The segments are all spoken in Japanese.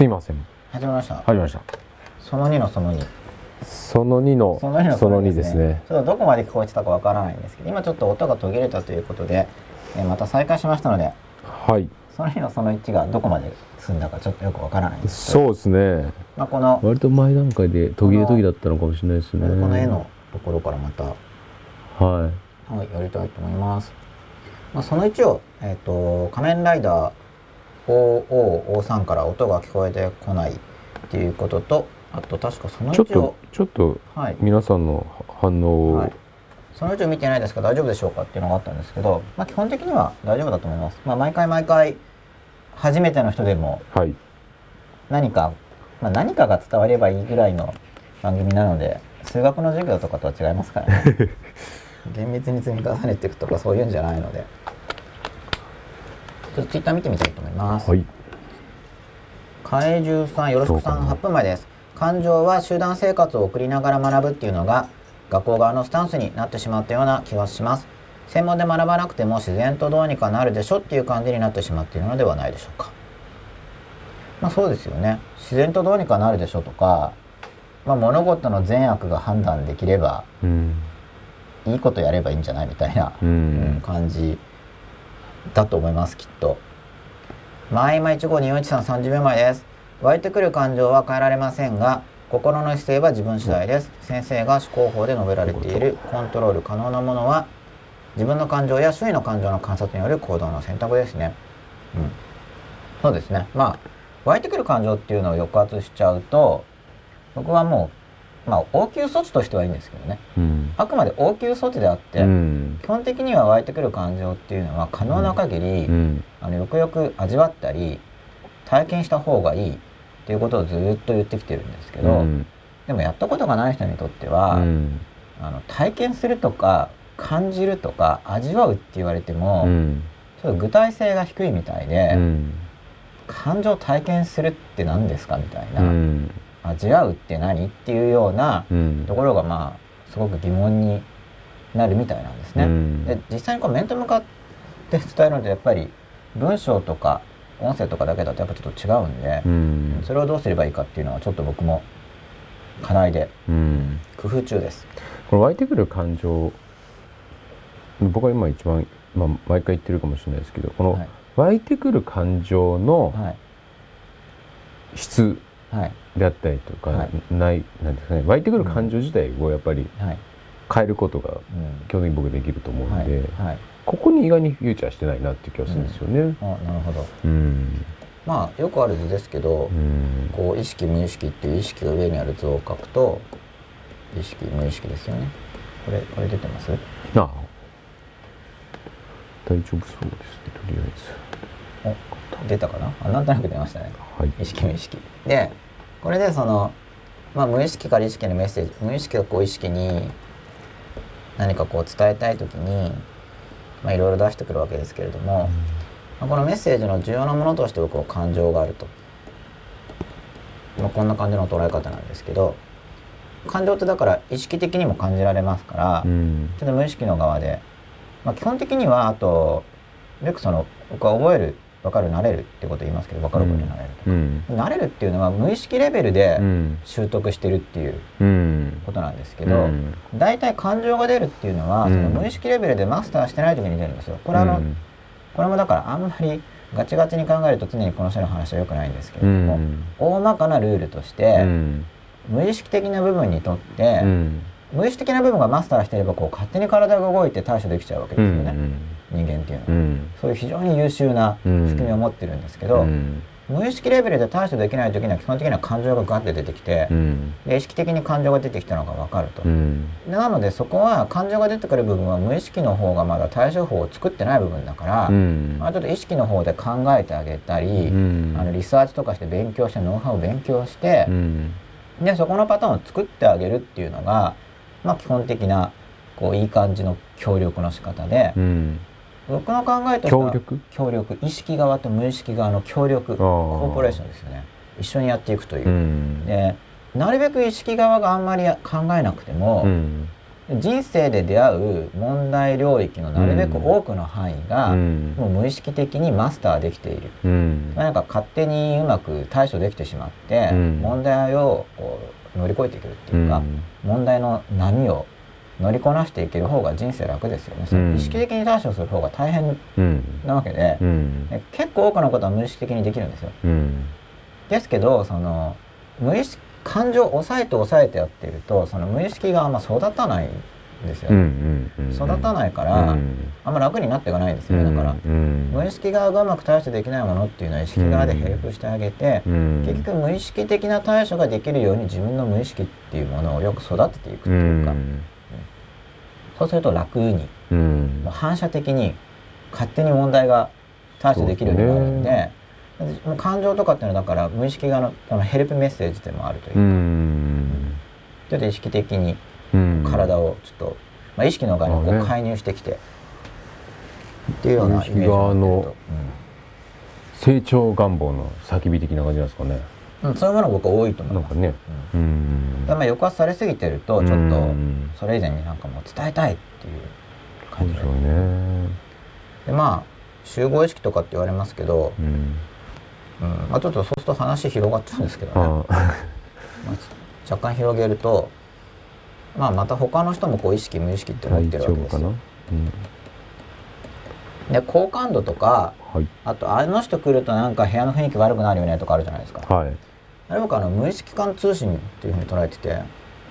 すいません。始まりました。始まりました。その2のその2その2のその2のその2ですね。ちょっとどこまで聞こえてたかわからないんですけど今ちょっと音が途切れたということで、えーまた再開しましたのではい。その2のその1がどこまで進んだかちょっとよくわからないんです。そうですね。まあ、この割と前段階で途切れ途切れだったのかもしれないですね。この絵のところからまた、ははいい、やりたいと思います。まあ、その1を、えっ、と、仮面ライダー OO53 から音が聞こえてこないっていうことと、あと確かその1ちを、ちょっとはい、皆さんの反応を、はい。その1を見てないですけど大丈夫でしょうかっていうのがあったんですけど、まあ、基本的には大丈夫だと思います。まあ、毎回毎回、初めての人でもはい。何か、まあ、何かが伝わればいいぐらいの番組なので数学の授業とかとは違いますからね。厳密に積み重ねていくとかそういうんじゃないのでちょっとツイッター見てみたいと思います、はい。怪獣さんよろしくさんどうかな。8分前です。感情は集団生活を送りながら学ぶっていうのが学校側のスタンスになってしまったような気がします。専門で学ばなくても自然とどうにかなるでしょっていう感じになってしまっているのではないでしょうか。まあそうですよね。自然とどうにかなるでしょとか、まあ、物事の善悪が判断できればうん。いいことやればいいんじゃないみたいな、ううんん感じだと思いますきっと。マイマ1 5 2 4 1 3 30秒前です。湧いてくる感情は変えられませんが心の姿勢は自分次第です。先生が思考法で述べられているコントロール可能なものは自分の感情や周囲の感情の観察による行動の選択ですね。うん、そうですね。まあ湧いてくる感情っていうのを抑圧しちゃうと僕はもうまあ応急措置としてはいいんですけどね。うん。あくまで応急措置であって、うん。基本的には湧いてくる感情っていうのは可能な限り、うん。あのよくよく味わったり体験した方がいいっていうことをずっと言ってきてるんですけど、うん。でもやったことがない人にとっては、うん。あの体験するとか感じるとか味わうって言われても、うん。ちょっと具体性が低いみたいで、うん。感情を体験するって何ですかみたいな、うん味わうって何？っていうようなうん。ところがまあすごく疑問になるみたいなんですね。うん。で実際にこう面と向かって伝えるのとやっぱり文章とか音声とかだけだとやっぱちょっと違うんでう、ん。それをどうすればいいかっていうのはちょっと僕も課題でうん。工夫中です。この湧いてくる感情僕は今一番、まあ、毎回言ってるかもしれないですけどこのはい。湧いてくる感情のはい。質。はいであったりとか、はいないなんですかね湧いてくる感情自体をやっぱりはい、変えることがうん基本的に僕できると思うはいので、はい。ここに意外にフューチャーしてないなって気がするんですよね。あなるほど。うんまあよくある図ですけど、うんこう意識無意識っていう意識が上にある図を書くと意識無意識ですよね。これこれ出てます？ああ大丈夫そうですねとりあお出たかな？あなんとなく出ましたね。えずはい意識無意識でこれでその、まあ、無意識から意識のメッセージ無意識がこう意識に何かこう伝えたい時にまあいろいろ出してくるわけですけれども、まあこのメッセージの重要なものとして僕は感情があると、まあ、こんな感じの捉え方なんですけど感情ってだから意識的にも感じられますから、うん。ちょっと無意識の側で、まあ、基本的にはあとよくその僕は覚える分かる慣れるってことを言いますけど分かることになれると。うん。慣れるっていうのは無意識レベルでうん。習得してるっていううんことなんですけど、うん。大体感情が出るっていうのは、うん。その無意識レベルでマスターしてない時に出るんですよ。これあの、うん。これもだからあんまりガチガチに考えると常にこの人の話は良くないんですけれうども、ん。大まかなルールとして、うん。無意識的な部分にとって、うん。無意識的な部分がマスターしていればこう勝手に体が動いて対処できちゃうわけうですよね、ん人間っていうのは、うん。そういう非常に優秀な仕うん組みを持ってるんですけど、うん。無意識レベルで対処できない時には基本的には感情がガッて出てきて、うん。で意識的に感情が出てきたのが分かると、うん。なのでそこは感情が出てくる部分は無意識の方がまだ対処法を作ってない部分だから、うん。まあ、ちょっと意識の方で考えてあげたり、うん。あのリサーチとかして勉強してノウハウを勉強してう、ん。でそこのパターンを作ってあげるっていうのが、まあ、基本的なこういい感じの協力の仕方で、うん僕の考えとしては協力？協力。意識側と無意識側の協力。コーポレーションですよね。一緒にやっていくという。う。ん。でなるべく意識側があんまり考えなくても、うん。人生で出会う問題領域のなるべく多くの範囲が、うん。もう無意識的にマスターできている。うん。なんか勝手にうまく対処できてしまって、うん。問題をこう乗り越えていけるっていうか、うん。問題の波を乗りこなしていける方が人生楽ですよね。うん。意識的に対処する方が大変うん。なわけで、うん。で結構多くのことは無意識的にできるんですよ。うん。ですけどその無意識感情を抑えて抑えてやってるとその無意識があんま育たないんですよ。育たないから、あんま楽になっていかないんですよね。だから、うん無意識側がうまく対処できないものっていうのは意識側でヘルプしてあげて、うん。結局無意識的な対処ができるように自分の無意識っていうものをよく育てていくってういうか、んそうすると楽にうん。もう反射的に勝手に問題が対処できるようになるんでもう感情とかっていうのはだから無意識側のこのヘルプメッセージでもあるというか、うん。ちょっと意識的にうん。体をちょっと、まあ、意識の側にこう介入してきて、っていうようなイメージのになってる成長願望の叫び的な感じなんですかね。と、うんうん、そういうものが僕は多いと思います。なんかね。うん。うん。だからまあ抑圧されすぎてるとちょっとうんそれ以前になんかもう伝えたいっていう感じで。ね。でまあ集合意識とかって言われますけど、うん。うん。まあ、ちょっとそうすると話広がっちゃうんですけどね、あ まあ若干広げると、まあ、また他の人もこう意識無意識って持っ大てるわけですよ。うん。で好感度とかはい。あとあの人来るとなんか部屋の雰囲気悪くなるよねとかあるじゃないですか。はいあれ僕あの無意識間通信っていうふうに捉えてて、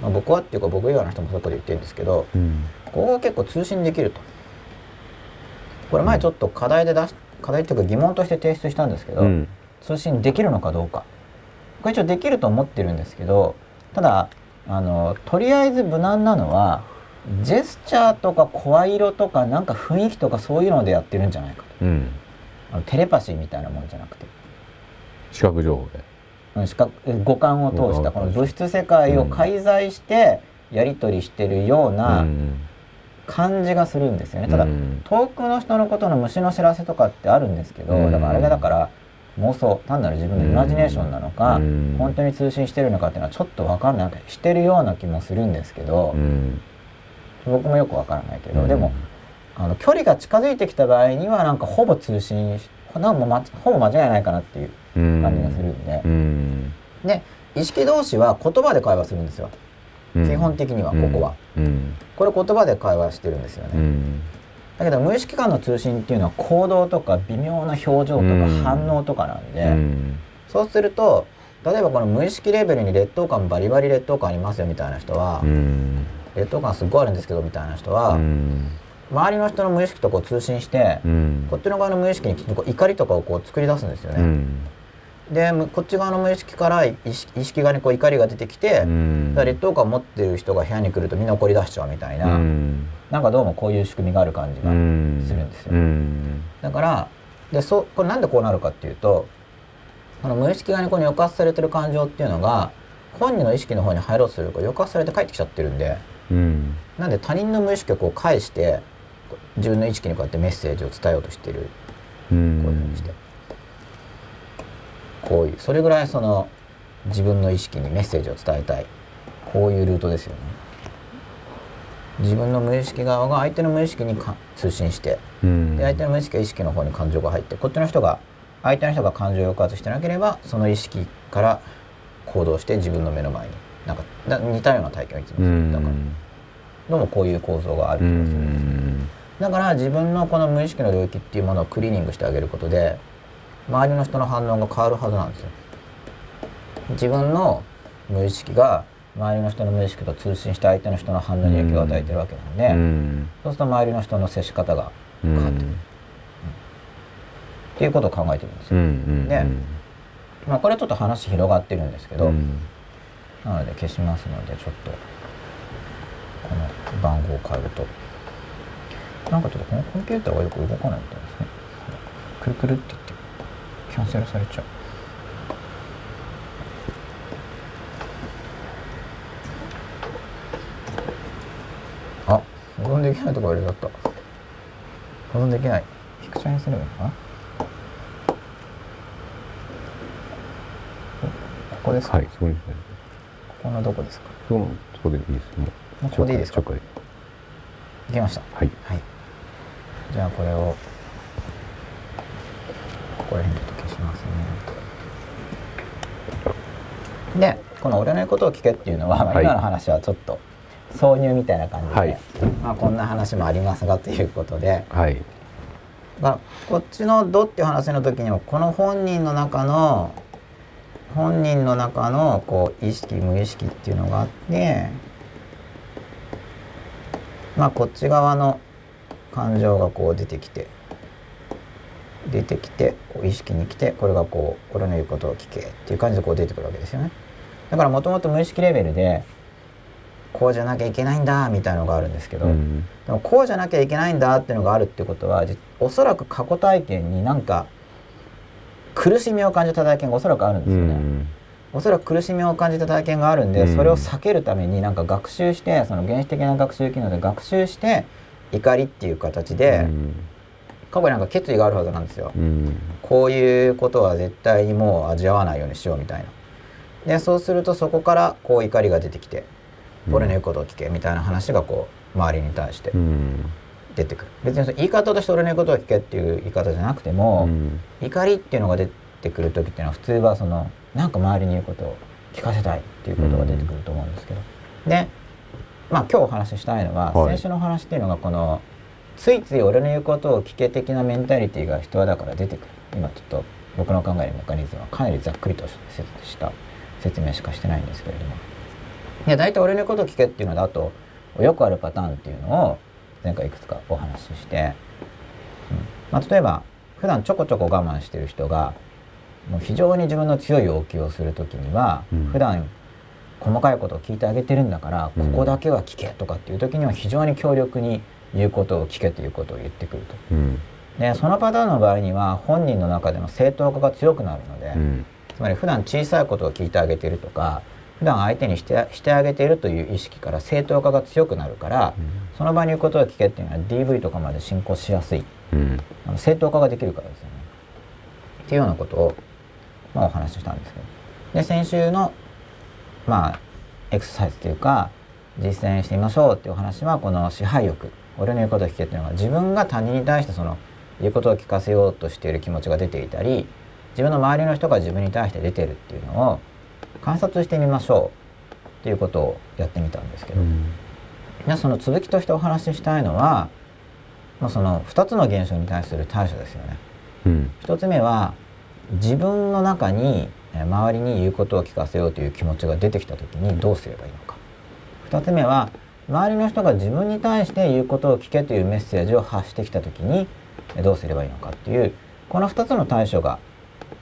まあ、僕はっていうか僕以外の人もそういうこと言ってるんですけどうん。ここが結構通信できると。これ前ちょっと課題で出し課題っていうか疑問として提出したんですけど、うん。通信できるのかどうか。これ一応できると思ってるんですけどただあのとりあえず無難なのはジェスチャーとか声色とかなんか雰囲気とかそういうのでやってるんじゃないかと。うん。あのテレパシーみたいなもんじゃなくて。視覚情報で。うん視覚五感を通したこの物質世界を介在してやり取りしてるような感じがするんですよね。ただうん。遠くの人のことの虫の知らせとかってあるんですけど、うん。だからあれがだから妄想単なる自分のイマジネーションなのか、うん。本当に通信してるのかっていうのはちょっと分かんない。してるような気もするんですけど、うん。僕もよく分からないけど、うん。でもあの距離が近づいてきた場合にはなんかほぼ通信しなんもまほぼ間違いないかなっていううん感じがするんで、うん。で意識同士は言葉で会話するんですよ、うん。基本的にはここは、うん。これ言葉で会話してるんですよね、うん。だけど無意識間の通信っていうのは行動とか微妙な表情とかうん。反応とかなんで、うん。そうすると例えばこの無意識レベルに劣等感バリバリ劣等感ありますよみたいな人は、うん。劣等感すっごいあるんですけどみたいな人は、うん。周りの人の無意識とこう通信して、うん。こっちの側の無意識に怒りとかをこう作り出すんですよね。うんでむこっち側の無意識から意識意識側にこう怒りが出てきて、うん。劣等感を持ってる人が部屋に来るとみんな怒り出しちゃうみたいな、うん。なんかどうもこういう仕組みがある感じがうん。するんですよ。うん。だからでそこれなんでこうなるかっていうとこの無意識側にこう抑圧されてる感情っていうのが本人の意識の方に入ろうとすると抑圧されて帰ってきちゃってるんでうん。なんで他人の無意識をこう返して自分の意識にこうやってメッセージを伝えようとしてる。うこういうふうにしてこういうそれぐらいその自分の意識にメッセージを伝えたい。こういうルートですよね。自分の無意識側が相手の無意識にか通信してうん。で相手の無意識が意識の方に感情が入ってこっちの人が相手の人が感情を抑圧してなければその意識から行動して自分の目の前に。なんかだ似たような体験をいつもすうるだからんどうもこういう構造があるう気がするんですん。だから自分のこの無意識の領域っていうものをクリーニングしてあげることで周りの人の反応が変わるはずなんですよ。自分の無意識が周りの人の無意識と通信して相手の人の反応に影響を与えてるわけなんで、うん。そうすると周りの人の接し方がうん変わってくる。っていうことを考えてるんですよ、うんうんでまあこれちょっと話広がってるんですけど、うん。なので消しますのでちょっとこの番号を変えると。なんかちょっとこのコンピューターがよく動かないみたいですね。くるくるってキャンセルされちゃう。あ保存できないとこ入れちゃった。保存できない。ピクチャーにすればいいのかな？おここですか、はいそこにここのどこですか？そこそこでいいですもうもうここでいいですか？ちょっとい。けました。はい。はい。じゃあこれをここら辺ちょっと消しますねでこの「俺の言うことを聞け」っていうのは、今の話はちょっと挿入みたいな感じで、はい。まあ、こんな話もありますがということで。はい。まあこっちの「ど」っていう話の時にもこの本人の中の本人の中のこう意識無意識っていうのがあってまあこっち側の感情がこう出てきて出てきてこう意識に来てこれがこう俺の言うことを聞けっていう感じでこう出てくるわけですよね。だからもともと無意識レベルでこうじゃなきゃいけないんだみたいなのがあるんですけど、うんでもこうじゃなきゃいけないんだっていうのがあるってことはじおそらく過去体験になんか苦しみを感じた体験がおそらくあるんでうすよね。んおそらく苦しみを感じた体験があるんで、うんそれを避けるためになんか学習してその原始的な学習機能で学習して怒りっていう形で、過去になんか決意があるはずなんですよ。うんこういうことは絶対にもう味わわないようにしようみたいな。でそうするとそこからこう怒りが出てきて「うん。俺の言うことを聞け」みたいな話がこう周りに対してうん。出てくる。別にその言い方として俺の言うことを聞けっていう言い方じゃなくても、うん。怒りっていうのが出てくる時っていうのは普通はそのなんか周りに言うことを聞かせたいっていうことが出てくると思うんですけど、でまあ今日お話ししたいのは、はい。先週のお話っていうのがこのついつい俺の言うことを聞け的なメンタリティーが人はだから出てくる。今ちょっと僕の考えるメカニズムはかなりざっくりとした説明しかしてないんですけれども。いや大体俺のことを聞けっていうのだとよくあるパターンっていうのを前回いくつかお話しして、うん。まあ、例えば普段ちょこちょこ我慢してる人がもう非常に自分の強い要求をする時には、うん。普段細かいことを聞いてあげてるんだから、うん。ここだけは聞けとかっていう時には非常に強力に言うことを聞けということを言ってくると。うん。でそのパターンの場合には本人の中での正当化が強くなるので、うんつまり普段小さいことを聞いてあげているとか普段相手にしてしてあげているという意識から正当化が強くなるから、その場に言うことを聞けっていうのは DV とかまで進行しやすい。うん。あの正当化ができるからですよね。っていうようなことを、まあ、お話ししたんですけど。で先週のまあエクササイズというか実践してみましょうっていうお話はこの支配欲俺の言うことを聞けっていうのが自分が他人に対してその言うことを聞かせようとしている気持ちが出ていたり自分の周りの人が自分に対して出てるっていうのを観察してみましょうっていうことをやってみたんですけど、でその続きとしてお話ししたいのは、まあ、その2つの現象に対する対処ですよね。うん。1つ目は自分の中にえー周りに言うことを聞かせようという気持ちが出てきた時にどうすればいいのか。2つ目は周りの人が自分に対して言うことを聞けというメッセージを発してきた時にえーどうすればいいのかっていうこの2つの対処が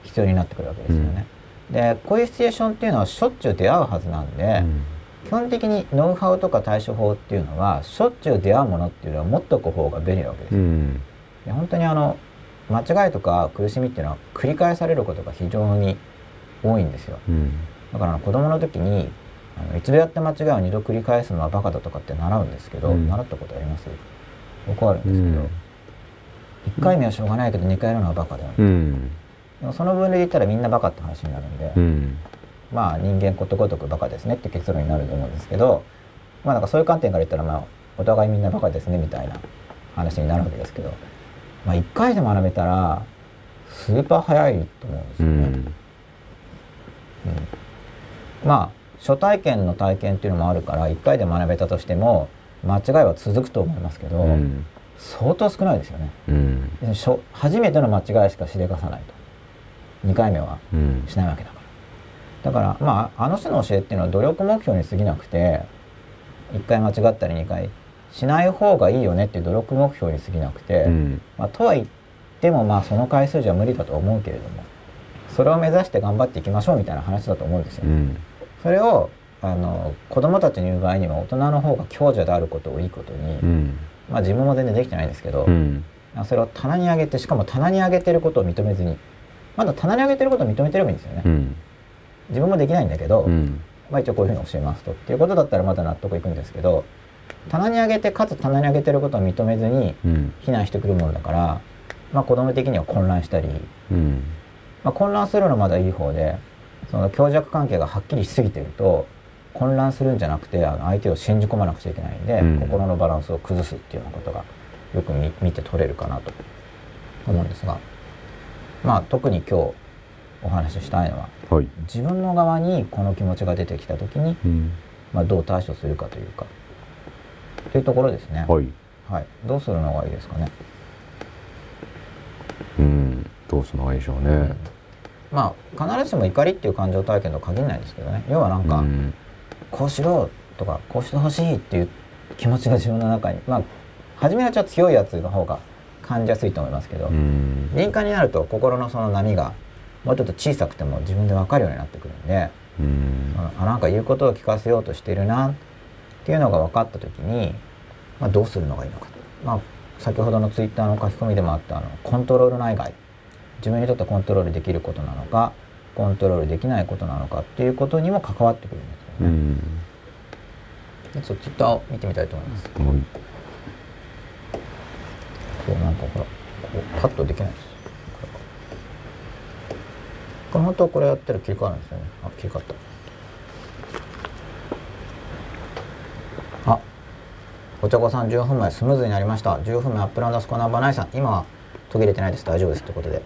必要になってくるわけですよね。でこういうシチュエーションっていうのはしょっちゅう出会うはずなんで、基本的にノウハウとか対処法っていうのはしょっちゅう出会うものっていうのは持っとく方が便利なわけです。よ。うん。で本当にあの間違いとか苦しみっていうのは繰り返されることが非常に多いんですよ。うん。だから子供の時にあの一度やって間違いを二度繰り返すのはバカだとかって習うんですけど、うん。習ったことあります？僕はあるんうですけど、ん。1回目はしょうがないけど2回やるのはバカだよ、うんその分類で言ったらみんなバカって話になるんで、うん。まあ人間ことごとくバカですねって結論になると思うんですけどまあなんかそういう観点から言ったらまあお互いみんなバカですねみたいな話になるわけですけど、まあ、1回で学べたらスーパー早いと思うんですうよね。ん。まあ初体験の体験っていうのもあるから1回で学べたとしても間違いは続くと思いますけど、うん。相当少ないですよね。うん。初めての間違いしかしでかさないと2回目はうん。しないわけだから。だからまああの人の教えっていうのは努力目標に過ぎなくて1回間違ったり2回しない方がいいよねっていう努力目標に過ぎなくて、うん。まあ、とは言ってもまあその回数じゃ無理だと思うけれどもそれを目指して頑張っていきましょうみたいな話だと思うんですよ。うん。それをあの子供たちに言う場合には大人の方が強者であることをいいことに、うん。まあ自分も全然できてないんですけど、うん。それを棚に上げてしかも棚に上げてることを認めずにまだ棚に上げてることを認めてればいいんですよね。うん。自分もできないんだけど、うん。まあ一応こういうふうに教えますと。っていうことだったらまだ納得いくんですけど棚に上げてかつ棚に上げてることを認めずにうん。非難してくるものだから、まあ、子供的には混乱したり、うん。まあ、混乱するのはまだいい方でその強弱関係がはっきりしすぎてると混乱するんじゃなくてあの相手を信じ込まなくちゃいけないんで、うん。心のバランスを崩すっていうようなことがよく見見て取れるかなと思うんですがまあ特に今日お話ししたいのははい。自分の側にこの気持ちが出てきた時に、うん。まあ、どう対処するかというかというところですね。はい。はい、どうするのがいいですかね。うん。どうするのがいいでしょうね。まあ必ずしも怒りっていう感情体験とは限らないんですけどね。要はなんか、うん。こうしろとかこうしてほしいっていう気持ちが自分の中にまあ初めはちょっと強いやつの方が感じやすいと思いますけど、うん。敏感になると心のその波がもうちょっと小さくても自分で分かるようになってくるんで、うん。あなんか言うことを聞かせようとしてるなっていうのが分かった時に、まあ、どうするのがいいのか、まあ、先ほどのツイッターの書き込みでもあったあのコントロール内外。自分にとってコントロールできることなのかコントロールできないことなのかっていうことにも関わってくるんですよね。ちょっと見てみたいと思います。もうそうなんかほらこうカットできないです。これこれ本当はこれやったら切り替わるんですよね。あ切り替わった。あお茶子さん15分前スムーズになりました。15分前アップランドスコナンバナイさん今は途切れてないです大丈夫ですということで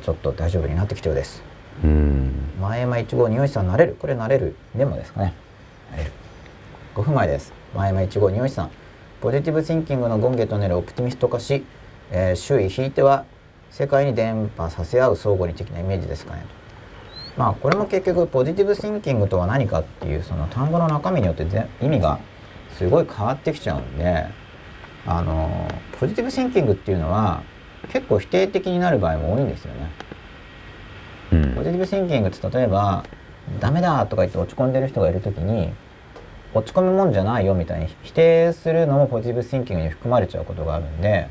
ちょっと大丈夫になってきたようです。うん前山1号匂いさん慣れるこれ慣れるでもですかね慣れる5分前です前山1号匂いさんポジティブシンキングのゴンゲとネルオプティミスト化し、えー周囲ひいては世界に伝播させ合う相互理的なイメージですかねとまあこれも結局ポジティブシンキングとは何かっていうその単語の中身によってぜ意味がすごい変わってきちゃうんであのポジティブシンキングっていうのは結構否定的になる場合も多いんですよね。うんポジティブシンキングって例えば「ダメだ!」とか言って落ち込んでる人がいる時に落ち込むもんじゃないよみたいに否定するのもポジティブシンキングに含まれちゃうことがあるんで、だ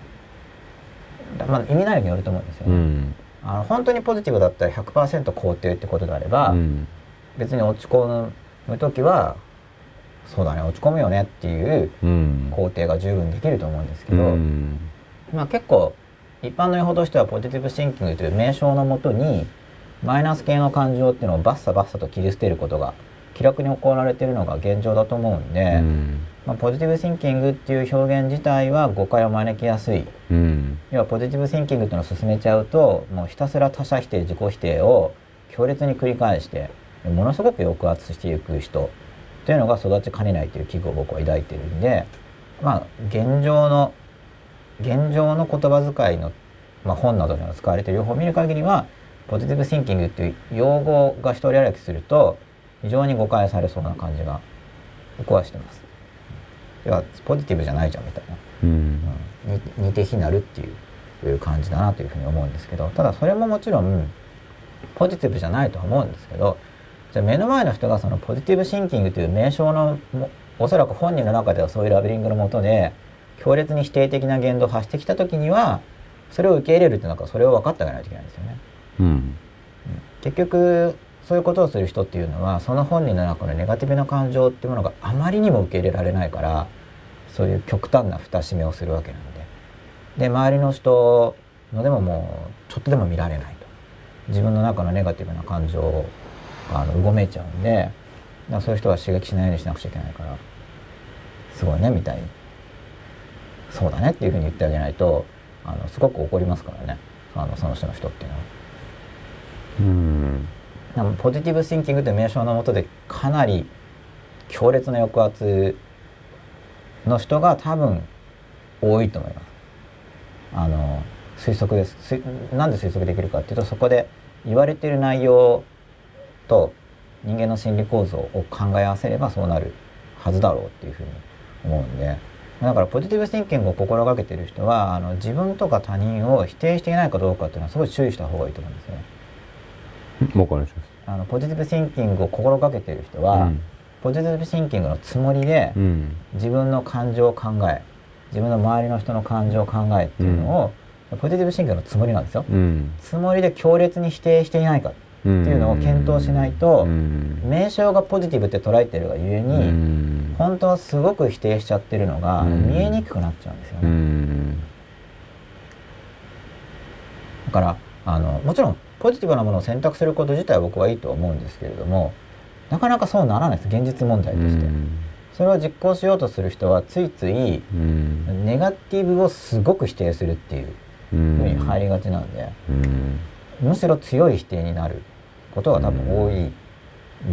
まあ、意味内容によると思うんですよね。うん。あの本当にポジティブだったら100%肯定ってことであれば、うん。別に落ち込む時はそうだね落ち込むよねっていううん。肯定が十分できると思うんですけうど、ん。まあ、結構一般の用法としてはポジティブシンキングという名称のもとにマイナス系の感情っていうのをバッサバッサと切り捨てることが気楽に行われているのが現状だと思うんで、うんまあ、ポジティブシンキングっていう表現自体は誤解を招きやすい。うん。要はポジティブシンキングっていうのを進めちゃうともうひたすら他者否定自己否定を強烈に繰り返してものすごく抑圧していく人っていうのが育ちかねないという危惧を僕は抱いてるんでまあ現状の現状の言葉遣いの、まあ、本などには使われている。両方を見る限りはポジティブシンキングっていう用語が一人歩きすると非常に誤解されそうな感じが僕はしてます。ポジティブじゃないじゃんみたいな。うんうん、に似て非なるっていういう感じだなというふうに思うんですけどただそれももちろんポジティブじゃないとは思うんですけどじゃあ目の前の人がそのポジティブシンキングという名称のもおそらく本人の中ではそういうラベリングのもとで強烈に否定的な言動を発してきた時にはそれを受け入れるっていうのはそれを分かってあげないといけないんですよね。うん結局そういうことをする人っていうのはその本人の中のネガティブな感情っていうものがあまりにも受け入れられないからそういう極端な蓋閉めをするわけなんで。で周りの人のでももうちょっとでも見られないと。自分の中のネガティブな感情があのうごめいちゃうんでだそういう人は刺激しないようにしなくちゃいけないからすごいねみたいに。そうだねっていうふうに言ってあげないとあのすごく怒りますからね。あのその人の人っていうのは。うん。でもポジティブシンキングという名称のもとでかなり強烈な抑圧の人が多分多いと思います。あの推測です。推なんで推測できるかっていうとそこで言われている内容と人間の心理構造を考え合わせればそうなるはずだろうっていうふうに思うんでだからポジティブシンキングを心がけている人はあの自分とか他人を否定していないかどうかっていうのはすごい注意した方がいいと思うんですよね。あのポジティブシンキングを心がけている人は、うんポジティブシンキングのつもりで、うん。自分の感情を考え自分の周りの人の感情を考えっていうのを、ポジティブシンキングのつもりなんですよ。うん。つもりで強烈に否定していないかっていうのを検討しないとうん。名称がポジティブって捉えてるがゆえに、うん。本当はすごく否定しちゃってるのが、うん。見えにくくなっちゃうんですようね。ん。だからあのもちろんポジティブなものを選択すること自体は僕はいいと思うんですけれどもなかなかそうならないです現実問題として、それを実行しようとする人はついついうん。ネガティブをすごく否定するっていううふうに入りがちなんで、うん。むしろ強い否定になることが多分多いん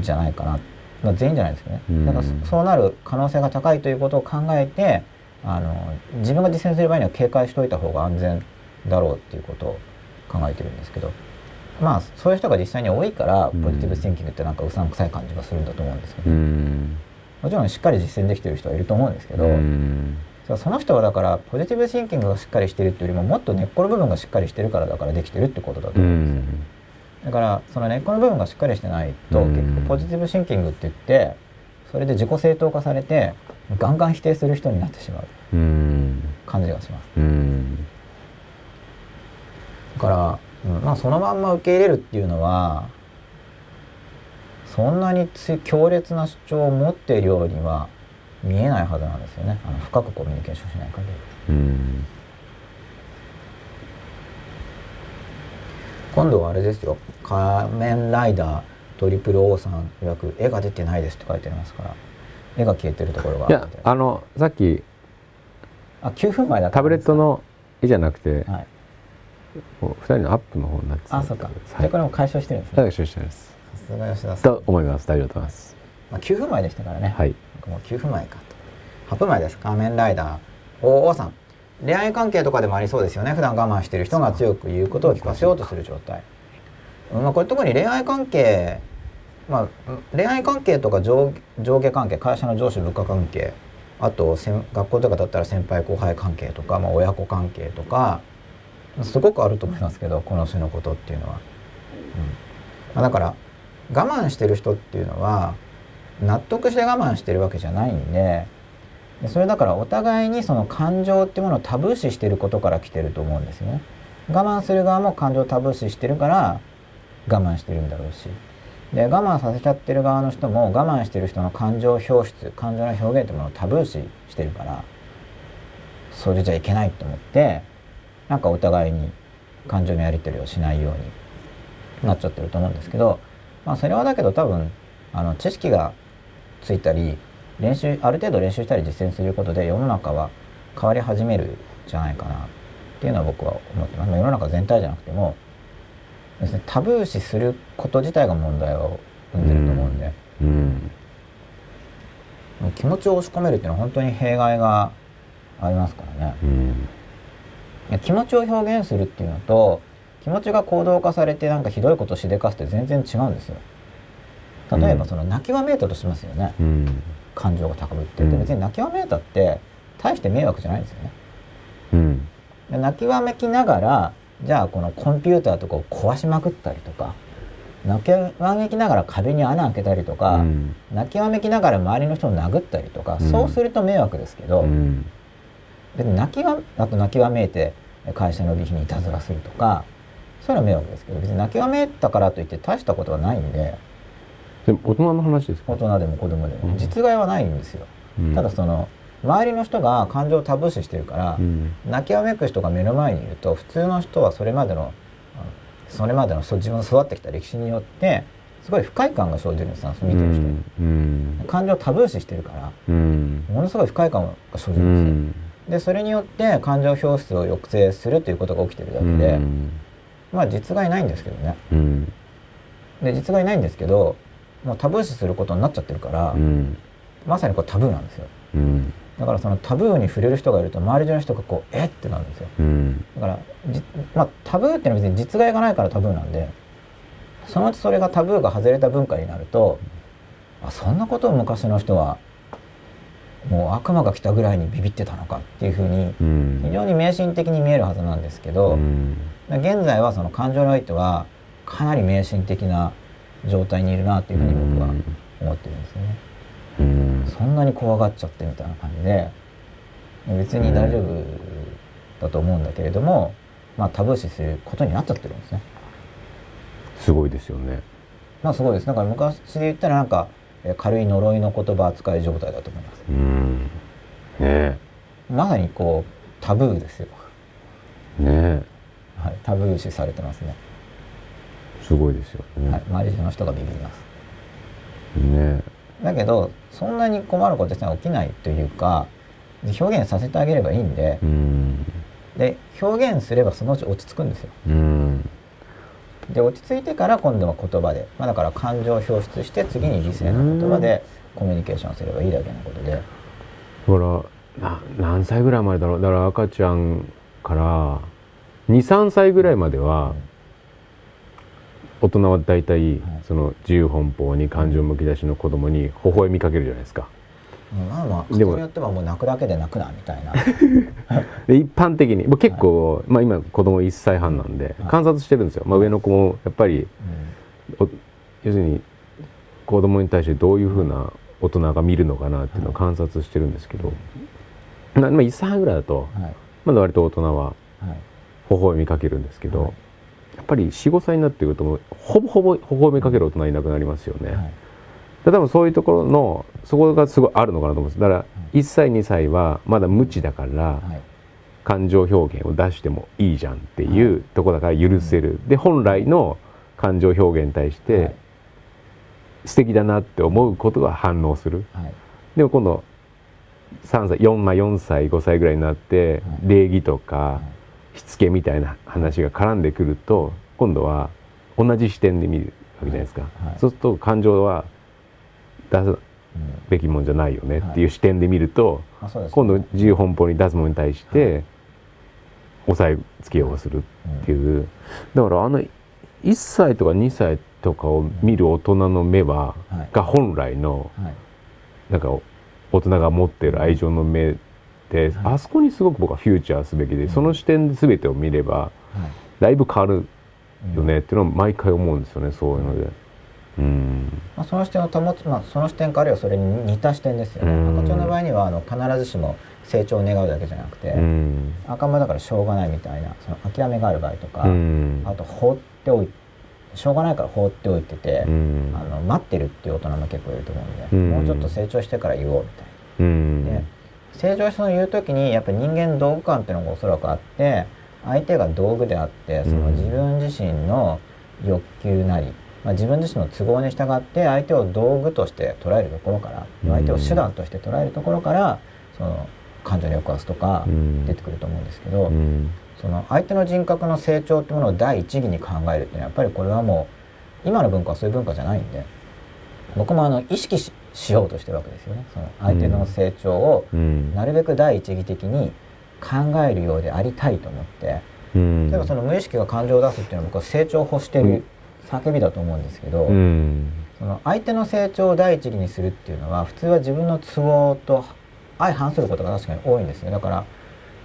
じゃないかな、まあ、全員じゃないですけどね、うん。だからそそうなる可能性が高いということを考えてあの自分が実践する場合には警戒しておいた方が安全だろうっていうことを考えてるんですけどまあそういう人が実際に多いからうん。ポジティブシンキングってなんかうさんくさい感じがするんだと思うんですけど、うん。もちろんしっかり実践できてる人はいると思うんですけど、うん。そその人はだからポジティブシンキングがしっかりしてるっていうよりももっと根っこの部分がしっかりしてるからだからできてるってことだとう思うんですよ。ん。だからその根っこの部分がしっかりしてないとうん。結局ポジティブシンキングって言ってそれで自己正当化されてガンガン否定する人になってしまううん。感じがします。うん。だから、うん。まあそのまんま受け入れるっていうのはそんなにつ強烈な主張を持っているようには見えないはずなんですよね。あの深くコミュニケーションしない限り。うん。今度はあれですよ「仮面ライダートリプル O さん予約絵が出てないです」って書いてありますから。絵が消えてるところがいやあのさっきあ9分前だったタブレットの絵じゃなくて、はいこう二人のアップの方になってたあそっか、はい。じゃあこれも解消してるんですね。大丈夫です。さすが吉田さん、と思います。大丈夫だと思います。まあ、9分前でしたからね、はい。僕もう9分前かと。8分前です。仮面ライダーおおさん。恋愛関係とかでもありそうですよね。普段我慢してる人が強く言うことを聞かせようとする状態。うんまあこれ特に恋愛関係まあ恋愛関係とか上上下関係会社の上司部下関係。あとせん学校とかだったら先輩後輩関係とか、まあ、親子関係とかすごくあると思いますけどこの種のことっていうのは。うんま、だから我慢してる人っていうのは納得して我慢してるわけじゃないんでそれだからお互いにその感情っていうものをタブー視してることから来てると思うんですよね。我慢する側も感情をタブー視してるから我慢してるんだろうしで我慢させちゃってる側の人も我慢してる人の感情表出感情の表現ってものをタブー視してるからそれじゃいけないと思ってなんかお互いに感情のやり取りをしないようになっちゃってると思うんですけど、まあ、それはだけど多分あの知識がついたり練習ある程度練習したり実践することで世の中は変わり始めるんじゃないかなっていうのは僕は思ってます、まあ、世の中全体じゃなくても要するにタブー視すること自体が問題を生んでると思うんで、うん。気持ちを押し込めるっていうのは本当に弊害がありますからね。うん気持ちを表現するっていうのと気持ちが行動化されてなんかひどいことをしでかすって全然違うんですよ。例えばうん。その泣きわめいたとしますよね、うん。感情が高ぶってうん。で別に泣きわめいたって大して迷惑じゃないんですよね。うん。で泣きわめきながらじゃあこのコンピューターとかを壊しまくったりとか泣きわめきながら壁に穴開けたりとか、うん。泣きわめきながら周りの人を殴ったりとか、うん。そうすると迷惑ですけど、うん別に泣きわあと泣きわめいて会社の備費にいたずらするとかそういうのは迷惑ですけど別に泣きわめいたからといって大したことはないんで。でも大人の話ですか？大人でも子供でも。うん。実害はないんですよ、うん。ただその周りの人が感情をタブー視してるから、うん。泣きわめく人が目の前にいると普通の人はそれまでのそれまでの自分の育ってきた歴史によってすごい不快感が生じるんですよ見てる人に、うん。感情をタブー視してるからうん。ものすごい不快感が生じうるんですよ、んでそれによって感情表出を抑制するということが起きてるだけうで、ん。まあ実害ないんですけどね。うん。で実害ないんですけどもうタブー視することになっちゃってるから、うん。まさにこれタブーなんですよ。うん。だからそのタブーに触れる人がいると周り中の人がこうえ？ってなるんですよ。うん。だからじ、まあ、タブーっていうのは別に実害がないからタブーなんでそのうちそれがタブーが外れた文化になるとあそんなことを昔の人はもう悪魔が来たぐらいにビビってたのかっていうふうにうん非常に迷信的に見えるはずなんですけど、うん現在はその感情においてはかなり迷信的な状態にいるなっていうふうに僕は思ってるんですよね。うんそんなに怖がっちゃってみたいな感じで別に大丈夫だと思うんだけれども、まあタブー視することになっちゃってるんですね。すごいですよねまあすごいです。だから昔で言ったらなんかえー軽い呪いの言葉扱い状態だと思います。うん。ねまさにこうタブーですよ。え。ねはい、タブー視されてますね。えすごいですよ。ね、はい、周りの人がビビります。うねだけどそんなに困ることですね起きないというか表現させてあげればいいんでうん。で表現すればそのうち落ち着くんですよ。うんで落ち着いてから今度は言葉で、まあ、だから感情を表出して次に理性の言葉でコミュニケーションすればいいだけのことで、だからな何歳ぐらいまでだろう？だから赤ちゃんから23歳ぐらいまでは大人は大体その自由奔放に感情むき出しの子供に微笑みかけるじゃないですか。人によってはもう泣くだけで泣くなみたいな。で一般的にもう結構、まあ、今子供1歳半なんではい。観察してるんですよ、まあ、上の子もやっぱりうお要するに子供に対してどういうふうな大人が見るのかなっていうのを観察してるんですけど、まあ、1歳半ぐらいだとんはい。まだ割と大人ははい。微笑みかけるんですけど、はい。やっぱり45歳になってくるともうほぼほぼ微笑みかける大人いなくなりますよね。多分そういうところのそこがすごいあるのかなと思うんです。だから1歳2歳はまだ無知だからはい。感情表現を出してもいいじゃんっていうところだから許せる、で本来の感情表現に対しはてい。素敵だなって思うことが反応する。はい。でも今度3歳 4, まあ4歳5歳ぐらいになってい。礼儀とかしつけみたいな話が絡んでくると今度は同じ視点で見るわけじゃないですか、はい。そうすると感情は出すうんべきもんじゃないよねっていう視点で見ると、まあそうですね。今度自由奔放に出すものに対して抑えつけようとするっていう、だからあの1歳とか2歳とかを見る大人の目は、はい。が本来のはい。なんか大人が持ってる愛情の目で、はい。あそこにすごく僕はフューチャーすべきで、うん。その視点で全てを見ればはい。だいぶ変わるうん。よねっていうのは毎回思うんですよねそういうので。うん。まあ、その視点を保つ、まあ、その視点かあるいはそれに似た視点ですよね。うん。赤ちゃんの場合にはあの必ずしも成長を願うだけじゃなくて、うん。赤ん坊だからしょうがないみたいなその諦めがある場合とか、うん。あと放っておいしょうがないから放っておいてて、うん。あの待ってるっていう大人も結構いると思うんで、うん。もうちょっと成長してから言おうみたいな。うん。で成長して言う時にやっぱり人間道具感っていうのがおそらくあって相手が道具であってそのうん。自分自身の欲求なり、まあ、自分自身の都合に従って相手を道具として捉えるところからうん。相手を手段として捉えるところからその感情に抑圧とかうん。出てくると思うんですけど、うん。その相手の人格の成長っていうものを第一義に考えるっていうのはやっぱりこれはもう今の文化はそういう文化じゃないんで僕もあの意識ししようとしてるわけですよね。その相手の成長をうん。なるべく第一義的に考えるようでありたいと思ってうん。例えばその無意識が感情を出すっていうのは僕は成長を欲してる叫びだと思うんですけど、うん。その相手の成長を第一義にするっていうのは普通は自分の都合と相反することが確かに多いんですよだから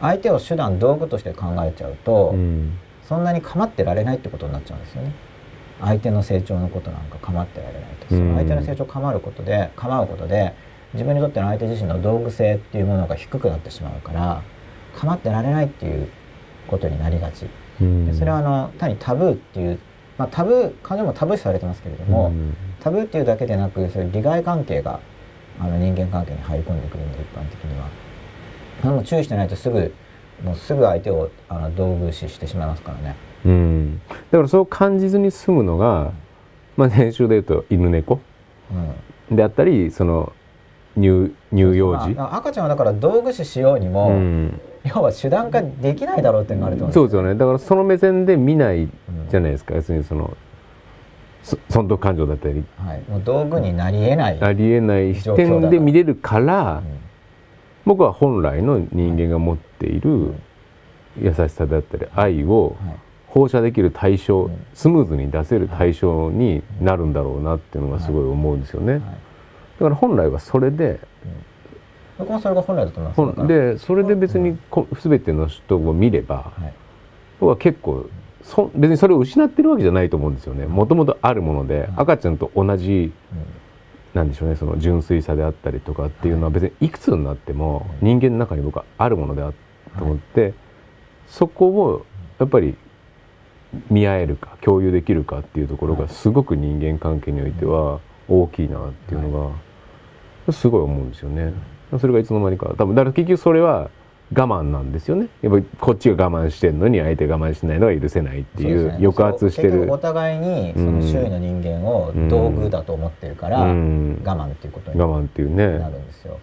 相手を手段道具として考えちゃうと、うん。そんなに構ってられないってことになっちゃうんですよね。相手の成長のことなんか構ってられないと。その相手の成長を構うことで構うことで自分にとっての相手自身の道具性っていうものが低くなってしまうから構ってられないっていうことになりがち。うん。でそれはあの単にタブーっていう、まあ、タブー感情もタブー視されてますけれども、うん。タブーっていうだけでなくそういう利害関係があの人間関係に入り込んでくるんで一般的には。でも注意してないとすぐもうすぐ相手をあの道具視してしまいますからね。うん、だからそう感じずに済むのが、まあ、年収でいうと犬猫うん。であったりその乳乳幼児、まあ赤ちゃんはだから道具視しようにも、うん、要は手段化できないだろうっていうのがあると思そうですよね。だからその目線で見ないうんじゃないですか、要するにそのそ損得感情だったり。はい、もう道具になり得ない、ありえない視点で見れるからうん僕は本来の人間が持っている優しさだったり愛をはい。放射できる対象、うん。スムーズに出せる対象になるんだろうなっていうのがすごい思うんですよね。はい。だから本来はそれで僕もそれが本来だと思います。でそれで別にこ全ての人を見ればはい。僕は結構そ別にそれを失ってるわけじゃないと思うんですよね。もともとあるもので赤ちゃんと同じなんでしょうねその純粋さであったりとかっていうのは別にいくつになっても人間の中に僕はあるものであと思ってそこをやっぱり見合えるか共有できるかっていうところがすごく人間関係においては大きいなっていうのがすごい思うんですよね。それがいつの間にか多分だから結局それは我慢なんですよね。やっぱりこっちが我慢してるのに相手が我慢しないのは許せないっていう抑圧してる。そう結局お互いにその周囲の人間を道具だと思ってるから、うん。我慢っていうことに我慢っていうなねるんですよ。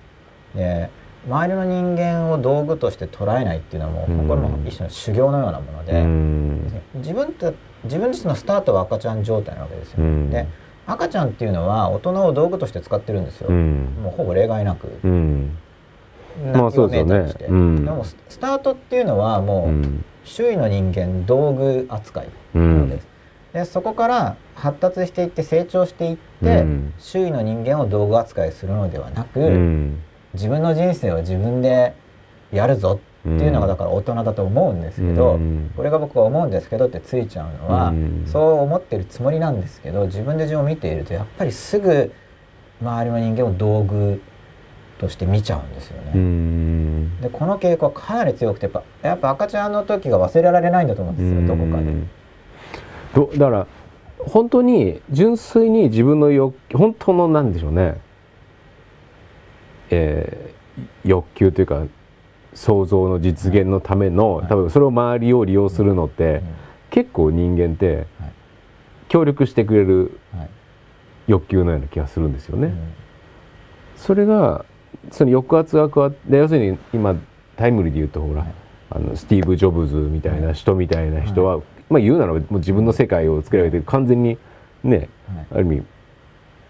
で周りの人間を道具として捉えないっていうのはもう、うん。これも一種の修行のようなもので、うん。自分って自分自身のスタートは赤ちゃん状態なわけですよ。うん。で赤ちゃんっていうのは大人を道具として使ってるんですよ。うん。もうほぼ例外なく。うん。まあそうですよね。泣きをメーターにして。うん。でもススタートっていうのはもう、うん。周囲の人間道具扱い。うなので。す。でそこから発達していって成長していって、うん。周囲の人間を道具扱いするのではなく、うん。自分の人生を自分でやるぞっていうのがだから大人だと思うんですけど、うん。これが僕は思うんですけどってついちゃうのは、うん。そう思ってるつもりなんですけど自分で自分を見ているとやっぱりすぐ周りの人間を道具として見ちゃうんですよね。うん。でこの傾向はかなり強くてやっぱやっぱ赤ちゃんの時が忘れられないんだと思うんですよ、どこかで。どだから本当に純粋に自分の欲本当のなんでしょうね、えー欲求というか想像の実現のための、はい。多分それを周りを利用するのって、結構人間ってはい。協力してくれるはい。欲求のような気がするんですよね。うん。それがその抑圧が加わって要するに今タイムリーで言うとほら、はい。あのスティーブ・ジョブズみたいな人みたいな人は、まあ言うならばもう自分の世界を作り上げて完全にねはい。ある意味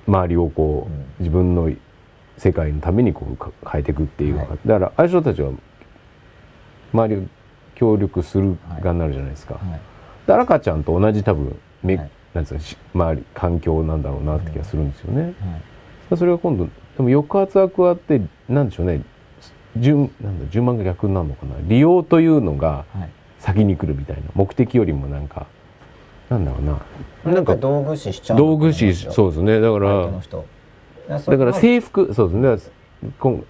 周りをこう、うん。自分の世界のためにこうか変えていくっていう、はい。だからああいう人たちは周りを協力する側になるじゃないですか。はい。で赤ちゃんと同じ多分め、はい。なんつうのし周り環境なんだろうなって気がするんですよね。はい。それが今度でも抑圧が加わってなんでしょうね。順なんだ順番が逆になるのかな。利用というのがはい。先に来るみたいな。目的よりもなんかなんだろうな。なんか道具視しちゃう道具視そうですね。だからだだから制服そうですね今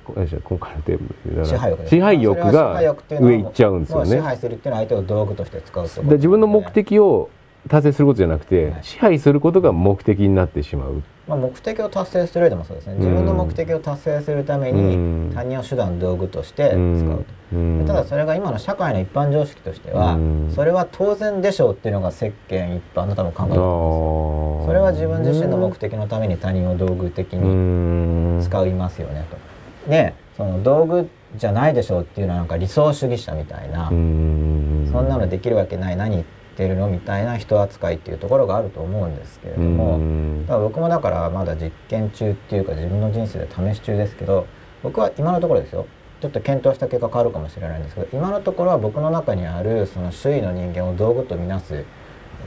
今回のテーマ支配欲。支配欲が上行っちゃうんですよね。支配するっていうのは相手を道具として使うってことで自分の目的を達成することじゃなくて、はい。支配することが目的になってしまう。まあ、目的を達成する上でもそうですね。自分の目的を達成するためにうん。他人を手段道具として使うと、うん。ただそれが今の社会の一般常識としては、うん。それは当然でしょうっていうのが世間一般の多分考えだと思うんです。よそれは自分自身の目的のために他人を道具的にに使いますよねと。でその道具じゃないでしょうっていうのはなんか理想主義者みたいな、そんなのできるわけない。何言ってるのみたいな人扱いっていうところがあると思うんですけれども、だから僕もだからまだ実験中っていうか自分の人生で試し中ですけど僕は今のところですよ。ちょっと検討した結果変わるかもしれないんですけど今のところは僕の中にあるその周囲の人間を道具とみなす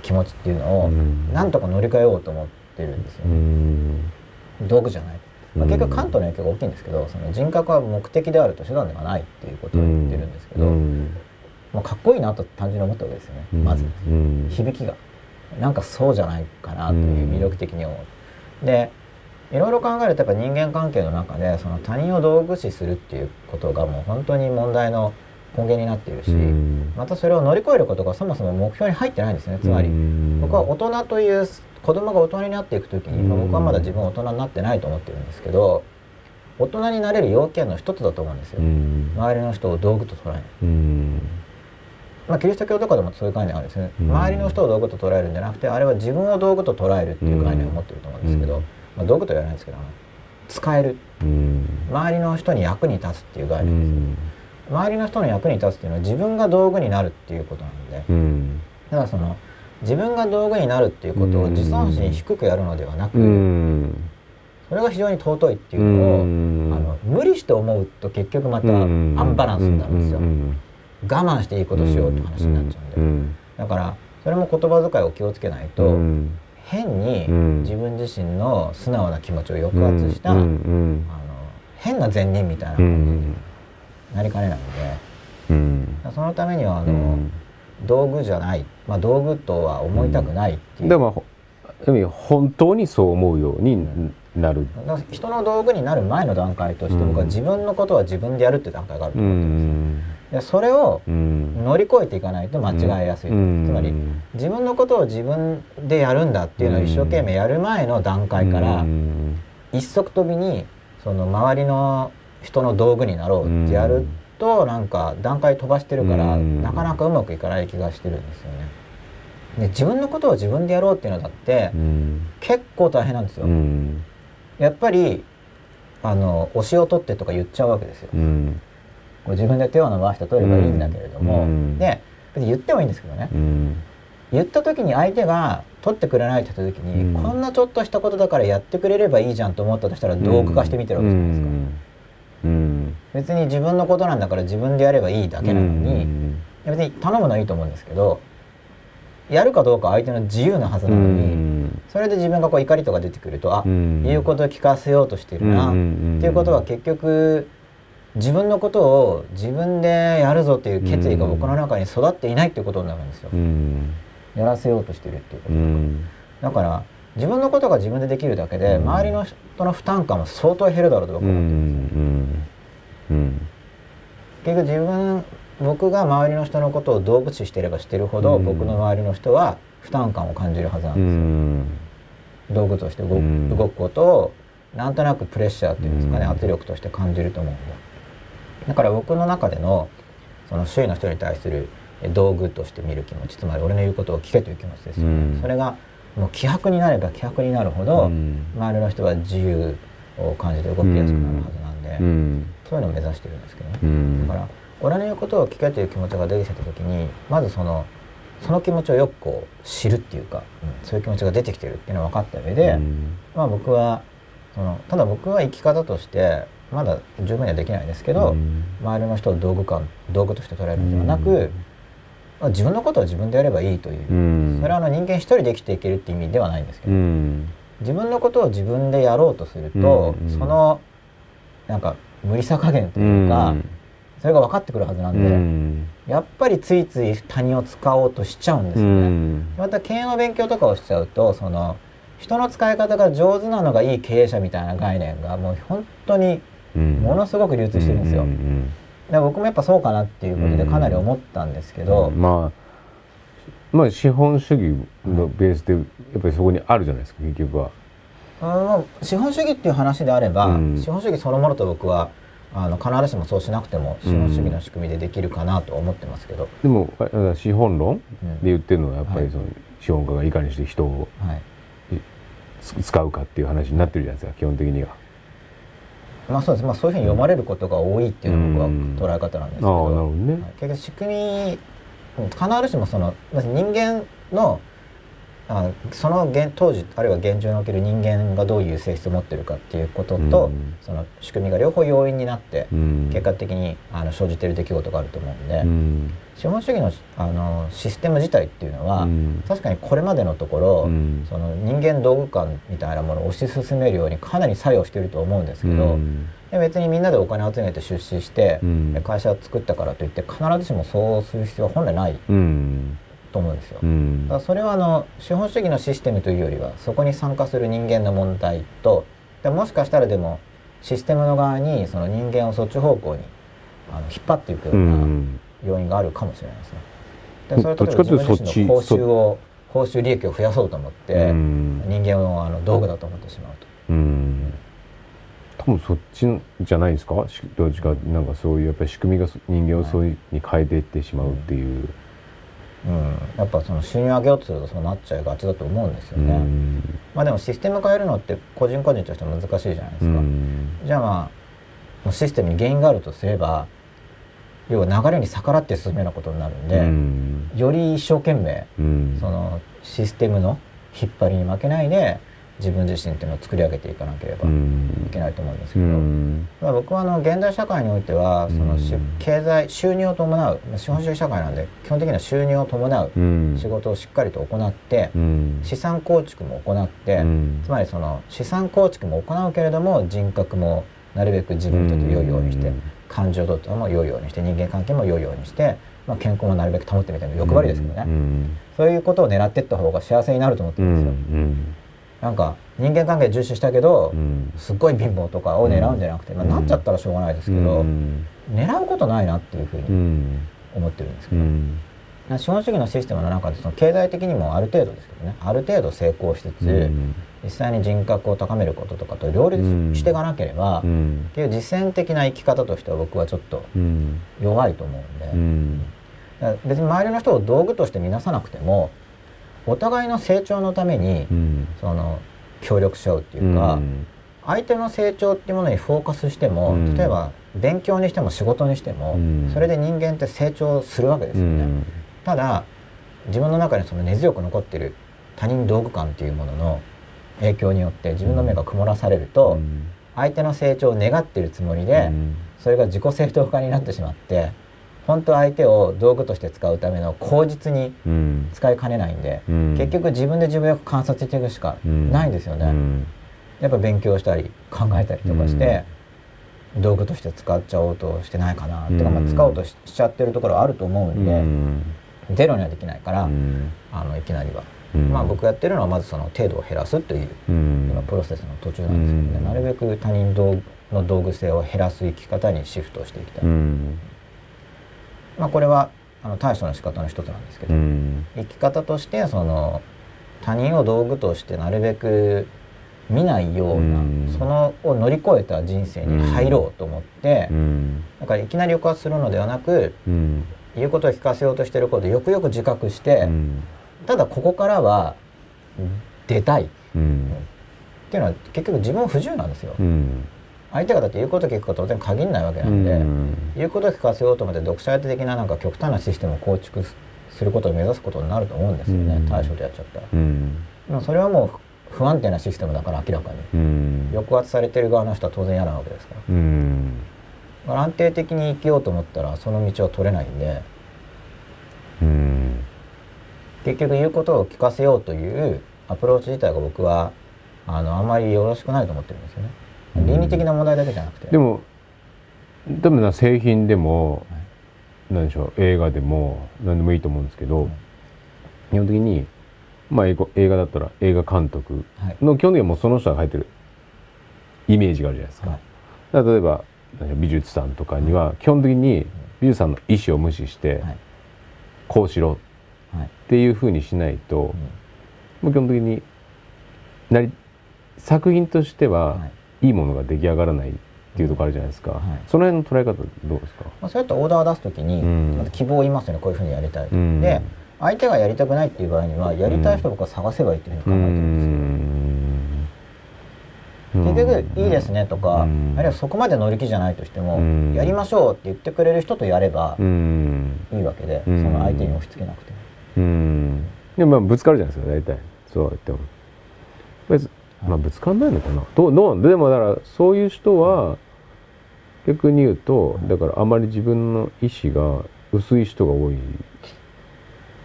気持ちっていうのをうん。なんとか乗り換えようと思ってるんですよ、道具じゃない、まあ、結局関東の影響が大きいんですけどその人格は目的であると手段ではないっていうことを言ってるんですけど、もうかっこいいなと単純に思ったわけですよね、まず。響きが。なんかそうじゃないかなという魅力的に思う。でいろいろ考えるとやっぱ人間関係の中でその他人を道具視するっていうことがもう本当に問題の根源になっているし、またそれを乗り越えることがそもそも目標に入ってないんですねつまり、僕は大人という子供が大人になっていく時に、まあ僕はまだ自分は大人になってないと思ってるんですけど大人になれる要件の一つだと思うんですよ、周りの人を道具と捉えない。まあ、キリスト教とかでもそういう概念あるんですね、うん。周りの人を道具と捉えるんじゃなくてあれは自分を道具と捉えるっていう概念を持ってると思うんですけど、うん。まあ、道具とは言わないんですけど使える。周りの人に役に立つっていう概念です、周りの人の役に立つっていうのは自分が道具になるっていうことなんで、だからその自分が道具になるっていうことを自尊心低くやるのではなく、それが非常に尊いっていうのを、あの無理して思うと結局またアンバランスになるんですよ、我慢していいことしようって話になっちゃうんで、だからそれも言葉遣いを気をつけないと、変に自分自身の素直な気持ちを抑圧した、あの変な善人みたいなものになりかねないので、そのためにはあの、道具じゃない、まあ、道具とは思いたくないっていう。でも本当にそう思うようになる。人の道具になる前の段階として僕は自分のことは自分でやるって段階があると思ってるんですよ。でそれを乗り越えていかないと間違えやすい、つまり自分のことを自分でやるんだっていうのを一生懸命やる前の段階から一足飛びにその周りの人の道具になろうってやるとなんか段階飛ばしてるから、うん。なかなかうまくいかない気がしてるんですよね。で自分のことを自分でやろうっていうのだってうん。結構大変なんですよ。うん。やっぱりあの推しを取ってとか言っちゃうわけですよ。うんこう自分で手を伸ばして取ればいいんだけれども、うん。で別に言ってもいいんですけどね、うん。言った時に相手が取ってくれないって言った時に、うん。こんなちょっとしたことだからやってくれればいいじゃんと思ったとしたら道具化してみてるわけじゃないですか、うん。別に自分のことなんだから自分でやればいいだけなのに、別に頼むのはいいと思うんですけどやるかどうかは相手の自由なはずうなのに、ん。それで自分がこう怒りとか出てくるとあ、うん。言うことを聞かせようとしてるな、うん。っていうことは結局自分のことを自分でやるぞっていう決意が僕の中に育っていないっていうことになるんですよ、うん。やらせようとしてるっていうこと、うん。だから自分のことが自分でできるだけで、うん。周りの人の負担感も相当減るだろうと僕うは思ってるんですよ、ん。うん。結局自分僕が周りの人のことを道具視してればしてるほど、うん。僕の周りの人は負担感を感じるはずなんうですよ、ん。道具として動,、くことをなんとなくプレッシャーっていうんですかね、うん。圧力として感じると思うんでだから僕の中でのその周囲の人に対するえ道具として見る気持ちつまり俺の言うことを聞けという気持ちですよね、うん。それがもう希薄になれば希薄になるほど、うん。周りの人は自由を感じて動きやすくなるはずなんで、うん。そういうのを目指してるんですけどね、うん。だから俺の言うことを聞けという気持ちが出てきた時にまずそのその気持ちをよくこう知るっていうか、うんそういう気持ちが出てきてるっていうのが分かった上で、うん。まあ僕はそのただ僕は生き方としてまだ十分にはできないですけど、うん。周りの人を道具感道具として捉えるのではなく、うん。まあ自分のことは自分でやればいいという、うん。それはあの人間一人で生きていけるって意味ではないんですけうど、ん。自分のことを自分でやろうとすると、うん。そのなんか無理さ加減というか、それが分かってくるはずなんうで、ん。やっぱりついつい他人を使おうとしちゃうんですうよね。ん。また経営の勉強とかをしちゃうとその人の使い方が上手なのがいい経営者みたいな概念がもう本当にものすごく流通してるんですよ。うんで僕もやっぱそうかなっていうことでかなり思ったんですけど、うん。まあまあ資本主義のベースでやっぱりそこにあるじゃないですか結局は。あの資本主義っていう話であれば、うん。資本主義そのものと僕はあの必ずしもそうしなくても資本主義の仕組みでできるかなと思ってますけど、でもあ資本論でうん。言ってるのはやっぱはい。りその資本家がいかにして人をはい。つ使うかっていう話になってるじゃないですか基本的には。まあそうです、まあ、そういうふうに読まれることが多いっていうのがうん。僕は捉え方なんですけど、なるほどね。はい。結局仕組み必ずしもそのまず人間のあその現当時あるいは現状における人間がどういう性質を持ってるかっていうことと、うん。その仕組みが両方要因になって、うん。結果的にあの生じている出来事があると思うんで、うん資本主義のあのシステム自体っていうのは、うん。確かにこれまでのところ、うん。その人間道具感みたいなものを推し進めるようにかなり作用していると思うんですけど、うん。で別にみんなでお金を集めて出資して、うん。会社を作ったからといって必ずしもそうする必要は本来ないうん。と思うんですよ。うん。だからそれはあの資本主義のシステムというよりはそこに参加する人間の問題とでもしかしたらでもシステムの側にその人間をそっち方向にあの引っ張っていくよううなん要因があるかもしれないですね。でそれというと例えば自分自身の報酬を報酬利益を増やそうと思って、うん人間をあの道具だと思ってしまうと。うん多分そっちじゃないですか？しどっちかなんかそういうやっぱり仕組みがそ人間をそういうに変えていってしまうっていう。うん、やっぱその収入上げようとするとそうなっちゃいがちだと思うんですようね。んまあでもシステム変えるのって個人個人としては難しいじゃないですうか。んじゃあまあシステムに原因があるとすれば要は流れに逆らって進むようなことになるんで、うん。より一生懸命うん。そのシステムの引っ張りに負けないで自分自身っていうのを作り上げていかなければいうん。けないと思うんですけうど、ん。ただ僕はあの現代社会においてはその経済収入を伴う資本主義社会なんで基本的には収入を伴ううん。仕事をしっかりと行ってうん。資産構築も行って、うん。つまりその資産構築も行うけれども人格もなるべく自分にとって良いようにして、うん感情とっても良いようにして人間関係も良いようにして、まあ、健康もなるべく保ってみたいな欲張りですけどね、うんそういうことを狙っていった方が幸せになると思ってうるんですよ。んなんか人間関係重視したけど、うん。すっごい貧乏とかを狙うんじゃなくて、まあ、うんなっちゃったらしょうがないですけど、うん。狙うことないなっていうふううにん。思ってるんですけど、うん。資本主義のシステムの中でその経済的にもある程度ですけどねある程度成功しつつ、うん実際に人格を高めることとかと両立していかなければ、うん。っていう実践的な生き方としては僕はちょっとうん弱いと思うんで、うん。別に周りの人を道具として見なさなくてもお互いの成長のためにうん。その協力し合うっていうか、うん。相手の成長っていうものにフォーカスしても、うん。例えば勉強にしても仕事にしても、うん。それで人間って成長するわけですよね。うん。ただ自分の中にその根強く残ってる他人道具感っていうものの影響によって自分の目が曇らされると、うん。相手の成長を願ってるつもりで、うん。それが自己正当化になってしまって本当は相手を道具として使うための口実にうん。使いかねないんで、うん。結局自分で自分をよく観察していくしかないんですよね。うん。やっぱ勉強したり考えたりとかして、道具として使っちゃおうとしてないかな、うん。とか、まあ、使おうとししちゃってるところはあると思うんで、うん。ゼロにはできないから、うん。あのいきなりは、うん。まあ僕やってるのはまずその程度を減らすといううん。今プロセスの途中なんですけどね、うん。なるべく他人の道具性を減らす生き方にシフトしていきたい、うん。まあこれはあの対処の仕方の一つなんですけど、うん。生き方としてその他人を道具としてなるべく見ないような、うん。そのを乗り越えた人生に入ろうと思って、うん。だからいきなり抑圧するのではなくうん。言うことを聞かせようとしていることをよくよく自覚して、うんただここからは出たい。っうん。ていうのは結局自分不自由なんですよ。うん。相手がだって言うこと聞くことは当然限らないわけなんで、言うことを聞かせようと思って読者相手的ななんか極端なシステムを構築すすることを目指すことになると思うんですよね、うん。対処でやっちゃったら。うん。でもそれはもう不安定なシステムだから明らかに。うん。抑圧されてる側の人は当然嫌なわけですから。うん。安定的に生きようと思ったらその道は取れないんで。うん結局言うことを聞かせようというアプローチ自体が僕はあのあんまりよろしくないと思ってるんですよね。うん。倫理的な問題だけじゃなくて。でも多分な製品でもはい。何でしょう映画でも何でもいいと思うんですけど、はい。基本的にまあ映画だったら映画監督はい。の基本的にはもうその人が入ってるイメージがあるじゃないですか。はい。例えば美術さんとかには基本的に美術さんの意思を無視してはい。こうしろはいっていうふうにしないとうん。もう基本的になり作品としてははい。いいものが出来上がらないっていうところあるじゃないですか、はい。その辺の捉え方どうですか、まあ、そうやってオーダーを出すときに、うん。まず希望を言いますよねこういうふうにやりたいと、うん。で相手がやりたくないっていう場合にはやりたい人を僕は探せばいいっていうふうに考えてるんですよ、うん。結局「いいですね」とか、うん。あるいはそこまで乗り気じゃないとしても、うん。やりましょうって言ってくれる人とやればうん。いいわけで、うん。その相手に押し付けなくても。うん。でもまあぶつかるじゃないですか大体。そう言っても。別まあぶつかんないのかな。どうどうでもだからそういう人は逆に言うとだからあまり自分の意思が薄い人が多い。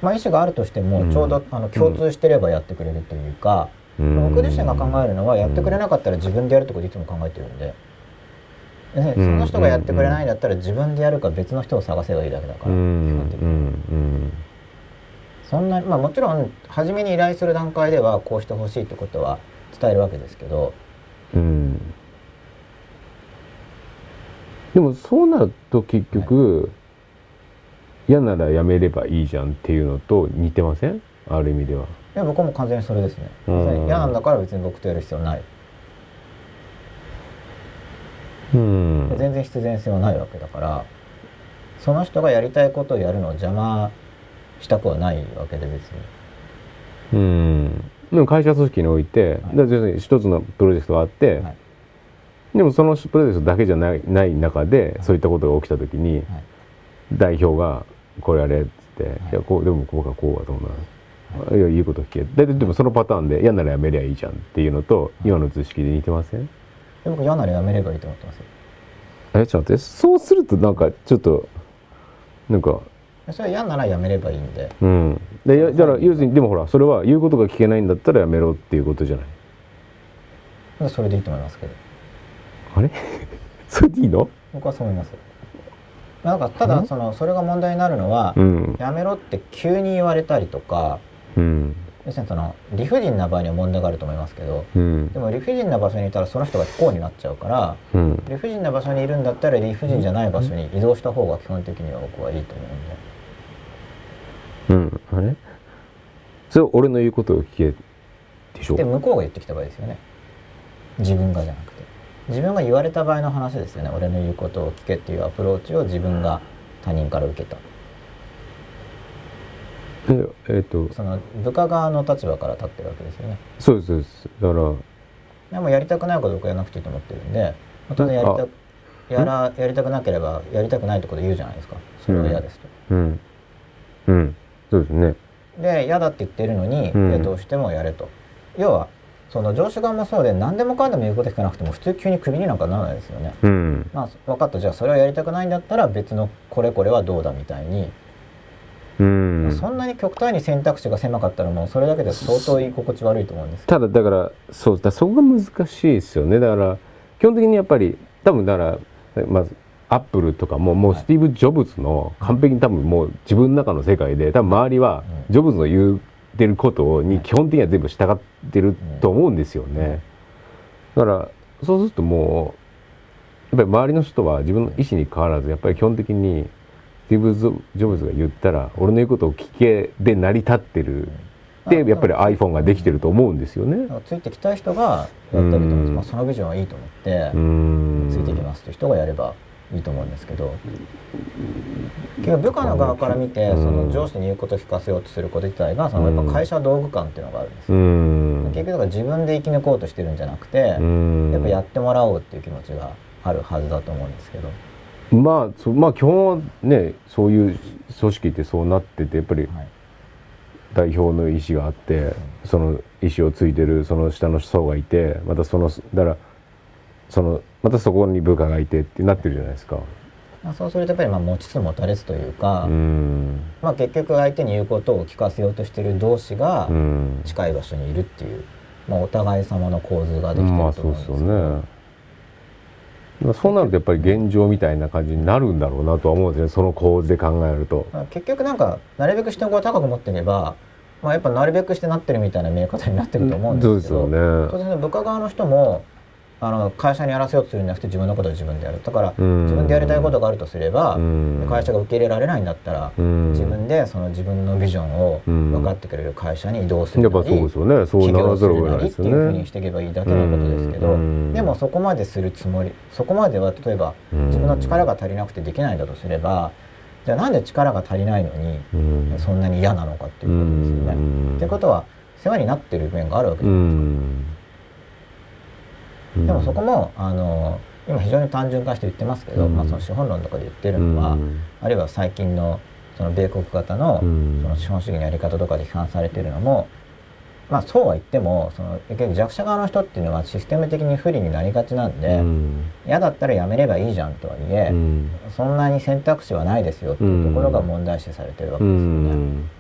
まあ、意思があるとしても、うん。ちょうどあの共通してればやってくれるというか、うん。僕自身が考えるのはやってくれなかったら自分でやるってことをいつも考えてるんで、でその人がやってくれないんだったら自分でやるか別の人を探せばいいだけだから、うん。基本的に。うんそんなまあもちろん初めに依頼する段階ではこうしてほしいってことは伝えるわけですけど。うん。うんでもそうなると結局、嫌ならやめればいいじゃんっていうのと似てません？ある意味では。いや僕はもう完全にそれですね。うん。嫌なんだから別に僕とやる必要ない。うん。全然必然性はないわけだからその人がやりたいことをやるのを邪魔したくはないわけで別に。うん、でも会社組織において、はい。に一つのプロジェクトがあって、はい。でもそのプロジェクトだけじゃないない中でそういったことが起きた時に、はい。代表が「これやれ」っつって「い、やこうでも僕はこうはどうなの、い、や言うこと聞け」大体でもそのパターンで「嫌ならやめりゃいいじゃん」っていうのと、今の図式で似てません？で僕嫌ならやめればいいと思ってますよ。えちょっと待って。そうするとなんかちょっとなんかそれは嫌ならやめればいいんで。うん。でやだから要するにでもほらそれは言うことが聞けないんだったらやめろっていうことじゃない？でそれでいいと思いますけど。あれ？それでいいの？僕はそう思います。なんかただそのそれが問題になるのは、うん。やめろって急に言われたりとかうん。要するにその理不尽な場合には問題があると思いますけどうん。でも理不尽な場所にいたらその人が不幸になっちゃうからうん。理不尽な場所にいるんだったら理不尽じゃない場所に移動した方が基本的には僕はいいと思うんでうん。あれ？それ俺の言うことを聞けでしょ？で向こうが言ってきた場合ですよね。自分がじゃなくて。自分が言われた場合の話ですよね。俺の言うことを聞けっていうアプローチを自分が他人から受けた。ええっと。その部下側の立場から立ってるわけですよね。そうですそうです。だから。でもやりたくないこと僕やらなくていいと思ってるんで当然やりたやらやりたくなければやりたくないってこと言うじゃないですか。それは嫌ですと、うん。うんそうですね。で嫌だって言ってるのに、うん。でどうしてもやれと。要はその上司側もそうで何でもかんでも言うこと聞かなくても普通急にクビになんかならないですよね。うん。まあ分かった。じゃあそれはやりたくないんだったら別のこれこれはどうだみたいに、うん。そんなに極端に選択肢が狭かったらもうそれだけで相当居心地悪いと思うんです。ただだからそうだそこが難しいですよね。だから基本的にやっぱり多分だからまずアップルとかももうはい。スティーブ・ジョブズの完璧に多分もう自分の中の世界で多分周りはうんジョブズの言ってることに基本的には全部従ってると思うんですよね。だからそうするともうやっぱり周りの人は自分の意思に変わらずやっぱり基本的にスティーブ・ジョブズが言ったら俺の言うことを聞けで成り立ってる。でやっぱり iPhone ができてると思うんですよね。ついてきたい人がやったらいいと思うんです、うん。まあ、そのビジョンはいいと思って、うん。ついてきますという人がやればいいと思うんですけど結局部下の側から見てうん。その上司に言うことを聞かせようとすること自体がそのやっぱ会社道具感っていうのがあるんですうよ、ん。結局だから自分で生き抜こうとしてるんじゃなくて、うん。やっぱやってもらおうっていう気持ちがあるはずだと思うんですけど、まあそまあ基本はねそういう組織ってそうなっててやっぱりはい。代表の意思があってその意思をついてるその下の層がいてまたそのだからそのまたそこに部下がいてってなってるじゃないですか。まあそうするとやっぱりまあ持ちつ持たれつというか、うんまあ、結局相手に言うことを聞かせようとしてる同士がうん近い場所にいるっていう、まあ、お互い様の構図ができてまあるとそうですよ思うんですけど、ね。まあそうなるとやっぱり現状みたいな感じになるんだろうなとは思うんですねその構図で考えると。まあ結局なんかなるべく視点を高く持っていれば、まあ、やっぱなるべくしてなってるみたいな見え方になってると思うんですけど、そうですよね。当然部下側の人もあの会社にやらせようとするんじゃなくて自分のことを自分でやる。だからうん。自分でやりたいことがあるとすれば、うん。会社が受け入れられないんだったら、うん。自分でその自分のビジョンをうん。分かってくれる会社に移動するやっなり、ぱそうですよね。そう起業するなりっていうふうにねし。ていけばいいだけのことですけど、うん。でもそこまでするつもりそこまでは例えばうん。自分の力が足りなくてできないんだとすればじゃあなんで力が足りないのにうん。そんなに嫌なのかっていうことですよね。うん。っていうことは世話になってる面があるわけうです、ん。でもそこもあの今非常に単純化して言ってますけど、うん。まあ、その資本論とかで言ってるのは、うん。あるいは最近のその米国型のうん。その資本主義のやり方とかで批判されてるのも、まあそうは言ってもその結局弱者側の人っていうのはシステム的に不利になりがちなんで、うん。嫌だったらやめればいいじゃんとはいえ、うん。そんなに選択肢はないですよっていうところが問題視されてるわけうですよね。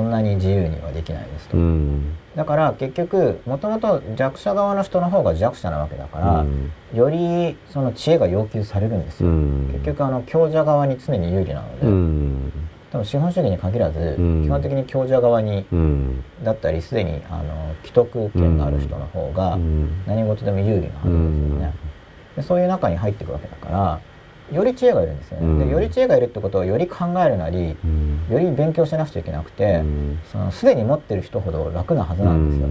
んそんなに自由にはできないですと。うん。だから結局もともと弱者側の人の方が弱者なわけだから、うん。よりその知恵が要求されるんですよ。うん。結局あの強者側に常に有利なので、うん。多分資本主義に限らず、うん。基本的に強者側にうん。だったりすでにあの既得権がある人の方がうん。何事でも有利なはずですよね。でそういう中に入っていくわけだからより知恵がいるんですよね。うん。でより知恵がいるってことはより考えるなりうん。より勉強しなくちゃいけなくて、うん。そのすでに持ってる人ほど楽なはずなんですよ、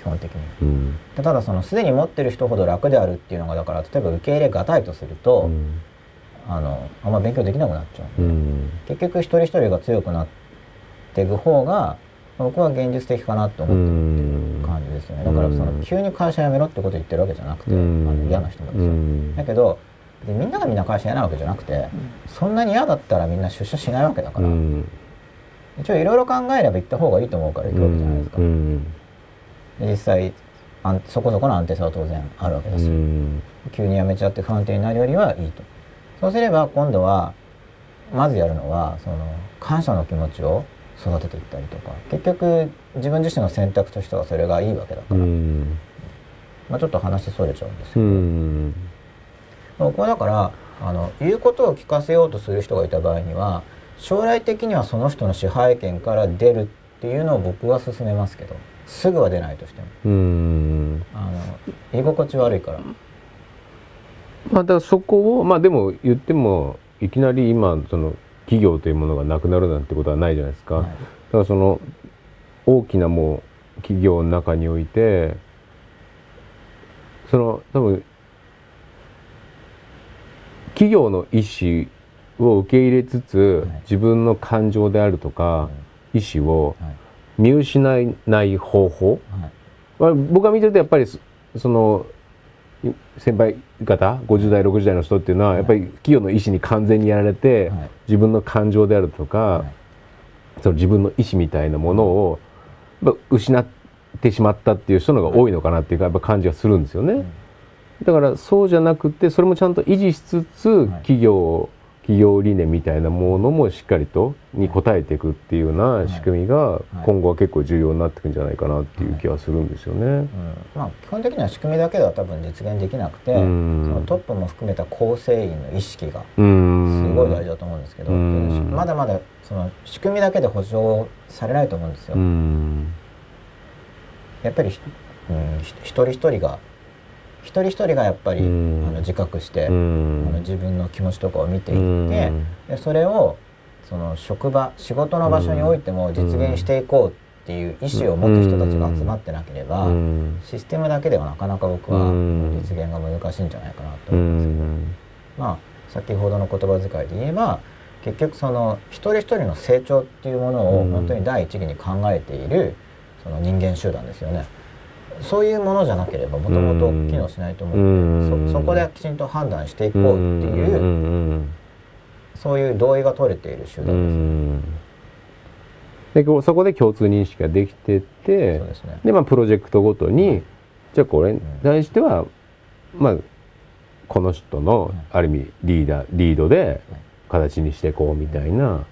基本的に。うん。でただそのすでに持ってる人ほど楽であるっていうのがだから例えば受け入れがたいとすると、うん。あのあんま勉強できなくなっちゃう。で、うん。ん結局一人一人が強くなっていく方が僕は現実的かなとう思ってるん。感じですよね。だからそのうん。急に会社辞めろってこと言ってるわけじゃなくて、うん。あの嫌な人もですよ、うん。だけどでみんながみんな会社嫌なわけじゃなくて、そんなに嫌だったらみんな出社しないわけだから、うん。一応いろいろ考えれば行った方がいいと思うから行くわけじゃないですか、うん。で実際あんそこそこの安定さは当然あるわけだし、うん。急に辞めちゃって不安定になるよりはいいと。そうすれば今度はまずやるのはその感謝の気持ちを育てていったりとか。結局自分自身の選択としてはそれがいいわけだかうら、ん。まあ、ちょっと話それちゃうんですけうど、ん僕はだからあの言うことを聞かせようとする人がいた場合には将来的にはその人の支配権から出るっていうのを僕は勧めますけどすぐは出ないとしても。うん。あの居心地悪いから。まあだそこをまあでも言ってもいきなり今その企業というものがなくなるなんてことはないじゃないですか。はい。だからその大きなも企業の中においてその多分企業の意思を受け入れつつ、はい。自分の感情であるとか、意思をはい。見失えない方法。はい。まあ僕が見てるとやっぱりそそのい先輩方50代60代の人っていうのはやっぱり企業の意思に完全にやられて、はい。自分の感情であるとか、はい。その自分の意思みたいなものを失ってしまったっていう人の方が多いのかなっていうかやっぱ感じがするんですよね。だからそうじゃなくてそれもちゃんと維持しつつ、い。企業企業理念みたいなものもしっかりとに応えていくっていうような仕組みが今後は結構重要になってくんじゃないかなっていう気はするんですよね。うん。まあ、基本的には仕組みだけでは多分実現できなくて、うん。そのトップも含めた構成員の意識がすごい大事だと思うんですけど、うん。まだまだその仕組みだけで保証されないと思うんですよ。うん。やっぱりひ、うん、ひ一人一人が一人一人がやっぱり、うん。あの自覚して、うあのん自分の気持ちとかを見てういって、ん。でそれをその職場仕事の場所においても実現していこうっていう意思を持つ人たちが集まってなければ、うん。システムだけではなかなか僕はうん。実現が難しいんじゃないかなとう思うんですけど、ん。まあ先ほどの言葉遣いで言えば結局その一人一人の成長っていうものをうん本当に第一義に考えているその人間集団ですよね。そういうものじゃなければもともと機能しないと思う。ので、うん。そそこできちんと判断していこうっていう、うんそういう同意が取れている集う団です。ん。でこうそこで共通認識ができてってそうですね。でまあプロジェクトごとにじゃあこれに対してはまあこの人のある意味リーダーリードで形にしていこうみたいな。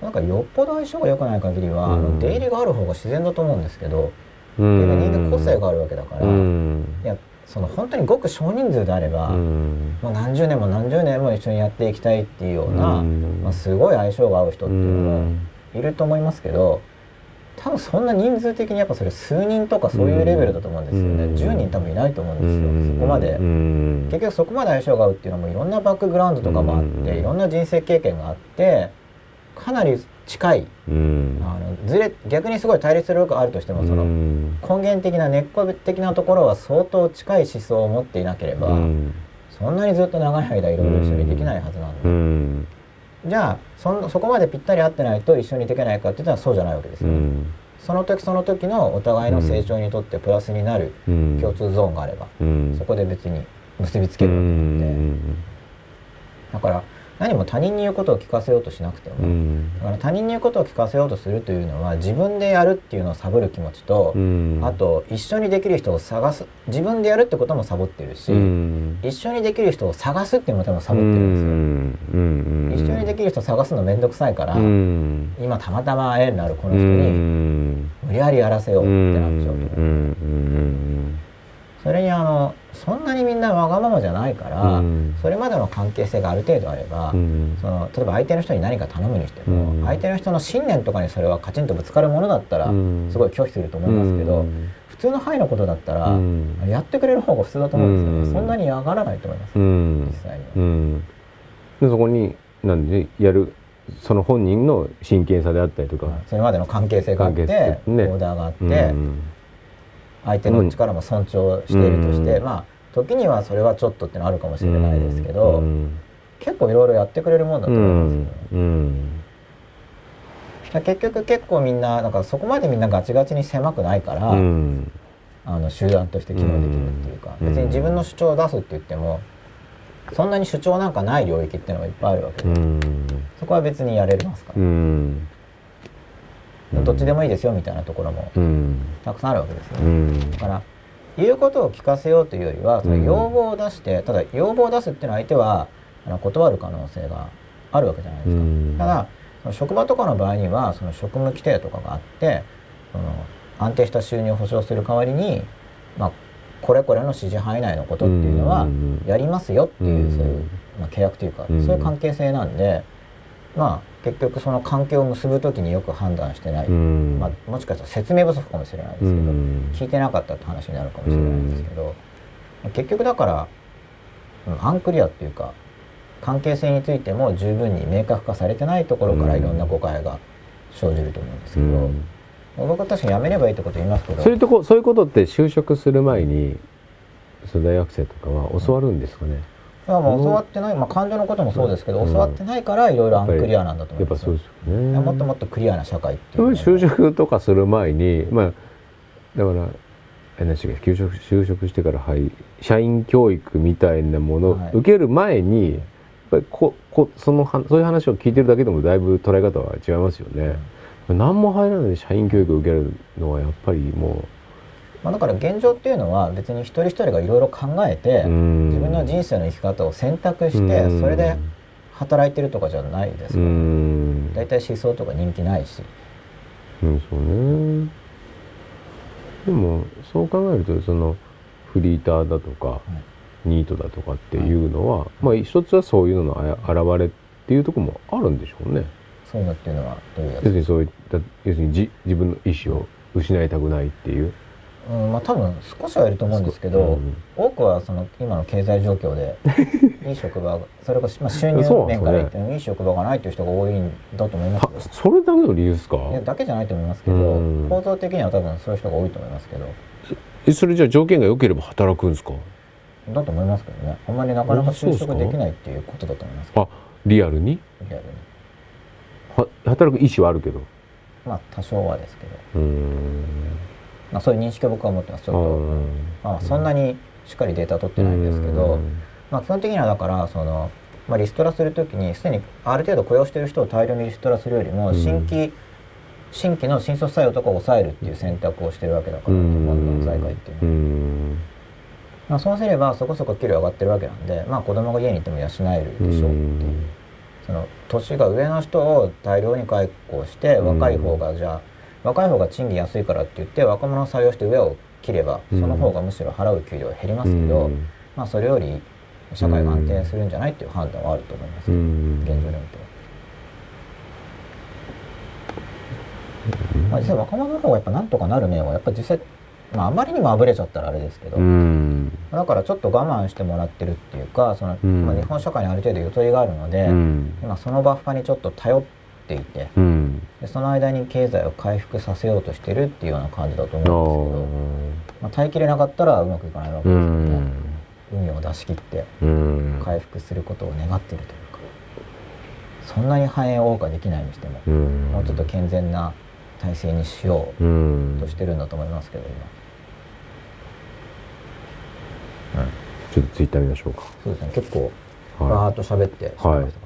なんかよっぽど相性が良くない限りは、あうん。の出入りがある方が自然だと思うんですけど、うん。人間個性があるわけだから、うん。いやその本当にごく少人数であれば、うん。もう何十年も何十年も一緒にやっていきたいっていうような、うん。まあ、すごい相性が合う人うっていうのもん。いると思いますけど多分そんな人数的にやっぱそれ数人とかそういうレベルだと思うんですよね、うん。10人多分いないと思うんですよ、そこまで、うん。結局そこまで相性が合うっていうのもいろんなバックグラウンドとかもあって、うん。いろんな人生経験があってかなり近い。うん。あのずれ逆にすごい対立するよくあるとしてもその、うん。根源的な根っこ的なところは相当近い思想を持っていなければ、うん。そんなにずっと長い間いろいろ一緒にできないはずなんで、うん。じゃあそんそこまでぴったり合ってないと一緒にできないかって言ったらそうじゃないわけですよ、うん。その時その時のお互いの成長にとってプラスになるうん。共通ゾーンがあれば、うん。そこで別に結びつけるわけなんで、うん。だから何も他人に言うことを聞かせようとしなくても、うん。だから他人に言うことを聞かせようとするというのは自分でやるっていうのをサボる気持ちと、うん。あと一緒にできる人を探す自分でやるってこともサボってるし、うん。一緒にできる人を探すっていうのも多分サボってるんですよ、うん。一緒にできる人探すの面倒くさいから、うん。今たまたま縁のあるこのう人にん。無理やりやらせようってなっちゃうと、それにあのそんなにみんなわがままじゃないから、うん。それまでの関係性がある程度あれば、うん。その例えば相手の人に何か頼むにしても、うん。相手の人の信念とかにそれはカチンとぶつかるものだったら、うん。すごい拒否すると思いますけど、うん。普通の範囲のことだったら、うん。やってくれる方が普通だと思うんですよね、うん。そんなに嫌がらないと思います、うん。実際にでそこになんでやるその本人の真剣さであったりとか、それまでの関係性があって、ね。オーダーがあって、うん相手の力も尊重しているとして、うん。まあ時にはそれはちょっとってのはあるかもしれないですけど、うん。結構いろいろやってくれるもんだとう思いますよ、ん。うん。だから結局結構みんななんかそこまでみんなガチガチに狭くないから、うん。あの集団として機能できるっていうか、うん。別に自分の主張を出すって言ってもそんなに主張なんかない領域っていうのがいっぱいあるわけ。で、うん。そこは別にやれますか？ら、うんどっちでもいいですよみたいなところもうん。たくさんあるわけですよ。ね。うん。だから言うことを聞かせようというよりはその要望を出して、ただ要望を出すっていうのは相手はあの断る可能性があるわけじゃないですか。うん。ただその職場とかの場合にはその職務規定とかがあってその安定した収入を保障する代わりに、まあ、これこれの指示範囲内のことっていうのはうん。やりますよっていう、うん。そういう、まあ、契約というか、うん。そういう関係性なんでまあ結局その関係を結ぶ時によく判断してない、うん。まあ、もしかしたら説明不足かもしれないですけど、うん。聞いてなかったって話になるかもしれないんですけど、結局だから、うんアンクリアっていうか関係性についても十分に明確化されてないところからうん。いろんな誤解が生じると思うんですけど、うん。僕は確かにやめればいいってこと言いますけどそういうとこそういうことって就職する前にその大学生とかは教わるんですかね、いやもう教わってない、まあ、感情のこともそうですけど、うん。教わってないからいろいろアンクリアなんだと思いますやっぱそうですよいねやもっともっとクリアな社会っていう就職とかする前にまあだから就職就職してからはい社員教育みたいなものをはい。受ける前に、やっぱりここそのはそういう話を聞いてるだけでもだいぶ捉え方は違いますよね。何も入らないで社員教育を受けるのはやっぱりもまあ、だから現状っていうのは別に一人一人がいろいろ考えて、自分の人生の生き方を選択して、うん。それで働いてるとかじゃないですうから、ん。大体思想とか人気ないし。うんそうね。でもそう考えるとそのフリーターだとか、ニートだとかっていうのは、まあ一つはそういうののあや現れっていうところもあるんでしょうね。そういうのっていうのはどういう要するにそういった要するにじ自分の意思を失いたくないっていううんまあ多分少しはいると思うんですけど、うん。多くはその今の経済状況で いい職場がそれこそ、まあ、収入面から言ってもいい職場がないという人が多いんだと思いますはよそれだけの理由ですか？いやだけじゃないと思いますけど、うん。構造的には多分そういう人が多いと思いますけど。えそれじゃあ条件が良ければ働くんですか？だと思いますけどね。あんまりなかなか就職できないっていうことだと思いますけど。あリアルに？リアルに。は働く意思はあるけど。まあ多少はですけど、うーんまあ、そういう認識を僕は持ってますちょっと、うんまあ、そんなにしっかりデータ取ってないんですけど、うんまあ、基本的にはだからその、まあ、リストラするときにすでにある程度雇用している人を大量にリストラするよりもうん。新規、新規の新卒採用とかを抑えるっていう選択をしてるわけだから、うん日本の財界っていうのは、うんまあ、そうすればそこそこ給料上がってるわけなんで、まあ、子供が家にいても養えるでしょうっていう、その年が上の人を大量に解雇してうん若い方がじゃあ若い方が賃金安いからって言って若者を採用して上を切ればその方がむしろ払う給料は減りますけど、うん。まあ、それより社会が安定するんじゃないっていう判断はあると思います、うん。現状で見て。は、まあ、実際若者の方がやっぱなんとかなる面はやっぱ実際、まあ、あまりにもあぶれちゃったらあれですけど、うん。だからちょっと我慢してもらってるっていうかその、うん。まあ、日本社会にある程度ゆとりがあるので、うん。今そのバッファにちょっと頼っていてうん。でその間に経済を回復させようとしてるっていうような感じだとあ思うんですけど、まあ、耐えきれなかったらうまくいかないわけですよね。ん。海を出し切ってうん。回復することを願っているというかそんなに繁栄を謳歌できないにしても、うん。もうちょっと健全な体制にしよううんとしてるんだと思いますけど今、うん、ちょっとツイッター見ましょうか。そうですね。結構はい。バーッと喋ってしまい。ましたからね、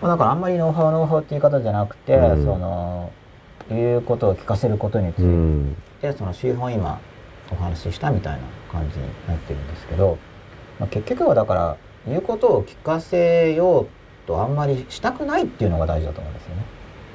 まあ、だからあんまりノウハウノウハウっていう言い方じゃなくて、うん。その言うことを聞かせることについて、うん。でその資本今お話ししたみたいな感じになってるんですけど、まあ、結局はだから言うことを聞かせようとあんまりしたくないっていうのが大事だと思うんですよね。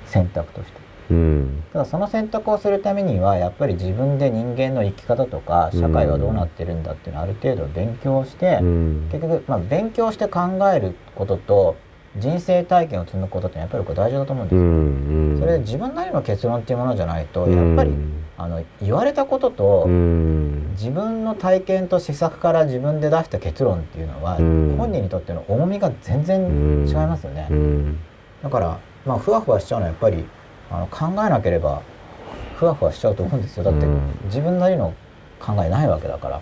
選択として。うん。ただその選択をするためにはやっぱり自分で人間の生き方とか社会はどうなってるんだっていうのをある程度勉強して、うん。結局、まあ、勉強して考えることと人生体験を積むことってやっぱりこれ大事だと思うんですうよ。ん。それで自分なりの結論っていうものじゃないとやっぱり、あの言われたことと、うん。自分の体験と施策から自分で出した結論っていうのは、うん。本人にとっての重みが全然違いますよね、うん。だからまあふわふわしちゃうのはやっぱりあの考えなければふわふわしちゃうと思うんですよ。だってうん。自分なりの考えないわけだから。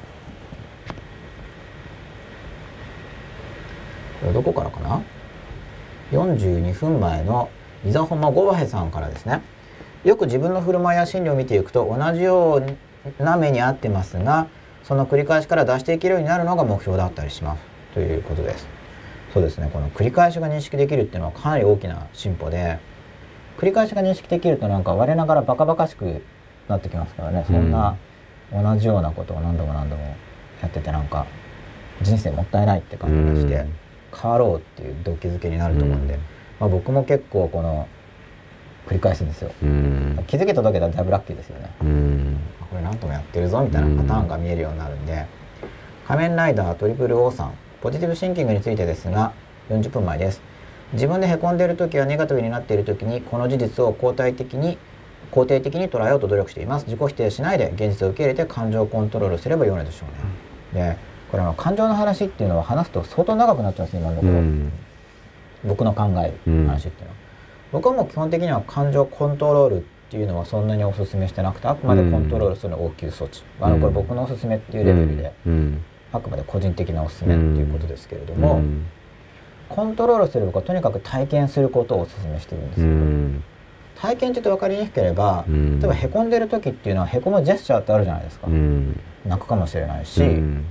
これどこからかな？42分前の伊沢本間ゴバヘさんからですね。よく自分の振る舞いや心理を見ていくと同じような目に遭ってますがその繰り返しから出していけるようになるのが目標だったりします。ということです。そうですね。この繰り返しが認識できるっていうのはかなり大きな進歩で繰り返しが認識できるとなんか我ながらバカバカしくなってきますからね。そんな同じようなことを何度も何度もやっててなんか人生もったいないって感じがしてうん変わろうっていう動機づけになると思うんで、うん。まあ、僕も結構この繰り返すんですよ。うん。気づけた時はだいぶラッキーですよね。うん。これ何ともやってるぞみたいなパターンが見えるようになるんで、仮面ライダートリプル O さんポジティブシンキングについてですが40分前です。自分でへこんでいる時やネガティブになっている時にこの事実を肯定的に肯定的に捉えようと努力しています。自己否定しないで現実を受け入れて感情をコントロールすればよいのでしょうね、でこれあの感情の話っていうのは話すと相当長くなっちゃうんです今のところ、うん。僕の考える話っていうのは、僕はもう基本的には感情コントロールっていうのはそんなにお勧めしてなくてあくまでコントロールする応急措置、あのこれ僕のおすすめっていうレベルで、うん。あくまで個人的なおすすめっていうことですけれども、うん。コントロールする僕はとにかく体験することをお勧めしてるんですうよ、ん。体験って言うと分かりにくければ、うん。例えばへこんでる時っていうのはへこむジェスチャーってあるじゃないですか、うん。泣くかもしれないし、うん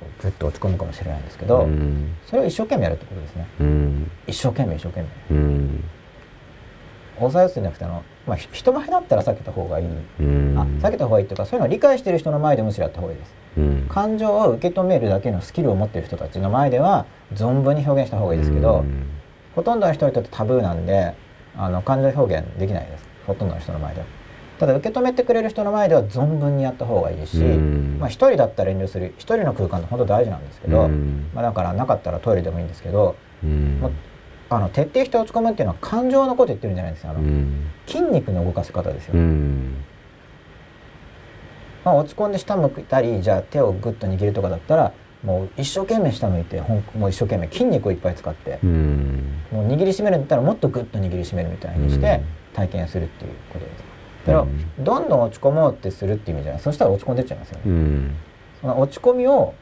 こうグッと落ち込むかもしれないんですけど、うん。それを一生懸命やるってことですね。うん。一生懸命一生懸命。うん。抑えすぎなくてあの、まあ、ひ人前だったら避けた方がいい、うん。あ避けた方がいいっていうかそういうのを理解してる人の前でむしろやった方がいいです。うん。感情を受け止めるだけのスキルを持っている人たちの前では存分に表現した方がいいですけど、ほとんどの人にとってタブーなんであの感情表現できないです。ほとんどの人の前ではただ受け止めてくれる人の前では存分にやった方がいいし、うん。まあ、一人だったら遠慮する一人の空間って本当大事なんですけど、うん。まあ、だからなかったらトイレでもいいんですけどうん。もうあの徹底して落ち込むっていうのは感情のこと言ってるんじゃないんですよ。あの、うん。筋肉の動かし方ですよ、うん。まあ、落ち込んで下向いたりじゃあ手をグッと握るとかだったらもう一生懸命下向いてもう一生懸命筋肉をいっぱい使ってうん。もう握りしめるんだったらもっとグッと握りしめるみたいにして体験するっていうことです。けど、どんどん落ち込もうってするっていう意味じゃない。そしたら落ち込んでっちゃいますよね。うん。その落ち込みを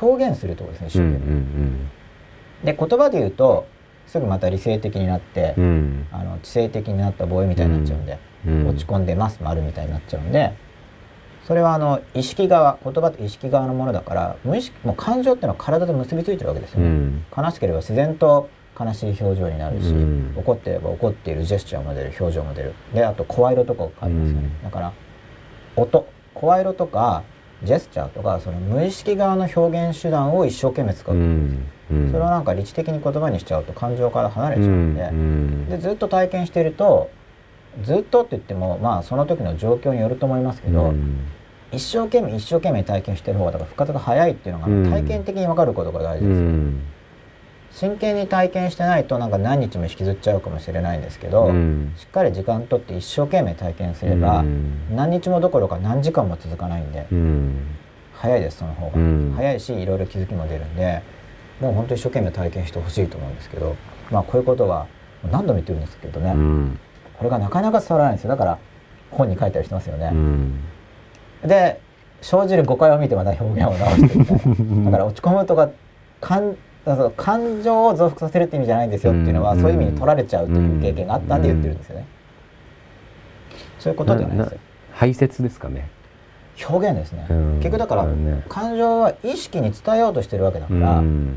表現するってことですね一うん生懸命。で言葉で言うとすぐまた理性的になって、うん。あの知性的になった防衛みたいになっちゃうんで、うん。落ち込んでます丸みたいになっちゃうんでそれはあの意識側言葉って意識側のものだから無意識もう感情っていうのは体と結びついてるわけですよね。うん。悲しければ自然と悲しい表情になるし、うん。怒ってれば怒っているジェスチャーも出る表情も出る。であと声色とかが変わりますよね、うん。だから音。声色とかジェスチャーとかその無意識側の表現手段を一生懸命使う、うん。うん。それをなんか理知的に言葉にしちゃうと感情から離れちゃううん。で,、ん。でずっと体験しているとずっとって言ってもまあその時の状況によると思いますけど、うん。一生懸命一生懸命体験してる方がだから復活が早いっていうのうん。が体験的に分かることが大事うです。よ、ん真剣に体験してないとなんか何日も引きずっちゃうかもしれないんですけど、うん。しっかり時間とって一生懸命体験すれば、うん。何日もどころか何時間も続かないんで、うん。早いですその方が、うん。早いしいろいろ気づきも出るんでもう本当一生懸命体験してほしいと思うんですけどまあこういうことは何度も言ってるんですけどね、うん。これがなかなか伝わらないんですよ。だから本に書いたりしてますよね、うん。で生じる誤解を見てまた表現を直してみたいな。だから落ち込むとか感情を増幅させるって意味じゃないんですよっていうのは、うん。そういう意味に取られちゃうという経験があったんで言ってるんですよね、そういうことじゃないですよ。排泄ですかね。表現ですね、うん。結局だから、ね。感情は意識に伝えようとしてるわけだから、うん。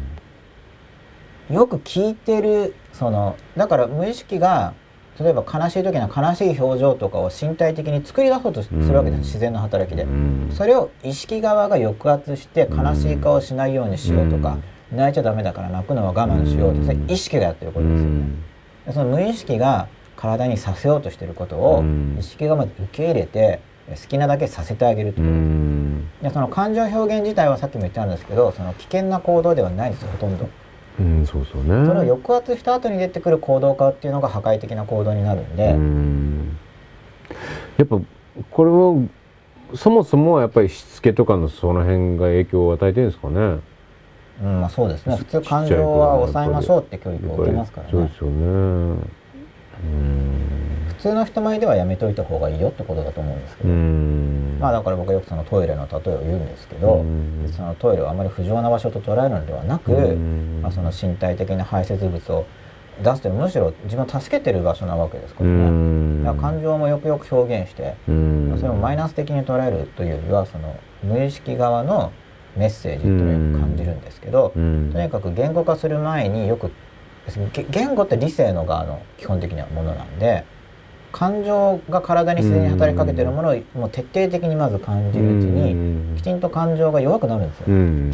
よく聞いてるそのだから無意識が例えば悲しい時には悲しい表情とかを身体的に作り出そうとするわけです、うん。自然の働きで、うん。それを意識側が抑圧して悲しい顔しないようにしようとか、泣いちゃダメだから泣くのは我慢しようと、うん。それ意識がやってることですよね、でその無意識が体にさせようとしてることを、うん。意識がまず受け入れて好きなだけさせてあげるってうこと。です、ん。でその感情表現自体はさっきも言ったんですけどその危険な行動ではないんですよほとんど。うんそうそうね。それを抑圧した後に出てくる行動化っていうのが破壊的な行動になるんで、うん。やっぱこれをそもそもやっぱりしつけとかのその辺が影響を与えてるんですかねうん。まあ、そうですね。普通感情は抑えましょうって教育を受けますからね。そうですよね。うん。普通の人前ではやめといた方がいいよってことだと思うんですけうど、ん。まあだから僕はよくそのトイレの例えを言うんですけど、うん。そのトイレをあまり不浄な場所と捉えるのではなく、うん。まあ、その身体的な排泄物を出すというのはむしろ自分を助けてる場所なわけですかうらね、から感情もよくよく表現して、それをマイナス的に捉えるというよりはその無意識側のメッセージというのを感じるんですけど、うん。とにかく言語化する前によくげ言語って理性の側の基本的なものなんで感情が体に自然に働きかけてるものをもう徹底的にまず感じるうちにきちんと感情が弱くなるんですよ。うん。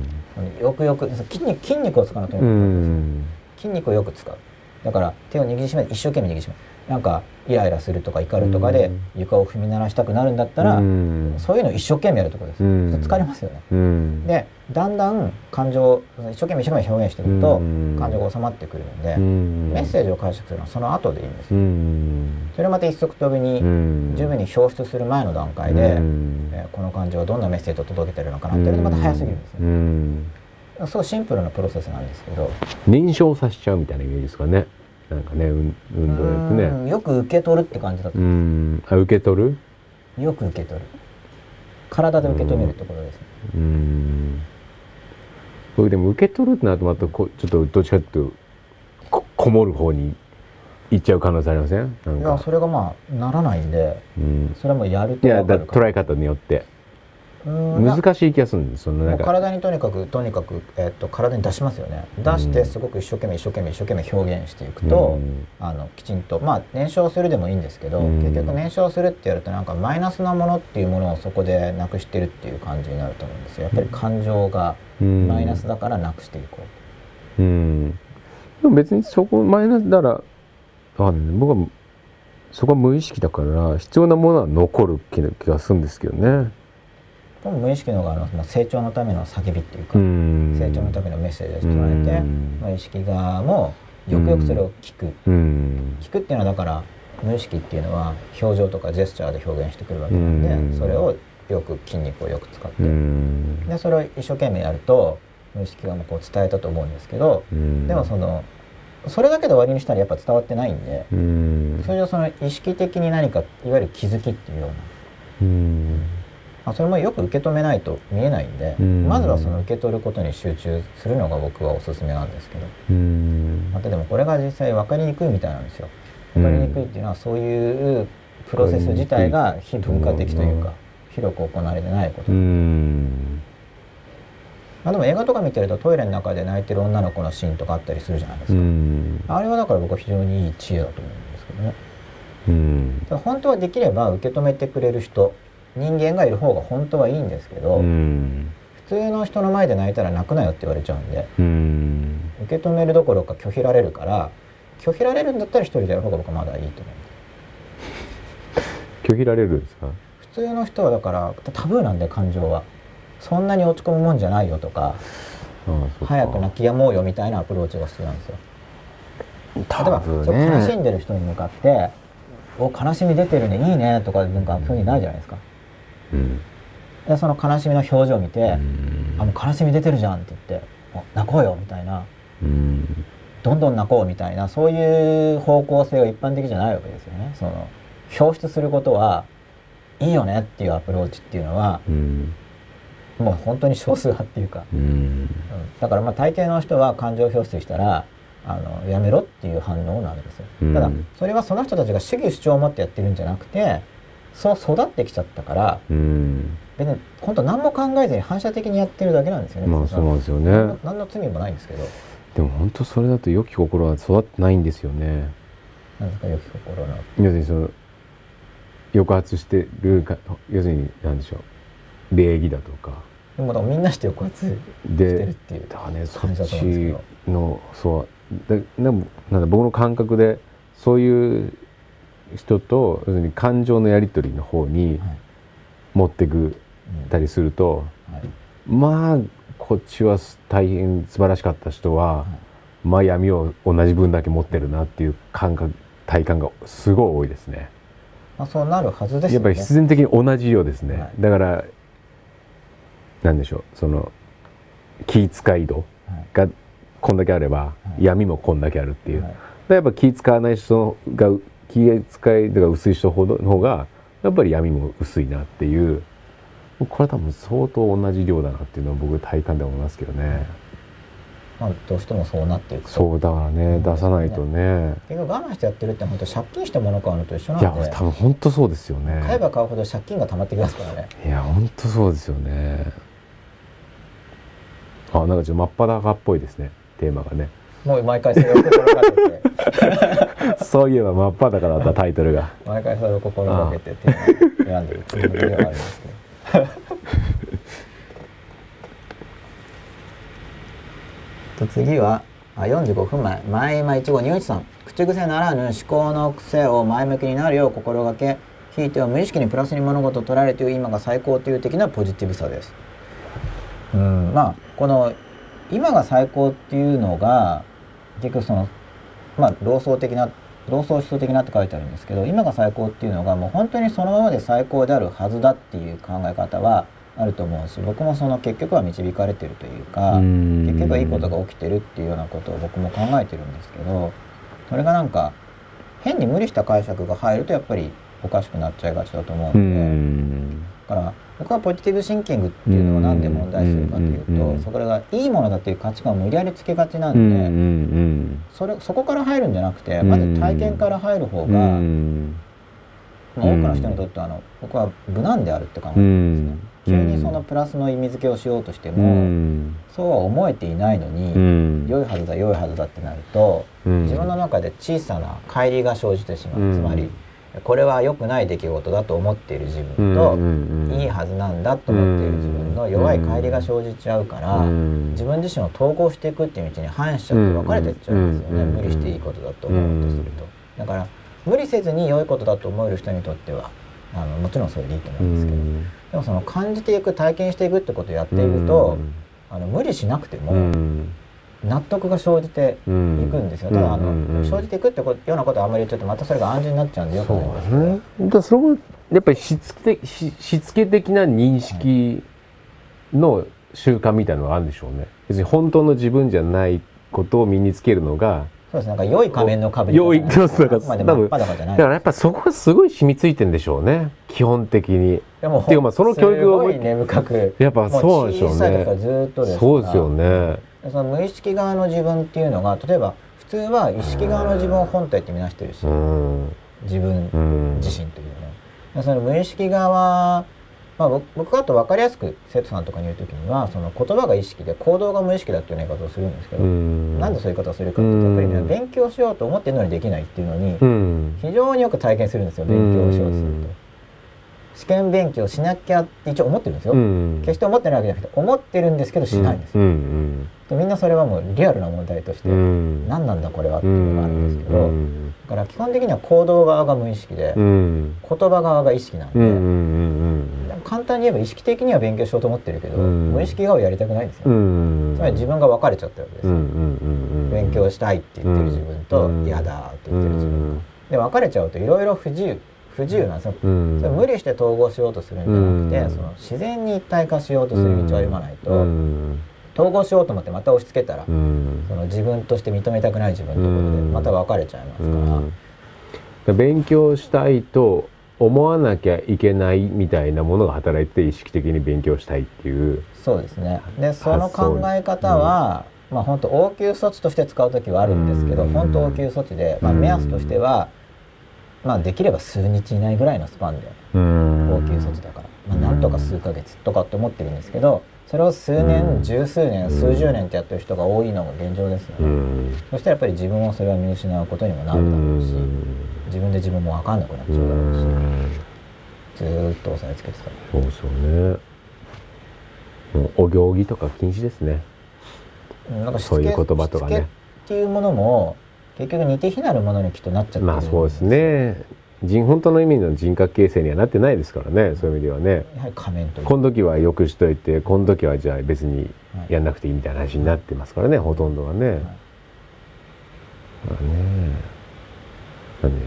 よくよく筋肉筋肉を使うのとにうかくん。筋肉をよく使う。だから手を握りしめて一生懸命握りしめるなんかイライラするとか怒るとかで床を踏み鳴らしたくなるんだったら、うん。そういうのを一生懸命やるところです、うん。疲れますよね。うん。でだんだん感情を一生懸命一生懸命表現していくと、うん。感情が収まってくるので、うん。メッセージを解釈するのはその後でいいんですうよ、ん。それをまた一足飛びにうん。十分に表出する前の段階で、うん。えーこの感情はどんなメッセージを届けてるのかなっていうのでまた早すぎるんですうね、ん。すごいシンプルなプロセスなんですけど。燃焼させちゃうみたいなイメージですかねなんかね運運動やってね。うんよく受け取るって感じだとうん。あ受け取る？よく受け取る。体で受け止めるってことですね。うん。僕でも受け取るってなるとまたこうちょっとどっちかっていうとここもる方に行っちゃう可能性ありません？いやそれがまあならないんでうん。それはもうやるといやだ捉え方によって難しい気がするんですその体にとにかくとにかく、えっと体に出しますよね。出してすごく一生懸命一生懸命一生懸命表現していくと、うん。あのきちんとまあ燃焼するでもいいんですけど、うん。結局燃焼するってやるとなんかマイナスなものっていうものをそこでなくしてるっていう感じになると思うんですよ。やっぱり感情がうん。マイナスだからなくしていこう。ん。でも別にそこマイナスだらあ僕はそこは無意識だから必要なものは残る気気がするんですけどね。うでも無意識の方があの成長のための叫びっていうか、うん。成長のためのメッセージとして捉えて、うん。無意識側もよくよくそれを聞く、うん。聞くっていうのはだから無意識っていうのは表情とかジェスチャーで表現してくるわけなんで、うん。それをよく筋肉をよく使って、うん。でそれを一生懸命やると無意識側もこう伝えたと思うんですけど、うん。でもそのそれだけで終わりにしたらやっぱ伝わってないんで、うん。通常その意識的に何かいわゆる気づきっていうような、うんまあ、それもよく受け止めないと見えないんで、うん。まずはその受け取ることに集中するのが僕はおすすめなんですけど。うん。またでもこれが実際分かりにくいみたいなんですよ。分かりにくいっていうのはそういうプロセス自体が非文化的というか。広く行われてないこと、うん。まあ、でも映画とか見てるとトイレの中で泣いてる女の子のシーンとかあったりするじゃないですうか、ん。あれはだから僕は非常にいい知恵だと思うんですけどね。本当はできれば受け止めてくれる人人間がいる方が本当はいいんですけど、うん。普通の人の前で泣いたら泣くなよって言われちゃうんでうん。受け止めるどころか拒否られるから拒否られるんだったら一人でやる方が僕はまだいいと思う。拒否られるんですか？普通の人はだからタブーなんで感情は。そんなに落ち込むもんじゃないよとか早く泣き止もうよみたいなアプローチが必要なんですよ。例えば、悲しねんでる人に向かって「お悲しみ出てるねいいね」とかなんかそういうないじゃないですか。うんでその悲しみの表情を見てう「ん。あもう悲しみ出てるじゃん」って言って「お泣こうよ」みたいな。うん。どんどん泣こうみたいなそういう方向性は一般的じゃないわけですよね。その表出することはいいよねっていうアプローチっていうのはうん。もう本当に少数派っていうか。うん。うんだからまあ大抵の人は感情表出したらあのやめろっていう反応になるんですよ、うん。ただそれはその人たちが主義主張を持ってやってるんじゃなくてそう育ってきちゃったからうん。別に本当何も考えずに反射的にやってるだけなんですよね、まあそうなんですよね。何の何の罪もないんですけど。でも本当それだと良き心は育ってないんですよね。なんですか良き心の要するにその抑圧してるか要するに何でしょう。礼儀だとか。でもみんなして抑圧してるでっていう。感じだと思うんですちけど。のそうだなんかなんだ僕の感覚でそういう人と感情のやり取りの方にはい。持ってくうんたりすると、はい。まあこっちは大変素晴らしかった人は、まあ闇を同じ分だけ持ってるなっていう感覚体感がすごい多いですね。まあ、そうなるはずですよね。やっぱり必然的に同じようですね。はい。だからなんでしょうその気遣い度はい。がこんだけあれば、はい。闇もこんだけあるっていう。はい。やっぱ気使わない人が気遣い度が薄い人ほどの方がやっぱり闇も薄いなっていうこれは多分相当同じ量だなっていうのは僕体感で思いますけどね。まあ、どうしてもそうなっていくとそうだからね出さないとね。結局我慢してやってるって本当借金して物買うのと一緒いやなんで多分本当そうですよね。買えば買うほど借金が溜まってきますからねいや本当そうですよね。あなんかちょっと真っ裸っぽいですねテーマがね。もう毎回それを心がけて そういえば真っ裸だったタイトルが。毎回それを心がけて選んでるつもりではありますけどと次はあ45分前前今一号二一さん口癖ならぬ思考の癖を前向きになるよう心がけひいては無意識にプラスに物事を捉えるという今が最高という的なポジティブさですうんまあこの今が最高っていうのが結局そのまあ老荘的な老荘思想的なって書いてあるんですけど今が最高っていうのがもう本当にそのままで最高であるはずだっていう考え方はあると思うし僕もその結局は導かれてるというか結局はいいことが起きてるっていうようなことを僕も考えてるんですけどそれがなんか変に無理した解釈が入るとやっぱりおかしくなっちゃいがちだと思ううので、ん。だから僕はポジティブシンキングっていうのをなんで問題視するかというと、それがいいものだという価値観を無理やりつけがちなうんんで、うん。それそこから入るんじゃなくてうんまず体験から入る方うが、ん。まあ、多くの人にとってはあの僕は無難であるって考えてうるんですね。ん。急にそのプラスの意味付けをしようとしてうも、ん。そうは思えていないのに、うん。良いはずだ良いはずだってなると、うん。自分の中で小さな乖離が生じてしまう、うん。つまりこれは良くない出来事だと思っている自うん分と、うんうん。いいはずなんだと思っている自分の弱い乖離が生じちゃうから、うん自分自身を統合していくっていう道に反しちゃって分かれていっちゃうんですよね、うん無理していいことだと思うとすると。だから無理せずに良いことだと思える人にとってはあのもちろんそれでいいと思ううんですけど、ん。でもその感じていく体験していくってことをやっていると、あの無理しなくてうもん納得が生じていくんですよ、ただあの、生じていくってことようなことをあんまり言っちゃうとまたそれが暗示になっちゃうんでよくそうないんでですねだそれもやっぱりしつけししつけ的な認識の習慣みたいなのがあるんでしょうね。別に本当の自分じゃないことを身につけるのがそうですなんか良い仮面のかぶり良いそうそうだからだからやっぱそこがすごい染みついてんでしょうね。基本的にでもっていうかまあその教育をすごい根深く。やっぱそうなんでしょうね。ずっとですから。そうですよねその無意識側の自分っていうのが例えば普通は意識側の自分を本体って見なしてるし、うん。自分うん。自身というね、でその無意識側まあ、僕僕があと分かりやすく生徒さんとかに言う時にはその言葉が意識で行動が無意識だっていう言い方をするんですけど、うん。なんでそういう言い方をするかってやっぱりねうん。勉強しようと思ってるのにできないっていうのにうん。非常によく体験するんですよ勉強をしようとするうんと。試験勉強しなきゃって一応思ってるんですよ。うん。決して思ってないわけじゃなくて思ってるんですけどしないんですよ。うんでみんなそれはもうリアルな問題として、うん。何なんだこれはってういうのがあるんですけど、んだから基本的には行動側が無意識で、うん。言葉側が意識なんで、うんうんでも簡単に言えば意識的には勉強しようと思ってるけど、うん。無意識側をやりたくないんですよ、うんつまり自分が分かれちゃったわけですよ、うんうんうん勉強したいって言ってる自分とうん嫌だって言ってる自分、で分かれちゃうといろいろ不自由不自由なんですよ、うん。それ無理して統合しようとするんじゃなくて、うん。その自然に一体化しようとする道を歩まないと、うん。統合しようと思ってまた押し付けたら、うん。その自分として認めたくない自分ということでうん。また分かれちゃいますから、うん。勉強したいと思わなきゃいけないみたいなものが働いて意識的に勉強したいっていうそうですね。でその考え方は、まあ本当応急措置として使う時はあるんですけど、うん。本当応急措置で、まあ、うん目安としては、まあ、できれば数日以内ぐらいのスパンで応応急措置だから、まあ、なんとか数ヶ月とかって思ってるんですけどそれを数年、うん。十数年数十年ってやってる人が多いのが現状ですよね、うん。そしたらやっぱり自分をそれは見失うことにもなるだろうし、自分で自分も分かんなくなっちゃうだろうし、ずーっと押さえつけてた。そうですよね。もうお行儀とか禁止ですね。うんなんかしつけそういう言葉とかね。しつけっていうものも結局似て非なるものにきっとなっちゃってるまあそうですね。人本当の意味の人格形成にはなってないですからね。そういう意味ではね。やはり仮面という。この時はよくしといてこの時はじゃあ別にやんなくていいみたいな話になってますからね。ほとんどはね。まあね。なんで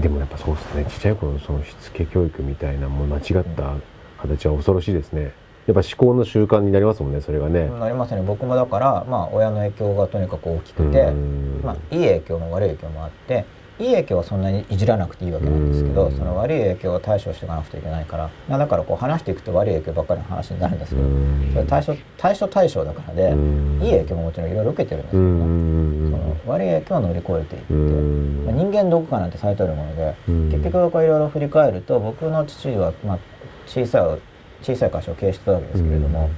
でもやっぱそうですね。ちっちゃい頃のそのしつけ教育みたいなもう間違った形は恐ろしいですね。やっぱ思考の習慣になりますもんねそれがね。なりますね。僕もだからまあ親の影響がとにかく大きくて、うん。まあ、いい影響も悪い影響もあっていい影響はそんなにいじらなくていいわけなんですけど、うん。その悪い影響を対処していかなくちゃいけないから。まあだからこう話していくと悪い影響ばっかりの話になるんですけど、うん。それ対処対処対象だからで、うん。いい影響ももちろんいろいろ受けてるんですけうど、ん。その悪い影響は乗り越えていって、うん。まあ、人間どこかなんてされてるもので、うん。結局いろいろ振り返ると僕の父は、まあ、小さい小さい会社を経営してたわけですけれども、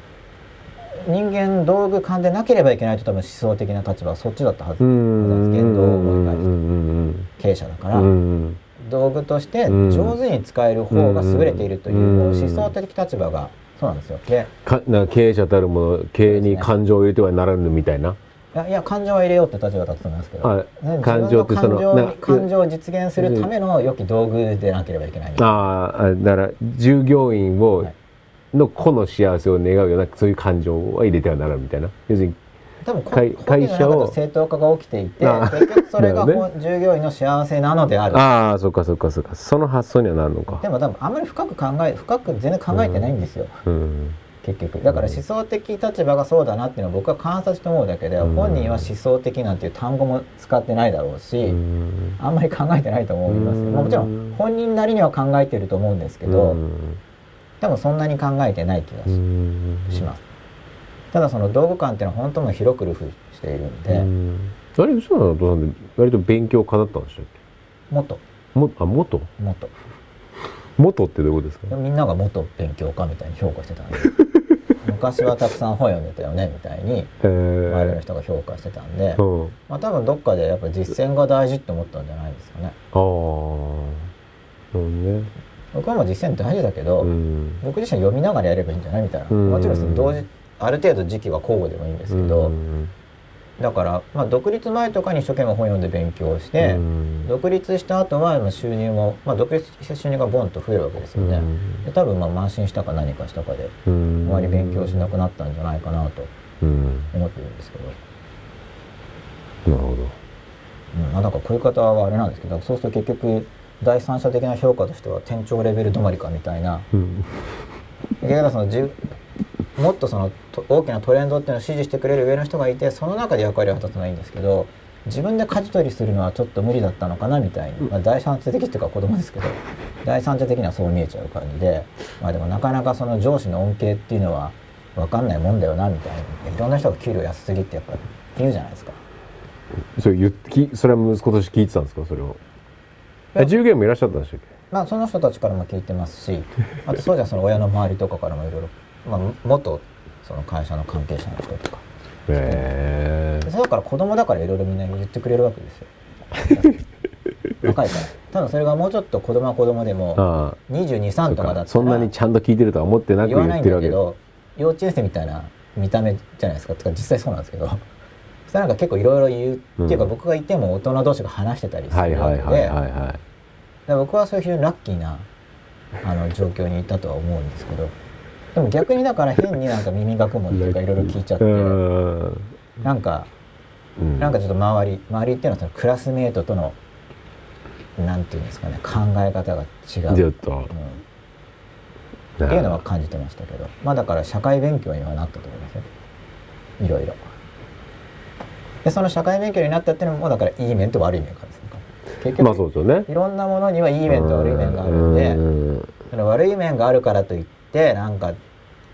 人間道具勘でなければいけないと多分思想的な立場はそっちだったはず、うん。言動を思い返すうん経営者だから、うん。道具としてうん。上手に使える方が優れているという、うん。思想的立場がそうなんですよ。経営者たるもの経営に感情を入れてはならぬみたいな？いやいや感情は入れようって立場だったと思いますけど、感情ってその感情を実現するための良き道具でなければいけないあーあだから従業員を、はいの個の幸せを願うようなそういう感情は入れてはならんみたいな。要するに多分こ会会社を正当化が起きていて結局それが なるほ本従業員の幸せなのである。ああそっかそっかそっか。その発想にはなるのか。でも多分あんまり深く考え深く全然考えてないんですよ、うん。結局。だから思想的立場がそうだなっていうのは僕は観察して思うだけで、うん。本人は思想的なんていう単語も使ってないだろうし、うん。あんまり考えてないと思います、もちろん本人なりには考えてると思うんですけど、うん多分そんなに考えてない気がし,、うん。ますただその道具観っていうのは本当も広くルフしているんで、うん。あれ嘘なの？お父さん割と勉強家だったんでしたっ元。けもあ元？元。元ってどういうことですか？みんなが元勉強家みたいに評価してたんで 昔はたくさん本読んでたよねみたいに周りの人が評価してたんで、うん。まあ、多分どっかでやっぱ実践が大事って思ったんじゃないですかね。ああうんね僕はもう実践大事だけど、うん。僕自身読みながらやればいいんじゃないみたいな、うん。もちろん同時ある程度時期は交互でもいいんですけど、うん。だから、まあ、独立前とかに一生懸命本読んで勉強して、うん。独立した後はまあ収入も、まあ、独立して収入がボンと増えるわけですよね、で多分まあ慢心したか何かしたかでうん。あまり勉強しなくなったんじゃないかなとうん。思ってるんですけど、なるほど。うん。まあ、だからこういう方はあれなんですけどそうすると結局第三者的な評価としては店長レベル止まりかみたいな。うん。その自もっとそのと大きなトレンドっていうのを支持してくれる上の人がいてその中で役割を果たすのはいいんですけど自分で舵取りするのはちょっと無理だったのかなみたいに、まあ、第三者的っていうか子供ですけど第三者的にはそう見えちゃう感じでまあでもなかなかその上司の恩恵っていうのは分かんないもんだよなみたいな。いろんな人が給料安すぎってやっぱ言うじゃないですか。それ言ってきそれは息子として聞いてたんですか？それを従業員もいらっしゃったんでしたっけ？まあその人たちからも聞いてますし あとそうじゃんその親の周りとかからもいろいろ、まあ、元その会社の関係者の人とか。へでそれだから子供だからいろいろみんな言ってくれるわけですよ。若いから。多分それがもうちょっと子供は子供でもああ。223とかだったらそんなにちゃんと聞いてるとは思ってなく言わないんだけど幼稚園生みたいな見た目じゃないですか。とか実際そうなんですけどそしたらなんか結構いろいろ言う、うん。っていうか僕がいても大人同士が話してたりすはいるわけで、僕はそういう非常にラッキーなあの状況にいたとは思うんですけど。でも逆にだから変になんか耳が曇っていうかいろいろ聞いちゃってうん。なんかうん。なんかちょっと周り周りっていうのはそのクラスメートとのなんていうんですかね考え方が違う、うん。っていうのは感じてましたけど。まあだから社会勉強にはなったと思いますよ。いろいろでその社会勉強になったっていうのもだからいい面と悪い面からですよ。結局、まあそうですよね。いろんなものにはいい面と悪い面があるんで、うん。悪い面があるからといってなんか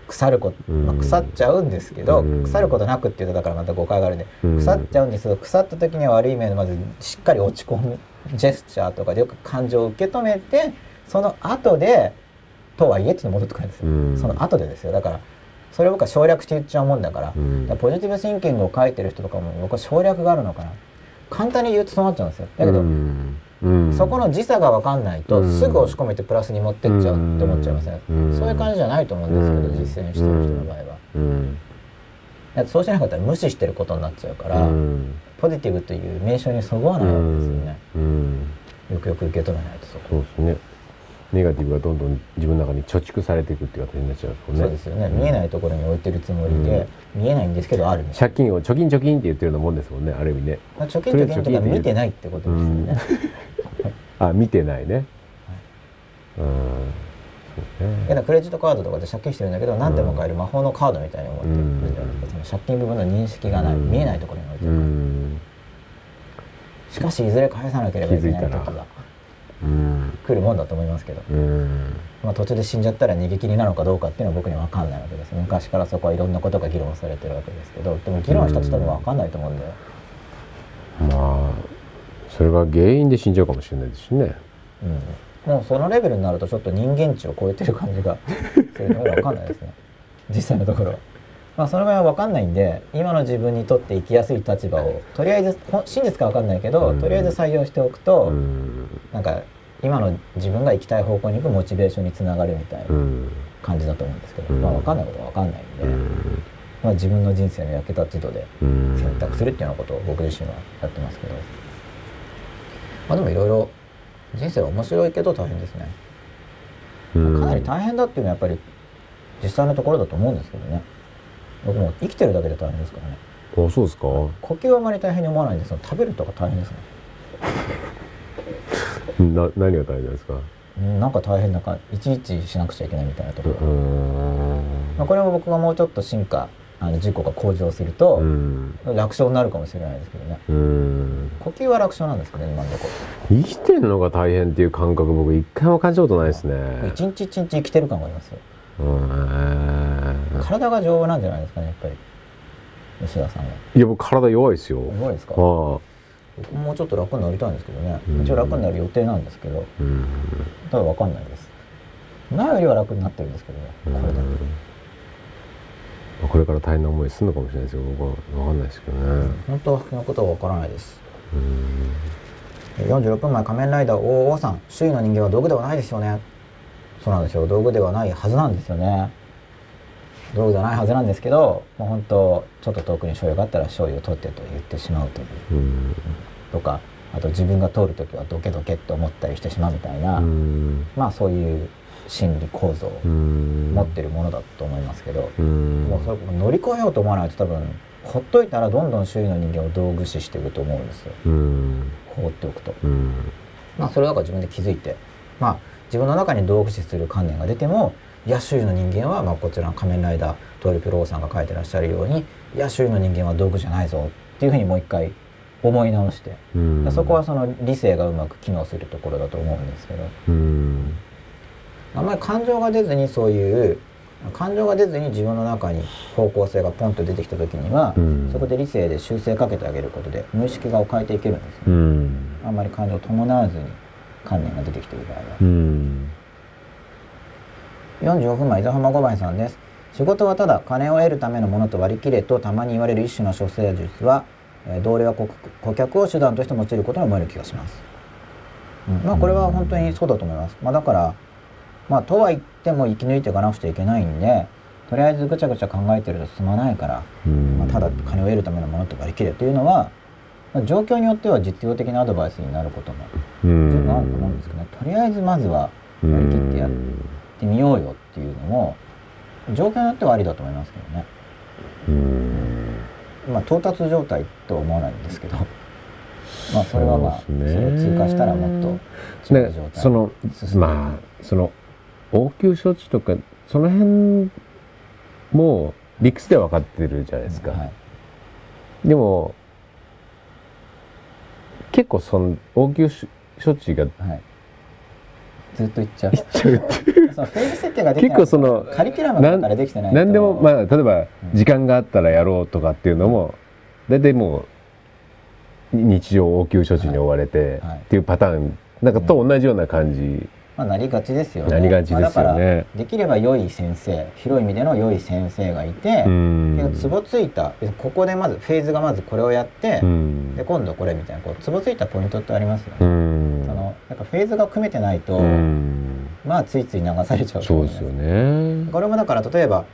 腐ること、まあ、うん腐っちゃうんですけど、うん。腐ることなくっていうとだからまた誤解があるんで、うん。腐っちゃうんですけど腐った時には悪い面でまずしっかり落ち込むジェスチャーとかでよく感情を受け止めてその後でとはいえっていうの戻ってくるんですよ、うん。その後でですよ。だからそれを僕は省略して言っちゃうもんだから,、うん。ポジティブシンキングを書いてる人とかも僕は省略があるのかな。簡単に言うとそうなっちゃうんですよ。だけど、うん。うん。そこの時差が分かんないと、うん。すぐ押し込めてプラスに持ってっちゃうって思っちゃいますね、うん。そういう感じじゃないと思うんですけど、うん実践してる人の場合は、うん。だってそうしなかったら無視してることになっちゃうから、うん。ポジティブという名称にそぐわないわけですよね、うん。よくよく受け止めないとそこ、そうですねネガティブがどんどん自分の中に貯蓄されていくっていう形になっちゃうとね。そうですよね、見えないところに置いてるつもりで、見えないんですけどある借金を貯金貯金って言ってるようなもんですもんねある意味ね。な貯金貯金とか見てないってことですよね、あ見てないね。うんそうね。いやクレジットカードとかで借金してるんだけど何でも買える魔法のカードみたいに思ってるじゃないですか、その借金部分の認識がない、うん。見えないところに置いてうるから、ん。しかしいずれ返さなければいけない時気づいたがうん来るもんだと思いますけど、うん。まあ、途中で死んじゃったら逃げ切りなのかどうかっていうのは僕には分かんないわけです昔からそこはいろんなことが議論されてるわけですけど。でも議論したって多分分かんないと思うんだよ、まあそれが原因で死んじゃうかもしれないですしね。うん、もうそのレベルになるとちょっと人間値を超えてる感じがするのが分かんないですね。実際のところは。まあその場合は分かんないんで今の自分にとって生きやすい立場をとりあえず真実か分かんないけど、うん。とりあえず採用しておくと、うん。なんか今の自分が行きたい方向に行くモチベーションにつながるみたいなうん。感じだと思うんですけど、うん。まあ分かんないことは分かんないんで、うん。まあ、自分の人生の役立ち度でうん。選択するっていうようなことを僕自身はやってますけどまあでもいろいろ人生は面白いけど大変ですね。うん。かなり大変だっていうのはやっぱり実際のところだと思うんですけどね僕も生きてるだけで大変ですからね。あそうですか。呼吸はあまり大変に思わないんですけど食べるとか大変ですね。な何が大変ですか？うんなんか大変なかいちいちしなくちゃいけないみたいなところ、うん。まあ、これも僕がもうちょっと進化あの自己が向上すると、うん。楽勝になるかもしれないですけどね。うん。呼吸は楽勝なんですかね今のとこ生きてるのが大変っていう感覚僕一回も感じたことないですね。ろ一日一日生きてる感がありますよ。うん体が丈夫なんじゃないですかねやっぱり吉田さんは。いや僕体弱いですよ。弱いですか？ももうちょっと楽になりたいんですけどね。うん。一応楽になる予定なんですけどうん。ただ分かんないです。前よりは楽になってるんですけどねこれで。まあこれから大変な思いするのかもしれないですよ。僕は分かんないですけどね。本当のことは分からないです。うん。46分前仮面ライダー大王さん。周囲の人間は道具ではないですよねそうなんですよ。道具ではないはずなんですよね。道具じゃないはずなんですけどもう本当ちょっと遠くに醤油があったら醤油を取ってと言ってしまうという。うん。とかあと自分が通る時はどけどけって思ったりしてしまうみたいな、うん。まあそういう心理構造をうん。持ってるものだと思いますけど、うん。もうそれ乗り越えようと思わないと多分ほっといたらどんどん周囲の人間を道具視していくと思うんですよ。うん。放っておくと。うん。まあそれだから自分で気づいて。まあ自分の中に道具視する観念が出てもいや周囲の人間はまあこちらの仮面ライダートリプル O さんが書いてらっしゃるようにいや周囲の人間は道具じゃないぞっていうふうにもう一回思い直して、うん。そこはその理性がうまく機能するところだと思うんですけど。うん。あんまり感情が出ずにそういう感情が出ずに自分の中に方向性がポンと出てきた時には、うん。そこで理性で修正かけてあげることで無意識化を変えていけるんですよ、うん。あんまり感情を伴わずに観念が出てきている場合は。うん。45分前伊沢浜五番さんです。仕事はただ金を得るためのものと割り切れとたまに言われる一種の処世術は、えー同僚は顧客を手段として用いることに思える気がします、うん。まあこれは本当にそうだと思います、まあ、だからまあとは言っても生き抜いていかなくちゃいけないんでとりあえずぐちゃぐちゃ考えてると進まないから、うん。まあ、ただ金を得るためのものと割り切れというのは、まあ状況によっては実用的なアドバイスになることもう十ん分あると思うんですけどね。とりあえずまずは割り切ってやってみようよっていうのも状況によってはありだと思いますけどね。うん。まあ到達状態とは思わないんですけど。まあそれはまあそ,、ね。れを通過したらもっと違う状態ねそのまあその応急処置とかその辺も理屈では分かってるじゃないですか、はい。でも結構その応急処置がはい、ずっと言っちゃう。ちょっそのフェーズ設定ができない。結構そのカリキュラムだからできてないでもまあ例えばうん。時間があったらやろうとかっていうのも大体もう日常応急処置に追われてはい。っていうパターンなんかと同じような感じ、まあ、なりがちですよね。なりがちですよね。まあだからできれば良い先生広い意味での良い先生がいて、うん。けどツボついたここでまずフェーズがまずこれをやって、うん。で今度これみたいなこうツボついたポイントってありますようね、ん。そのやっぱフェーズが組めてないと、うん。まあついつい流されちゃうそうですよね。これもだから例えば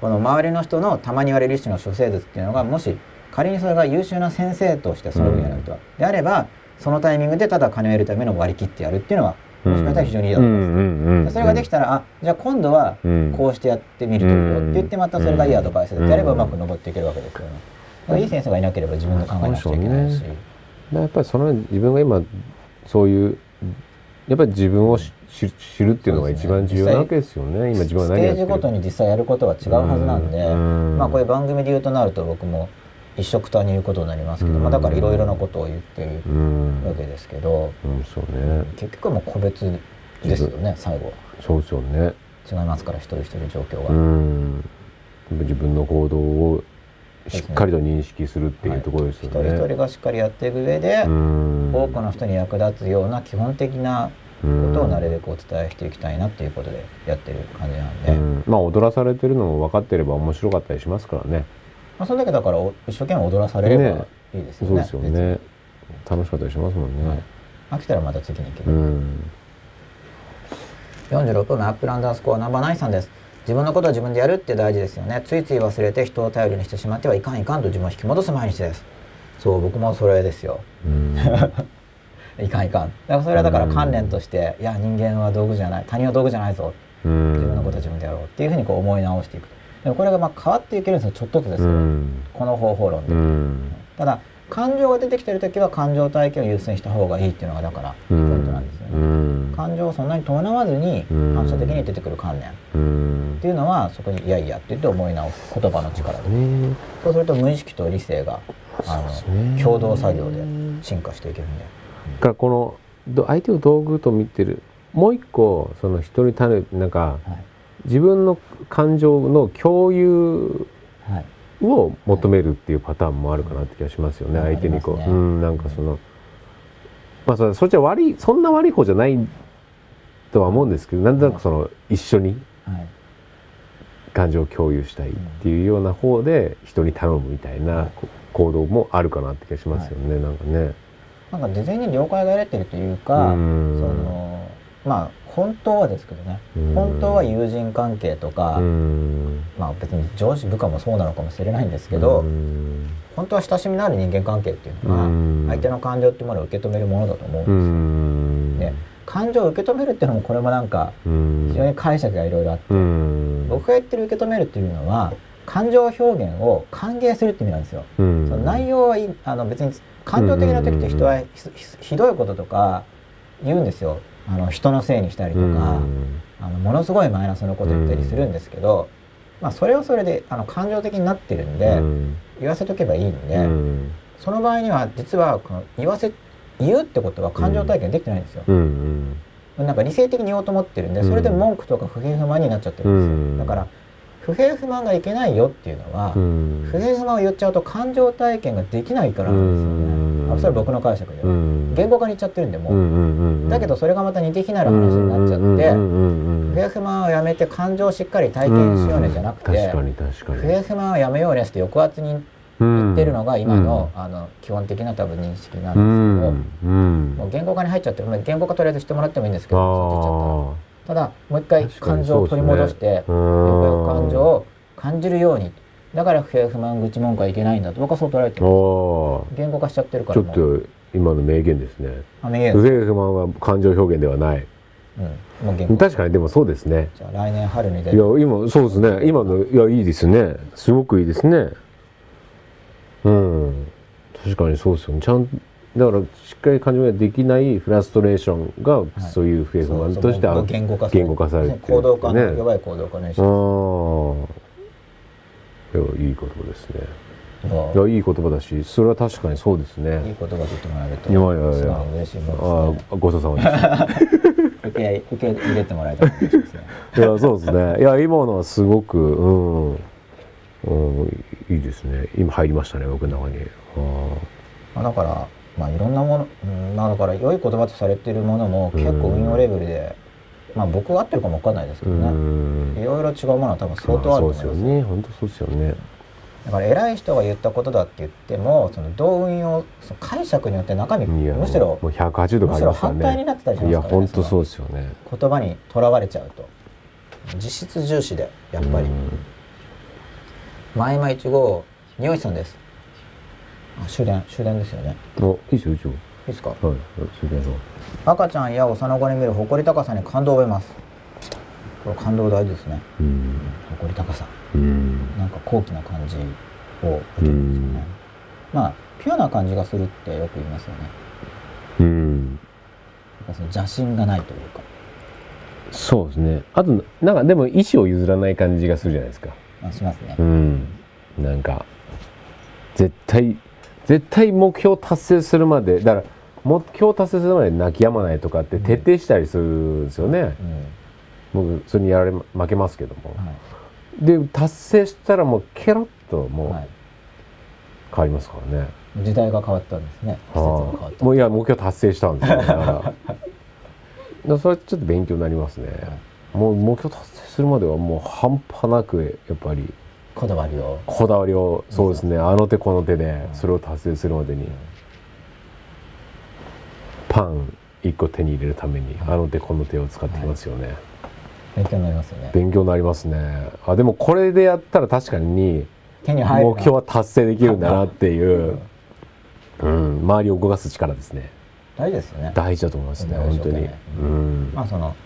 この周りの人のたまに言われる一種の処世術っていうのがもし仮にそれが優秀な先生としてその分野の人は、であればそのタイミングでただ金を得るための割り切ってやるっていうのはもしかしたら非常にいいだと。思います、でそれができたらあじゃあ今度はこうしてやってみるといいよって言ってまたそれがいいアドバイスでやればうまく登っていけるわけですよね。だからいい先生がいなければ自分で考えなくちゃいけないし。やっぱりその自分が今そういうやっぱり自分をし知知るっていうのが一番重要なわけですよね。今自分はステージ何やってるごとに実際やることは違うはずなんで、うん。まあこういう番組で言うとなると僕も一緒くたに言うことになりますけど、うん。まあ、だからいろいろなことを言ってるうん。わけですけど、うんそうね。結局はもう個別ですよね最後は。そうですよね。違いますから一人一人状況が、うん。自分の行動をしっかりと認識するっていうところですよね、一人一人がしっかりやっていく上で、うん。多くの人に役立つような基本的なことをなるべくお伝えしていきたいなっていうことでやってる感じなんで、うん。まあ踊らされてるのも分かってれば面白かったりしますからねまあ、それだけだからお一生懸命踊らされればね。いいですよね。そうですよね。楽しかったりしますもんね、はい。飽きたらまた次に行けば、うん。46分の Up underscore number nine さんです。自分のことは自分でやるって大事ですよね。ついつい忘れて人を頼りにしてしまってはいかんいかんと自分を引き戻す毎日です。そう僕もそれですよ。うん。いかんいかん。だからそれはだから関連として、いや人間は道具じゃない他人は道具じゃないぞ。うん。自分のことは自分でやろうっていうふうにこう思い直していくでもこれがまあ変わっていけるんですよ。ちょっとずつですよ、うん。この方法論で、うん。ただ感情が出てきてる時は感情体験を優先した方がいいっていうのがだからポイントなんですよね。うん。感情をそんなに伴わずにうん。反射的に出てくる観念。っうん。ていうのはそこに「いやいや」って言って思い直す言葉の力で。ね。そうすると無意識と理性があの共同作業で進化していけるんで。だからこのど相手を道具と見てる。もう一個その人に種なんかはい自分の感情の共有はいを求めるっていうパターンもあるかなって気がしますよね、うん相手にこう、ね。うんなんかそのまあそそっちは悪いそんな悪い方じゃないとは思うんですけどなんとなくその一緒にはい。感情を共有したいっていうような方で人に頼むみたいなこ行動もあるかなって気がしますよね、なんかね。なんか事前に了解が得られてるというか、うん。そのまあ本当はですけどね、うん。本当は友人関係とか、うん。まあ別に上司部下もそうなのかもしれないんですけど、うん。本当は親しみのある人間関係っていうのは、うん。相手の感情っていうものを受け止めるものだと思うんですうよ。ん。ね感情を受け止めるっていうのもこれもなんかうん。非常に解釈がいろいろあって、うん。僕が言ってる受け止めるっていうのは感情表現を歓迎するって意味なんですよ。うん。その内容はあの別に感情的な時って人はひどいこととか言うんですよあの人のせいにしたりとか、うん。あのものすごいマイナスのこと言ったりするんですけど、まあ、それはそれであの感情的になってるんで、うん。言わせとけばいいんで、うん。その場合には実はこの言わせ言うってことは感情体験できてないんですよ。うんなんか理性的に言おうと思ってるんでそれで文句とか不平不満になっちゃってるんですよ。うん。だから不平不満がいけないよっていうのは、うん。不平不満を言っちゃうと感情体験ができないからなんですよね。うん。あそれは僕の解釈で。は、うん。言語化にいっちゃってるんでもう、うんだけどそれがまた似て非なる話になっちゃって、不平不満をやめて感情をしっかり体験しようねじゃなくて、不平不満をやめようねって抑圧に言ってるのが今の,、あの基本的な多分認識なうんですけど、ん。うん。もう言語化に入っちゃってる。まあ言語化とりあえずしてもらってもいいんですけどそっち行っちゃったら。あただもう一回感情を取り戻して、あよくよく感情を感じるように。だから不平不満愚痴文句はいけないんだと。僕はそう捉えてるお言語化しちゃってるかちょっと今の名言ですね。不平不満は感情表現ではない。うん、確かにでもそうですね。じゃあ来年春に出いやる今そうですね。今のいやいいですね。すごくいいですね。うん。確かにそうですよね。ちゃんだからしっかり感情ができないフラストレーションがいそういう不平不満として言語化言語化されてる行動化のね弱い行動化の意あ識あいやいい言葉ですね。いや。いやいい言葉だしそれは確かにそうですいいね言葉と言ってもらえるといやいやいや。嬉しいもあのですね。あごちそうさまです。受け受け入れてもらえたね。いやそうですね。いや今のはすごくうん、うん、いいですね。今入りましたね僕の中に。あまあだからまあいろんなもの、うん、まあだから良い言葉とされているものも結構運用レベルで、まあ僕が合ってるかもわかんないですけうどね、ん。いろいろ違うものは多分相当あると思います,、よね。本当そうですよね。だから偉い人が言ったことだって言ってもそのどう運用その解釈によって中身いやむしろもう180度むしろ反対になねってたりしますいやからね本当そうですよね。言葉にとらわれちゃうと。実質重視でやっぱり。前々一号匂いさんです。あ終電終電ですよね。うんおいいですよいいですよいいですか？はいそれでそう赤ちゃんや幼子に見る誇り高さに感動を覚えます。これ感動大事ですね。うん。誇り高さ。うん。なんか高貴な感じを受けるんですよね。まあピュアな感じがするってよく言いますよね。うん。その邪心がないというか。そうですね。あとなんかでも意思を譲らない感じがするじゃないですか。まあしますね。うん。なんか絶対絶対目標達成するまでだから目標達成するまで泣き止まないとかって徹底したりするんですよね、うん。僕それにやられま負けますけども、はで達成したらもうケロッとい、もうはい、変わりますからね、時代が変わったんですね。季節が変わった。はあもういや目標達成したんですよ。だから。だからそれちょっと勉強になりますね、もう目標達成するまではもう半端なくやっぱりこだわりを。こだわりをそうですね。あの手この手でうん。それを達成するまでにパン1個手に入れるためにあの手この手を使ってきますよね、勉強になりますよね。勉強になりますね。あでもこれでやったら確かに手に入るな。目標は達成できるんだなっていう、うん、周りを動かす力ですね。大事ですよね。大事だと思いますねうん本当に。うん。まあその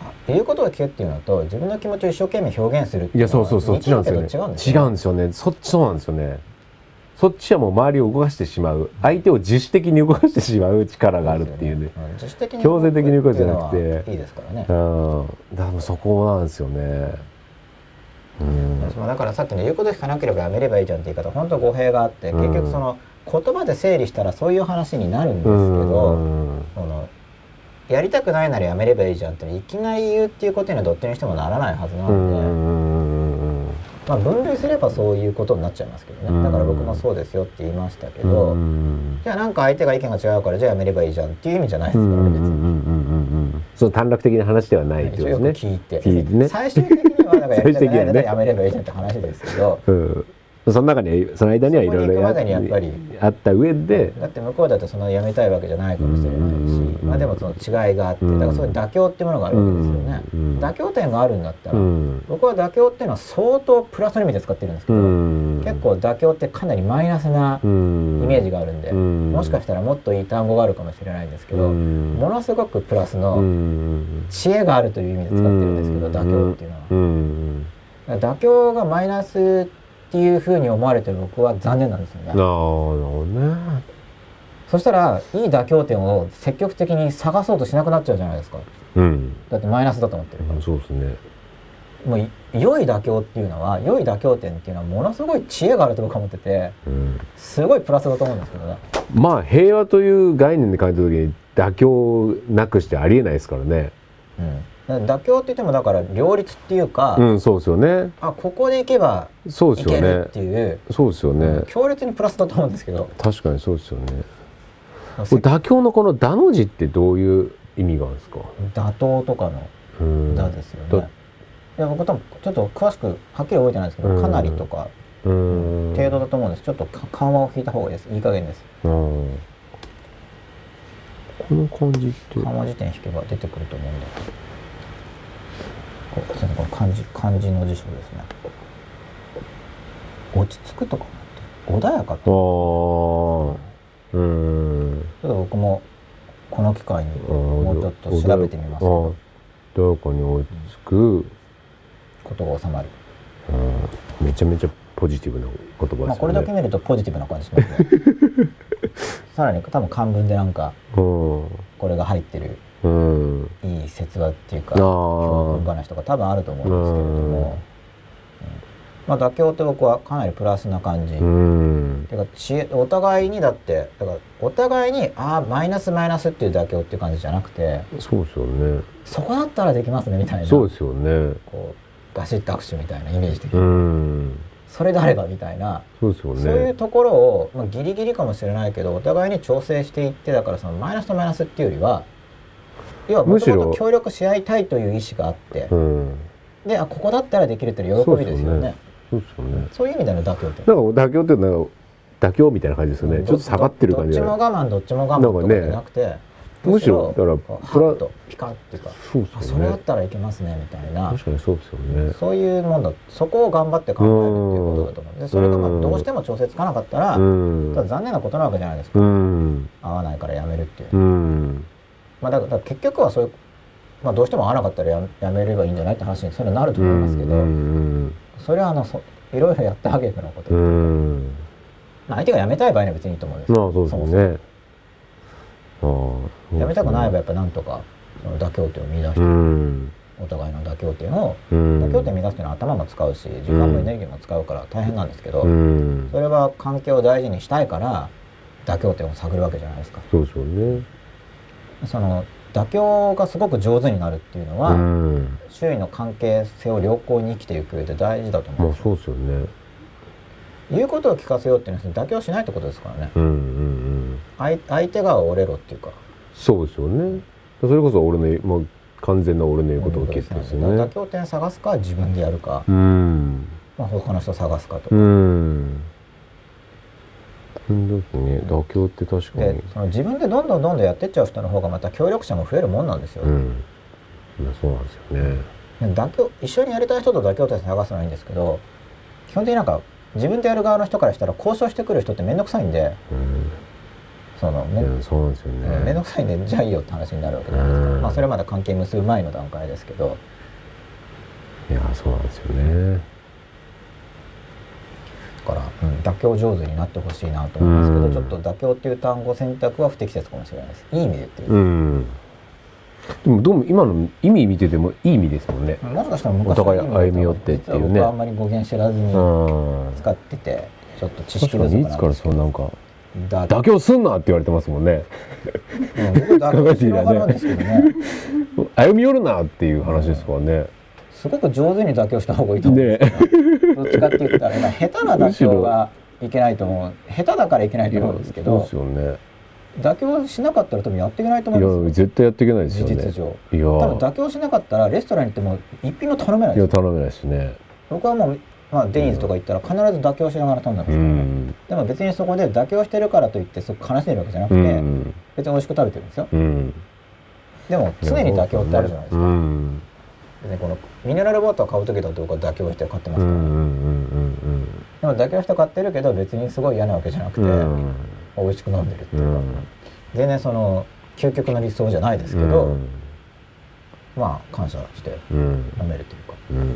あ言うことを聞けっていうのと自分の気持ちを一生懸命表現するっていやいうのはそうそうそっちなんですよね。違うんですよね。そっちそうなんですよね。そっちはもう周りを動かしてしまう。相手を自主的に動かしてしまう力があるっていうね。ん。自主的に強制的に動くじゃなくて。っていいいですからね。うん。だからそこなんですよね。うん。だからさっきの言うこと聞かなければやめればいいじゃんって言い方本当語弊があってうん。結局その言葉で整理したらそういう話になるんですけうど、ん。そのやりたくないならやめればいいじゃんっていきなり言うっていうことにはどっちにしてもならないはずなうので、んまあ、分類すればそういうことになっちゃいますけどうん。ねだから僕もそうですよって言いましたけうど、ん。じゃあなんか相手が意見が違うからじゃあやめればいいじゃんっていう意味じゃないですうんうんからね別に。うんうんうんうんその短絡的な話ではないってことですね聞いてね最終的にはだからやりたくないなら最終的にはねやめればいいじゃんって話ですけどうんその中にはその間にはいろいろあった上でだって向こうだとそのやめたいわけじゃないかもしれないし、うんまあ、でもその違いがあってだからそういう妥協っていうものがあるわけですよね、うん妥協点があるんだったら、うん。僕は妥協っていうのは相当プラスの意味で使ってるんですけうど、ん。結構妥協ってかなりマイナスなイイメージがあるんで、うん。もしかしたらもっといい単語があるかもしれないんですけど、うん。ものすごくプラスうのん。知恵があるという意味で使ってるんですけど、妥協っていうのは。うん。妥協がマイナスっていうふうに思われてる僕は残念なんですよねなる。ほどねそしたらいい妥協点を積極的に探そうとしなくなっちゃうじゃないですか。うんだってマイナスだと思ってるから。そうですねもうい良い妥協っていうのは良い妥協点っていうのはものすごい知恵があると僕は思っててうんすごいプラスだと思うんですけどね。まあ平和という概念で考えた時に妥協なくしてありえないですからねうん、妥協って言ってもだから両立っていうか、うんそうですよね。あここで行けばそうですよいけるっねていう、そうですよね。強烈にプラスだと思うんですけど。確かにそうですよね。せ妥協のこの「だ」の字ってどういう意味があるんですか？妥当とかのうん「だ」ですよだ。ね。いや僕多分ちょっと詳しくはっきり覚えてないですけど、うん。かなりとかうん。程度だと思うんです。ちょっとか緩和を引いた方がいいです。いい加減です。うん。この感じって。緩和辞典引けば出てくると思うんでこうこの漢字漢字の辞書ですね。落ち着くとかもあって穏やかあとあうんちょっと僕もこの機会にもうちょっと調べてみますけあどどこに追いつく、ことが収まる、うんめちゃめちゃポジティブな言葉ですよね、まあ、これだけ見るとポジティブな感じしますね。さらに多分漢文でなんかうん。これが入ってるうん。いい説話っていうか教訓話とか多分あると思うんですけれども、うん。まあ、妥協って僕はかなりプラスな感じ、うん。てかお互いにだってだからお互いにああマイナスマイナスっていう妥協っていう感じじゃなくてそうですよね。そこだったらできますねみたいな。そうですよね。こうガシッと握手みたいなイメージ的うに、ん。それであればみたいな、そうですよね。そういうところを、まあ、ギリギリかもしれないけどお互いに調整していってだからそのマイナスとマイナスっていうよりは要はむしろ。協力し合いたいという意思があって、うん。であここだったらできるっていう喜びですよね。そうですよね。そういう意味での妥協ってなんか妥協っていうのは妥協みたいな感じですよね、ちょっと下がってる感じどっちも我慢どっちも我慢とかじゃなくてむしろだからプラとピカッっていうかそうであそれだったらいけますねみたいな。確かにそうですよね。そういうもんだ。そこを頑張って考えるっていうことだと思う。ん。でそれがまあどうしても調整つかなかったらうん。ただ残念なことなわけじゃないですか。うん。合わないからやめるっていう。うんまあだから結局はそういうまあどうしても合わなかったらややめればいいんじゃないって話にそれはなると思いますけどうんそれはあのそいろいろやったわけのこと。うん。まあ相手がやめたい場合には別にいいと思うんですまあそうですよそもそやめたくない場合合やっぱなんとかその妥協点を見出して、うん。お互いの妥協点をうん。妥協点を見出すっていうのは頭も使うし時間もエネルギーも使うから大変なんですけど、うん。それは関係を大事にしたいから妥協点を探るわけじゃないですか。そうですよねその妥協がすごく上手になるっていうのは、うん。周囲の関係性を良好に生きていく上で大事だと思うそうですよね。言うことを聞かせようっていうのは妥協しないってことですからね。うんうんうん。相相手が折れろっていうか。そうですよね。それこそ俺のもう完全な俺の言うことを聞いてですよ妥ね協点探すか自分でやるか、うん。まあ、他の人探すかと、うんその時ね。妥協って確かでにその自分でどんどんどんどんやってっちゃう人の方がまた協力者も増えるもんなんですよ、うん。まあそうなんですよね。妥協一緒にやりたい人と妥協点探すのはいいんですけど基本的になんか自分でやる側の人からしたら交渉してくる人って面倒くさいんでうん。そのめそうなんですよね。面倒くさいんでじゃあいいよって話になるわけじゃないですか、うん。まあそれはまだ関係結ぶ前の段階ですけど。いやそうなんですよね。だから、うん、妥協上手になってほしいなと思うんですけど、うん。ちょっと妥協っていう単語選択は不適切かもしれないです。いい意味でっていう、うん。でもどうも今の意味見ててもいい意味ですもんね。もしかしたら昔お互い歩み寄ってっていうね。あんまり語源知らずにうん。使っててちょっと知識確か不足いつからそうなんかだ妥協すんなって言われてますもんね。うん僕妥協しながらですけどね。歩み寄るなっていう話ですからねすごく上手に妥協した方がいいと思うんねですけど、どっちかって言ったら下手な妥協がいけないと思う。下手だからいけないと思うんですけど。妥協しなかったら多分やっていけないとい思うんですよ。や絶対やっていけないですよね。事実上。いや。多分妥協しなかったらレストランに行っても一品も頼めないですよいや頼めないですね。僕はもう、まあ、デニーズとか行ったら必ず妥協しながら頼んだんでうすからね、ん。でも別にそこで妥協してるからといってすごく悲しんでるわけじゃなくうて、ん。別に美味しく食べてるんですよ。うん。でも常に妥協ってあるじゃないですか、うん。別にこのミネラルウォーター買う時だと僕は妥協して買ってますから、うんうんうんでも妥協して買ってるけど別にすごい嫌なわけじゃなくて、うん。うん美味しく飲んでるってういうか、ん。全然その究極の理想じゃないですけど、うん。まあ感謝してうん。飲めるというか。うん。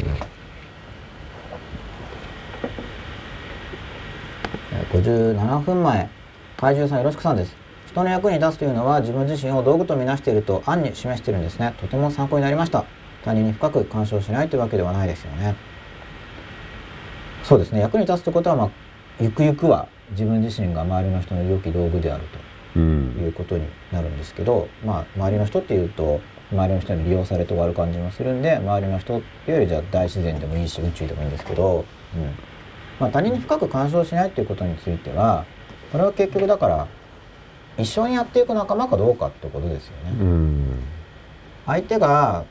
えー57分前怪獣さんよろしくさんです。人の役に立つというのは自分自身を道具とみなしていると暗に示しているんですね。とても参考になりました他人に深く干渉しないというわけではないですよね。そうですね。役に立つということはまあゆくゆくは自分自身が周りの人の良き道具であるとうん。いうことになるんですけど、まあ、周りの人っていうと周りの人に利用されて終わる感じもするんで周りの人よりじゃあ大自然でもいいし宇宙でもいいんですけど、うん。まあ、他人に深く干渉しないっていうことについてはこれは結局だから一緒にやっていく仲間かどうかってことですよね。うん。相手が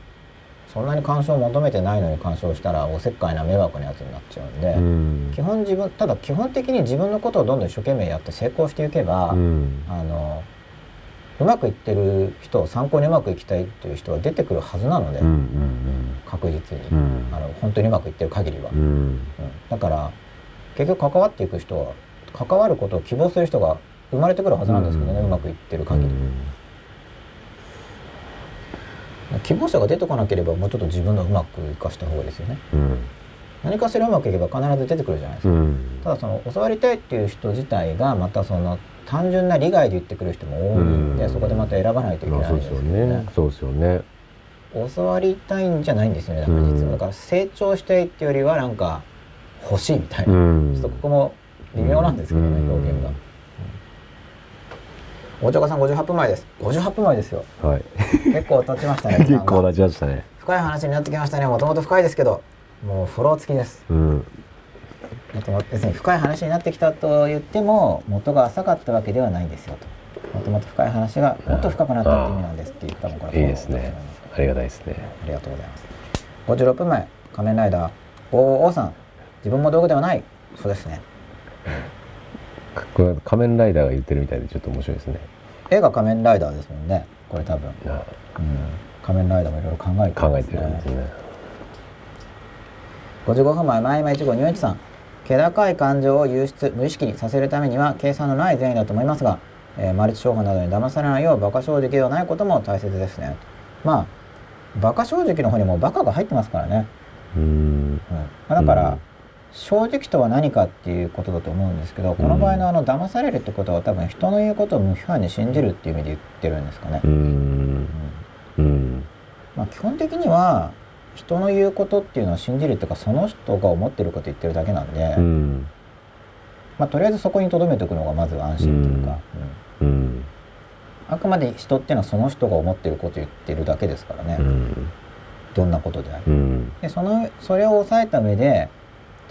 そんなに干渉を求めてないのに干渉したらおせっかいな迷惑なやつになっちゃうんで、うん。基本自分ただ基本的に自分のことをどんどん一生懸命やって成功していけば、うん。あのうまくいってる人参考にうまくいきたいっていう人は出てくるはずなので、うんうん確実に、うん。あの本当にうまくいってる限りは、うん。うんだから結局関わっていく人は関わることを希望する人が生まれてくるはずなんですけどね、ううんまくいってる限り、希望者が出てこなければもうちょっと自分のうまく生かした方がいいですよね。うん。何かしらうまくいけば必ず出てくるじゃないですか、うん。ただその教わりたいっていう人自体がまたその単純な利害で言ってくる人も多いんで、うん。そこでまた選ばないといけまあないんですよそうですよねねそうですよね。教わりたいんじゃないんですよね。だから実うん。はだから成長したいっていうよりはなんか欲しいみたいな、うん。ちょっとここも微妙なんですけどね、うん。表現が、うん大長さん58分前です。58分前ですよ。はい。結構経ちましたね結構時間が。同じましたね。深い話になってきましたね。もともと深いですけどもうフォロー付きです。うん。もと別に深い話になってきたと言っても元が浅かったわけではないんですよと。もともと深い話がもっと深くなったって意味なんですって言ったもんこれいいですね。ありがたいですね。ありがとうございます。56分前仮面ライダーお王さん。自分も道具ではない。そうですねこれ仮面ライダーが言ってるみたいでちょっと面白いですね。映画仮面ライダーですもんね。これ多分、うん、あ仮面ライダーもいろいろ考えて考えますてるんですね。55分前前今1号入一さん。気高い感情を流出無意識にさせるためには計算のない善意だと思いますが、えーマルチ商法などに騙されないよう馬鹿正直ではないことも大切ですね。まあ馬鹿正直の方にも馬鹿が入ってますからね、うん。うん。まあだから、うん正直とは何かっていうことだと思うんですけどこの場合のあの騙されるってことは多分人の言うことを無批判に信じるっていう意味で言ってるんですかね、うん。うん。まあ、基本的には人の言うことっていうのは信じるっていうかその人が思ってること言ってるだけなんで、うん。まあ、とりあえずそこに留めておくのがまず安心っていうか、うん。うん。あくまで人っていうのはその人が思ってること言ってるだけですからね、うん。どんなことであれ、うん。でそのそれを抑えた上で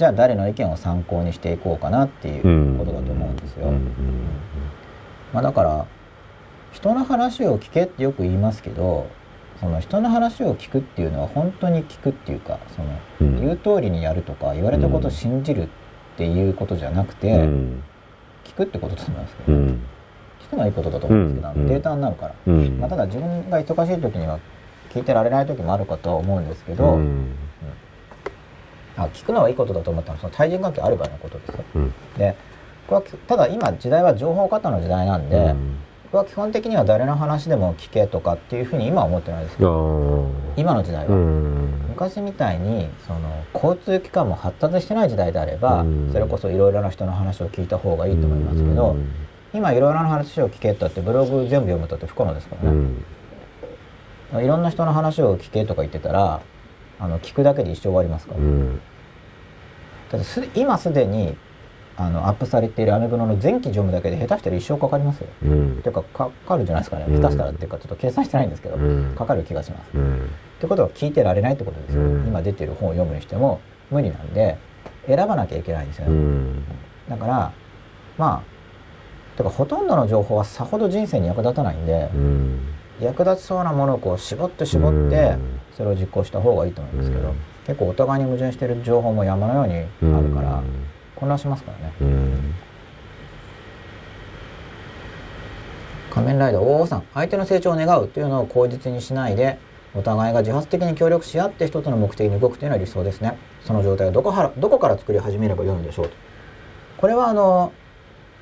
じゃあ誰の意見を参考にしていこうかなっていうことだと思うんですよ、うんまあ、だから人の話を聞けってよく言いますけどその人の話を聞くっていうのは本当に聞くっていうかそのうん。言う通りにやるとか言われたことを信じるっていうことじゃなくて、うん。聞くってことだと思いますけど、ねうん。聞くのはいいことだと思うんですけど、うん。データになるから、うん。まあ、ただ自分が忙しい時には聞いてられない時もあるかとは思うんですけど、うんあ聞くのはいいことだと思ったらその対人関係ある場合のことですよ。うん。でこれはただ今時代は情報過多の時代なんで、は基本的には誰の話でも聞けとかっていうふうに今は思ってないですあよー。今の時代は、うん。昔みたいにその交通機関も発達してない時代であれば、うん。それこそいろいろな人の話を聞いた方がいいと思いますけど、今いろいろな話を聞けったってブログ全部読むとって不可能ですからね、うん。いろんな人の話を聞けとか言ってたらあの聞くだけで一生終わりますから、うん。だってす今すでにあのアップされているアメブロの前期読むだけで下手したら一生かかりますよ。うん。っていうかかかるんじゃないですかね。うん。下手したらっていうかちょっと計算してないんですけど、うん。かかる気がします。うん。ってことは聞いてられないってことですよ、うん。今出てる本を読むにしても無理なんで選ばなきゃいけないんですよ。ね、うん。だからまあてかほとんどの情報はさほど人生に役立たないんで、うん役立ちそうなものをこう絞って絞ってうん。それを実行した方がいいと思いますけど、うん。結構お互いに矛盾してる情報も山のようにあるから混乱しますからね。うん。仮面ライダー大王さん相手の成長を願うというのを口実にしないでお互いが自発的に協力し合って一つの目的に動くというのは理想ですね。その状態をどこからどこから作り始めればよいのでしょうと。これはあの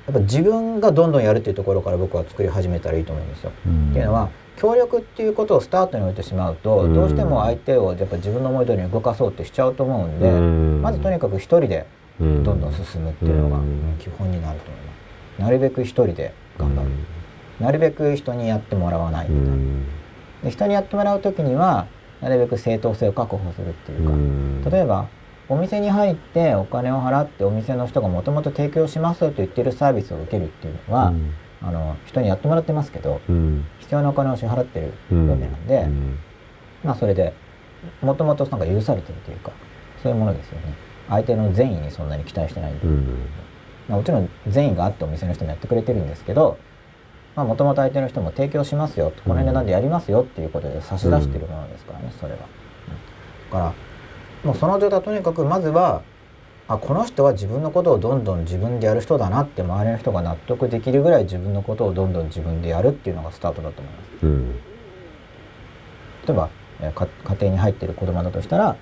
やっぱ自分がどんどんやるっていうところから僕は作り始めたらいいと思うんですよ、っていうのは協力っていうことをスタートに置いてしまうと、うん。どうしても相手をやっぱ自分の思い通りに動かそうってしちゃうと思うんで、うん。まずとにかく一人でどどんどん進むっていうのが、基本になると思います。なるべく一人で頑張る、なるべく人にやってもらわない、うん。で人にやってもらう時にはなるべく正当性を確保するっていうか、例えばお店に入ってお金を払ってお店の人がもともと提供しますと言ってるサービスを受けるっていうのは、あの人にやってもらってますけどうん必要なお金を支払ってるうんわけなんで、うん。まあそれでもともとなんか許されてるというかそういうものですよね。相手の善意にそんなに期待してない。んで、うん。まあ、もちろん善意があってお店の人もやってくれてるんですけどもともと相手の人も提供しますよこの値段でやりますよっていうことで差し出してるものですからね、それは。うん。だからもうその状態とにかくまずはあこの人は自分のことをどんどん自分でやる人だなって周りの人が納得できるぐらい自分のことをどんどん自分でやるっていうのがスタートだと思います。うん。例えば、家庭に入っている子供だとしたら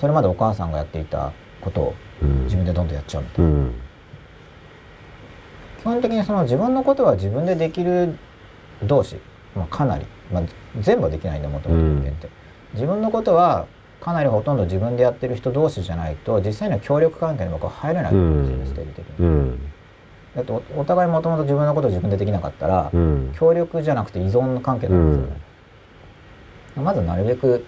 それまでお母さんがやっていたことをうん。自分でどんどんやっちゃうみたいな。うん。基本的にその自分のことは自分でできる同士、まあ、かなり、まあ、全部はできないんでもともと人間って、自分のことはかなりほとんど自分でやってる人同士じゃないと実際には協力関係に僕は入れないと思うんですよね、ステージ的に。うん。だっておお互いもともと自分のことを自分でできなかったら、うん。協力じゃなくて依存関係なんですよね。まずなるべく、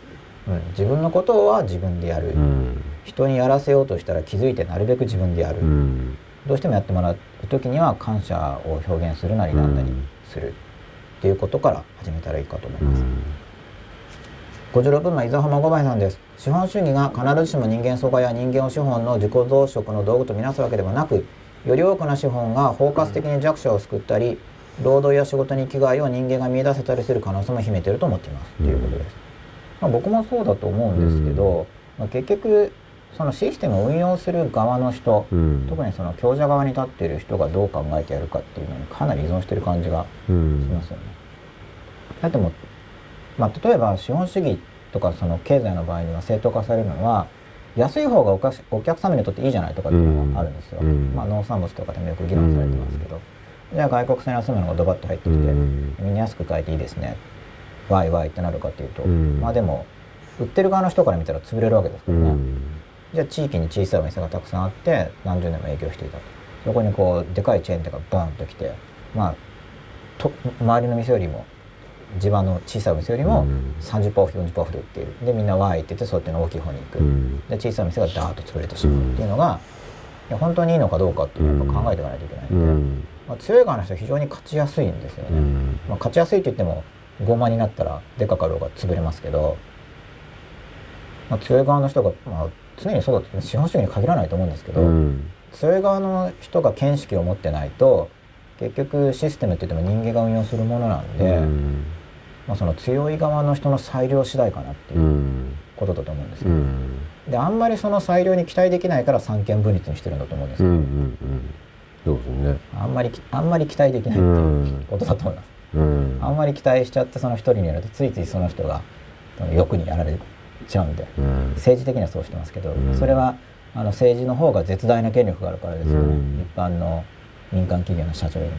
うん、自分のことは自分でやる、うん。人にやらせようとしたら気づいてなるべく自分でやる、うん。どうしてもやってもらう時には感謝を表現するなりなんなりするっていうことから始めたらいいかと思います。56分前伊沢浜五倍さんです。資本主義が必ずしも人間疎外や人間を資本の自己増殖の道具とみなすわけではなくより多くの資本が包括的に弱者を救ったり労働や仕事に生きがいを人間が見出せたりする可能性も秘めていると思っています。ということです、まあ、僕もそうだと思うんですけど、まあ、結局そのシステムを運用する側の人、うん。特にその強者側に立っている人がどう考えてやるかっていうのにかなり依存してる感じがしうんますよね。だってもう、まあ、例えば資本主義とかその経済の場合には正当化されるのは安い方がおかしお客様にとっていいじゃないとかっていうのがあるんですよ。うん。まあ、農産物とかでもよく議論されてますけど、じゃあ外国産の安いものがドバッと入ってきて、うん。みんな安く買えていいですね。ワイワイってなるかっていうと、うん。まあでも売ってる側の人から見たら潰れるわけですからね。うん。じゃあ地域に小さいお店がたくさんあって何十年も営業していたと。そこにこうでかいチェーン店がバーンと来てまあと周りの店よりも地場の小さいお店よりもうん。30%オフ40%オフで売っている。でみんなわーいって言ってそっちの大きい方に行く、うん。で小さいお店がダーッと潰れてしまう。っていうのが、いや本当にいいのかどうかっていうのをやっぱ考えていかないといけないんで、うん。まあ、強い側の人は非常に勝ちやすいんですよね、うん。まあ、勝ちやすいと言っても傲慢になったらでかかろうが潰れますけど、まあ、強い側の人が、まあ、常にそうだって資本主義に限らないと思うんですけど、うん強い側の人が見識を持ってないと結局システムって言っても人間が運用するものなんで、うんまあ、その強い側の人の裁量次第かなっていううん。ことだと思うんですよ、うん。であんまりその裁量に期待できないから三権分立にしてるんだと思うんですよ、うんうんそうですね。あんまりきあんまり期待できないっていうことだと思います、うん。あんまり期待しちゃってその一人にやるとついついその人がその欲にやられちゃうんでうん。政治的にはそうしてますけど、うん。それはあの政治の方が絶大な権力があるからですよ。ね、うん。一般の民間企業の社長よりも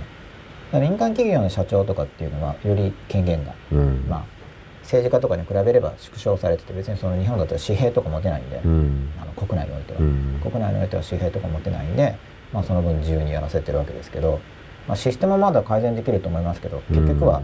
民間企業の社長とかっていうのはより権限が、うん。まあ、政治家とかに比べれば縮小されてて別にその日本だったら紙幣とか持てないんで、うん。あの国内においては、うん。国内においては紙幣とか持てないんで、まあ、その分自由にやらせてるわけですけど、まあ、システムはまだ改善できると思いますけど結局は、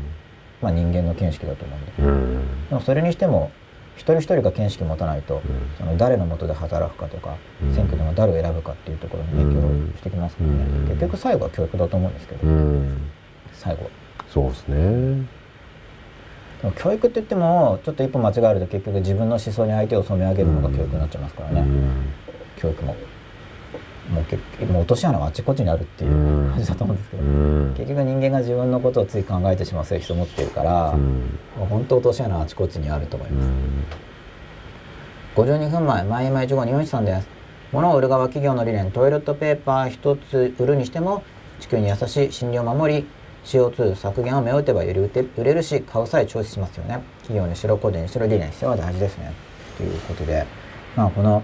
まあ、人間の見識だと思うんで。うん。でもそれにしても一人一人が見識持たないと、その誰の下で働くかとか、うん。選挙でも誰を選ぶかっていうところに影響してきますからね、うん。結局最後は教育だと思うんですけど、うん最後。そうですね。教育って言ってもちょっと一歩間違えると結局自分の思想に相手を染め上げるのが教育になっちゃいますからね、うん。教育ももう結もう落とし穴はあちこちにあるっていううん。感じだと思うんですけど、うん。結局人間が自分のことをつい考えてしまう性質を持っているから、うん。もう本当落とし穴はあちこちにあると思いうます、ん。52分前、前今1号日さんです。物を売る側企業の理念、トイレットペーパー一つ売るにしても、地球に優しい診療を守り、CO2 削減を目打てばより売れるし、買う際調子しますよね。企業にしろ、個人にしろ、理念にしては大事ですね。ということで、まあ、この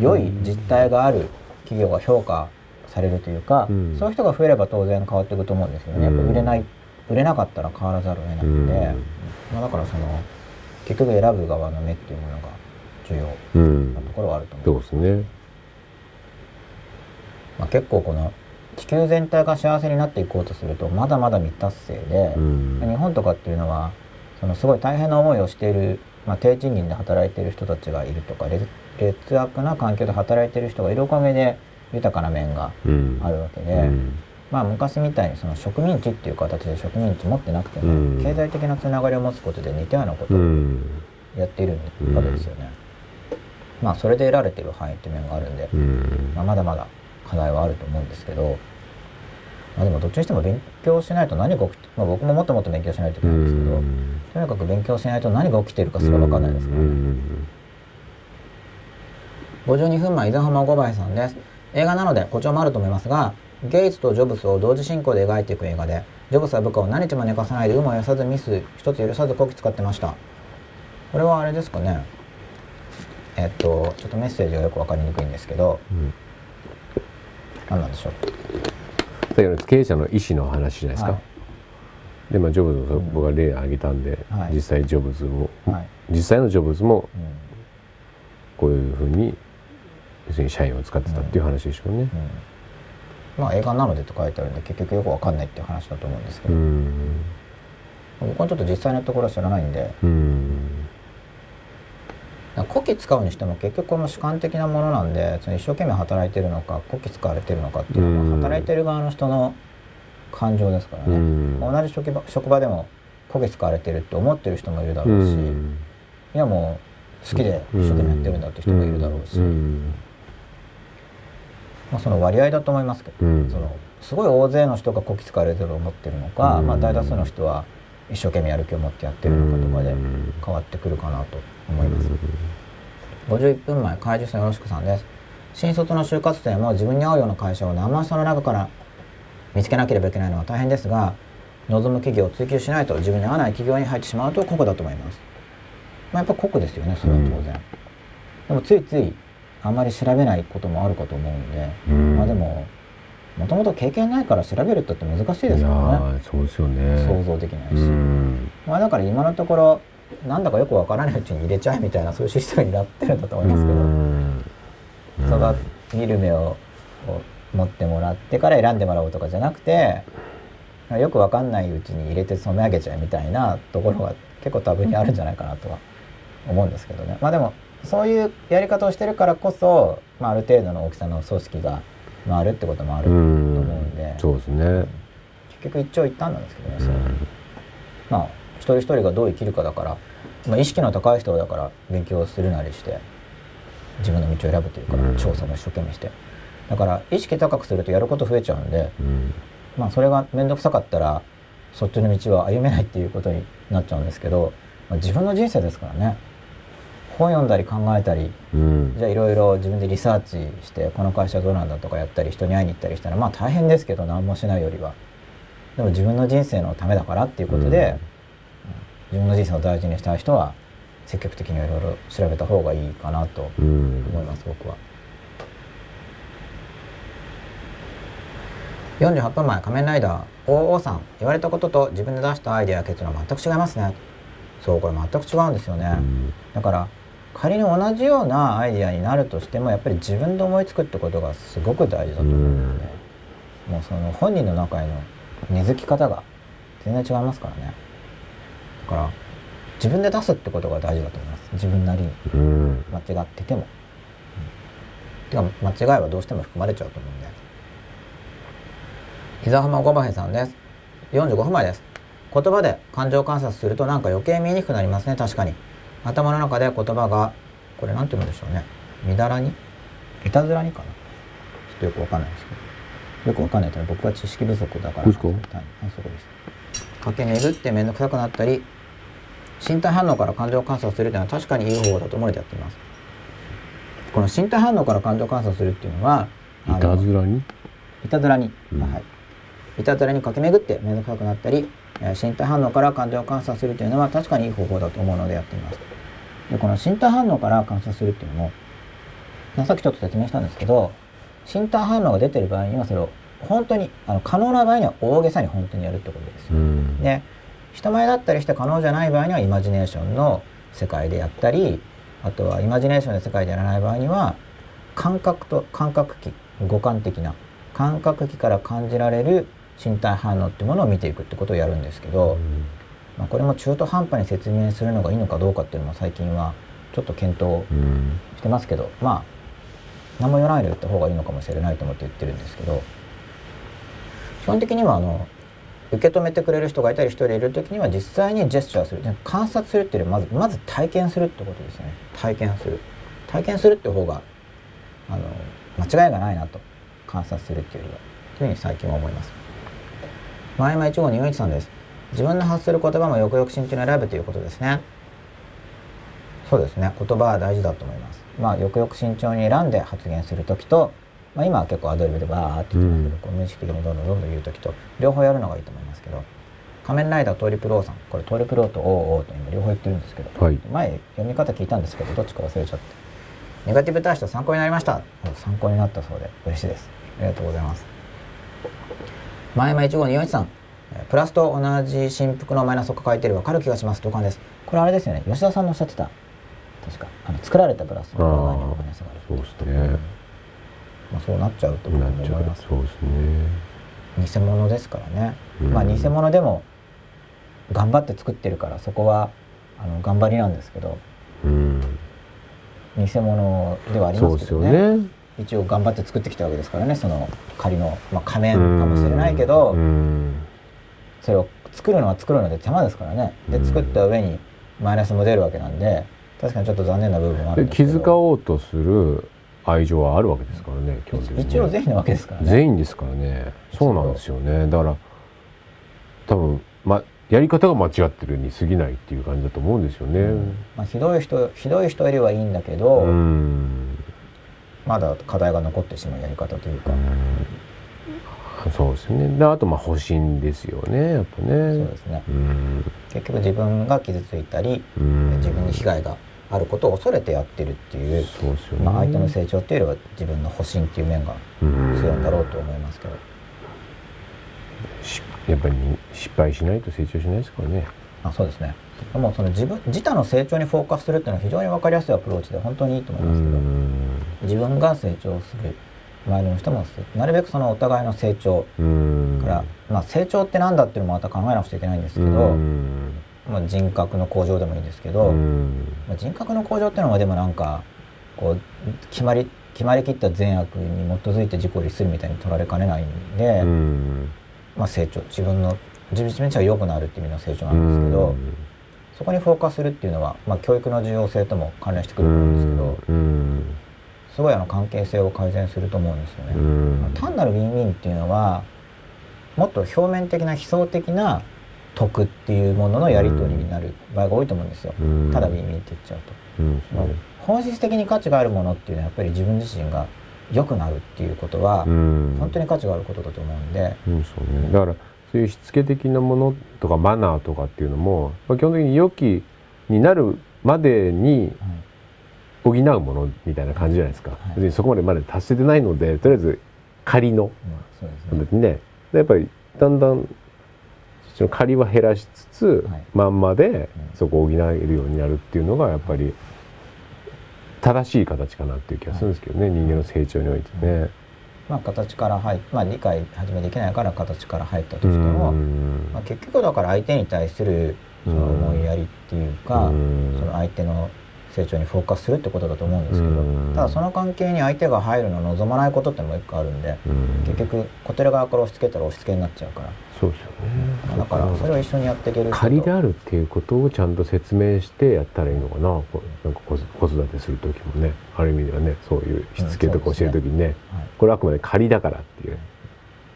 良い実態がある企業が評価されるというか、うんそういう人が増えれば当然変わっていくと思うんですよね。うん売れない、売れなかったら変わらざるを得ないので、うんまあ、だからその、結局選ぶ側の目っていうものが重要うんなところはあると思う。そうですねまあ、結構この地球全体が幸せになっていこうとするとまだまだ未達成で、うん。日本とかっていうのはそのすごい大変な思いをしている、まあ、低賃金で働いている人たちがいるとか劣劣悪な環境で働いている人がいるおかげで豊かな面がうん。あるわけで、うん。まあ昔みたいにその植民地っていう形で植民地持ってなくても、うん。経済的なつながりを持つことで似たようなことをうん。やっているわけですよね。まあそれで得られている範囲っていう面があるんで、うん。まあ、まだまだ課題はあると思うんですけど、まあ、でもどっちにしても勉強しないと何が起きて、まあ、僕ももっともっと勉強しないといけないんですけど、とにかく勉強しないと何が起きているかすら分かんないですからね。52分前、伊沢浜五倍さんです。映画なので誇張もあると思いますが、ゲイツとジョブズを同時進行で描いていく映画で、ジョブズは部下を何日も寝かさないで有無をやさずミス一つ許さずこき使ってました。これはあれですかね。えっと、ちょっとメッセージがよく分かりにくいんですけど、うん何なんでしょう。経営者の意思の話じゃないですか、はい。でまあジョブズを僕が例挙げたんで、はい。実際ジョブズも、はい。実際のジョブズもうん。こういうふうに要するに社員を使ってたっていう話でしょうね。うん。まあ映画なのでと書いてあるんで結局よくわかんないっていう話だと思うんですけうど、ん。僕はちょっと実際のところは知らないんで。うん古希使うにしても結局この主観的なものなんでその一生懸命働いてるのか古希使われてるのかっていうのうん。は働いてる側の人の感情ですからうね、ん。同じ職場職場でも古希使われてるって思ってる人もいるだろうし、いやもう好きで一生懸命やってるんだって人もいるだろうし、うん。まあ、その割合だと思いますけど、うん。そのすごい大勢の人がこき使われてると思ってるのか、うん。まあ、大多数の人は一生懸命やる気を持ってやってるのかとかでうん。変わってくるかなと思います。51分前、怪獣さんよろしくさんです。新卒の就活生も自分に合うような会社を何万社の中から見つけなければいけないのは大変ですが、望む企業を追求しないと自分に合わない企業に入ってしまうと酷だと思います。まあ、やっぱ酷ですよね、それは当然。でもついついあんまり調べないこともあるかと思うんで、うんまあでも、もともと経験ないから調べるってって難しいですからね。ーそうですよね。想像できないし。うんまあだから今のところ、なんだかよくわからないうちに入れちゃえみたいなそういうシステムになってるんだと思いますけど。うん。育見る目を持ってもらってから選んでもらおうとかじゃなくてよくわかんないうちに入れて染め上げちゃうみたいなところが結構多分にあるんじゃないかなとは思うんですけどね。まあでもそういうやり方をしてるからこそ、まあ、ある程度の大きさの組織が回るってこともあると思うんで。そうですね。結局一長一短なんですけどねそれ。はまあ一人一人がどう生きるかだから、まあ、意識の高い人だから勉強するなりして自分の道を選ぶというか、うん。調査も一生懸命して。だから意識高くするとやること増えちゃうんでうん。まあそれが面倒くさかったらそっちの道は歩めないっていうことになっちゃうんですけど、まあ、自分の人生ですからね。本読んだり考えたりうん。じゃあいろいろ自分でリサーチしてこの会社どうなんだとかやったり人に会いに行ったりしたらまあ大変ですけど何もしないよりは。でも自分の人生のためだからっていうことで、自分の人生を大事にしたい人は積極的にいろいろ調べた方がいいかなとうん。思います僕は。48分前仮面ライダー OO さん言われたことと自分で出したアイデアや結論は全く違いますね。そうこれ全く違うんですよね、うん。だから仮に同じようなアイデアになるとしてもやっぱり自分で思いつくってことがすごく大事だと思うんで、もうその本人の中への根付き方が全然違いますからね。だから自分で出すってことが大事だと思います。自分なりに。うん。間違ってても、てか間違いはどうしても含まれちゃうと思うんで。膝浜ごばへさんです。45分前です。言葉で感情観察するとなんか余計見えにくくなりますね。確かに。頭の中で言葉がこれなんて言うんでしょうね。みだらに？いたずらにかな？ちょっとよくわかんないですけど。よくわかんないと僕は知識不足だから。どうですかはい。あそこです。駆け巡って面倒くさくなったり身体反応から感情観察するというのは確かにいい方法だと思われてやっています。この身体反応から感情観察するっていうのはあいのたずらに？いたずらに、うん。はい、いたずらに駆け巡って面倒くさくなったり、えー身体反応から感情を観察するというのは確かにいい方法だと思うのでやっています。でこの身体反応から観察するっていうのもまあさっきちょっと説明したんですけど身体反応が出てる場合にはそれを本当にあの可能な場合には大げさに本当にやるってことですよ。うん。で人前だったりして可能じゃない場合にはイマジネーションの世界でやったりあとはイマジネーションの世界でやらない場合には感覚と感覚器五感的な感覚器から感じられる身体反応っていうものを見ていくってことをやるんですけど、まあ、これも中途半端に説明するのがいいのかどうかっていうのも最近はちょっと検討うん。してますけどまあ何も言わないで言った方がいいのかもしれないと思って言ってるんですけど基本的にはあの受け止めてくれる人がいたり一人いる時には実際にジェスチャーする。で観察するっていうよりまずまず体験するってことですね。体験する。体験するって方があの間違いがないなと。観察するっていうよりは。というふうに最近は思います。前山一号二四一さんです。自分の発する言葉もよくよく慎重に選ぶということですね。そうですね。言葉は大事だと思います。まあよくよく慎重に選んで発言する時と、まあ、今は結構アドリブでバーって言ってますけど、うん。こう無意識的にどんどんどんどん言う時と両方やるのがいいと思いますけど仮面ライダートリプルオーさんこれトリプルオーとオーオーと今両方言ってるんですけど、はい前読み方聞いたんですけどどっちか忘れちゃってネガティブ対処参考になりました参考になったそうで嬉しいですありがとうございます前山1号241さんえープラスと同じ振幅のマイナスを抱えている分かる気がします同感ですこれあれですよね吉田さんのおっしゃってた確かあの作られたプラスのマイナスがあるそうですねまあ、そうなっちゃうと思いうます。そうですね。偽物ですからね、うん。まあ偽物でも頑張って作ってるからそこはあの頑張りなんですけど。うん。偽物ではありますけどね。ね。一応頑張って作ってきたわけですからねその仮の、まあ、仮面かもしれないけど、うん。それを作るのは作るので手間ですからね。でうん。作った上にマイナスも出るわけなんで確かにちょっと残念な部分もあるんですけど。遣おうとする愛情はあるわけですからね基本的にね。一応善意なわけですからね。全員ですからね。そうなんですよね。だから多分まやり方が間違ってるに過ぎないっていう感じだと思うんですよね。まあ、ひどい人ひどい人よりはいいんだけど、うん。まだ課題が残ってしまうやり方というか、そうですね。であとまあ保身ですよねやっぱね。そうですね。うん。結局自分が傷ついたり、うん。自分に被害があることを恐れてやってるっていう、そうですよね、まあ、相手の成長っていうよりは自分の保身っていう面がうん。強いんだろうと思いますけど、しやっぱり失敗しないと成長しないですからね。あそうですね。でもその自分自他の成長にフォーカスするっていうのは非常に分かりやすいアプローチで本当にいいと思いうますけど、ん。自分が成長する周りの人もなるべくそのお互いの成長うん。から、まあ、成長って何だっていうのもまた考えなくちゃいけないんですけど、うんまあ、人格の向上でもいいんですけど、うん。まあ、人格の向上っていうのはでもなんかこう決まり決まりきった善悪に基づいて自己律するみたいに取られかねないんで、うん。まあ、成長自分の自分自分が良くなるっていう意味の成長なんですけど、そこにフォーカスするっていうのは、まあ、教育の重要性とも関連してくうると思うんですけど、ん。すごいあの関係性を改善すると思うんですよね。うん。単なるウィンウィンっていうのはもっと表面的な悲壮的な得っていうもののやり取りになる場合が多いと思うんですよ。うん。ただウィンウィンって言っちゃうと。うん。まあ本質的に価値があるものっていうのはやっぱり自分自身が良くなるっていうことはうん。本当に価値があることだと思うんで、うんそうね、だからそういうしつけ的なものとかマナーとかっていうのも、まあ、基本的に良きになるまでに補うものみたいな感じじゃないですか、はい。別にそこまでまだ達せてないのでとりあえず仮の。うん。そうですね。ね。でやっぱりだんだんその仮は減らしつつ、はい。まんまでうん。そこを補えるようになるっていうのがやっぱり正しい形かなっていう気がするんですけどね、人間の成長においてね。まあ形から入っまあ理解始めできないから形から入ったとうしても、ん。まあ、結局だから相手に対するその思いやりっていうか、うん。その相手の成長にフォーカスするってことだと思うんですけど、うん。ただその関係に相手が入るのを望まないことってもう一個あるんで、うん。結局こちら側から押し付けたら押し付けになっちゃうから、そうですよね。だからそれを一緒にやっていける仮であるっていうことをちゃんと説明してやったらいいのかな。なんか子子育てする時もね。ある意味ではねそういうしつけとか教える時にね,、はい。これはあくまで仮だからっていう。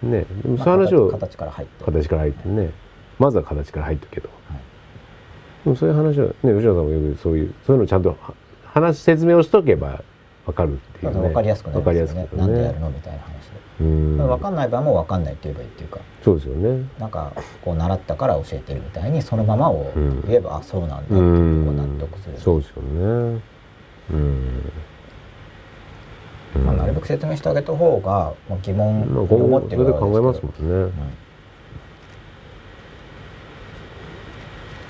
ね。でもまあそういう話を形形から入って、形から入ってね。まずは形から入ってるけど、はいでもそういう話はね吉野さんもよくそういうそういうのをちゃんとは話説明をしとけば分かるっていうね。分かりやすくなりますよね。ね。なんでやるの？みたいな話で、うん。分かんない場合も分かんないって言えばいいっていうか。そうですよね。なんかこう習ったから教えてるみたいにそのままをうん言えば、あそうなんだってうこうん納得する、そうですよね。うん。まあ、なるべく説明してあげた方が、まあ、疑問まあを持ってるれで考えますももんね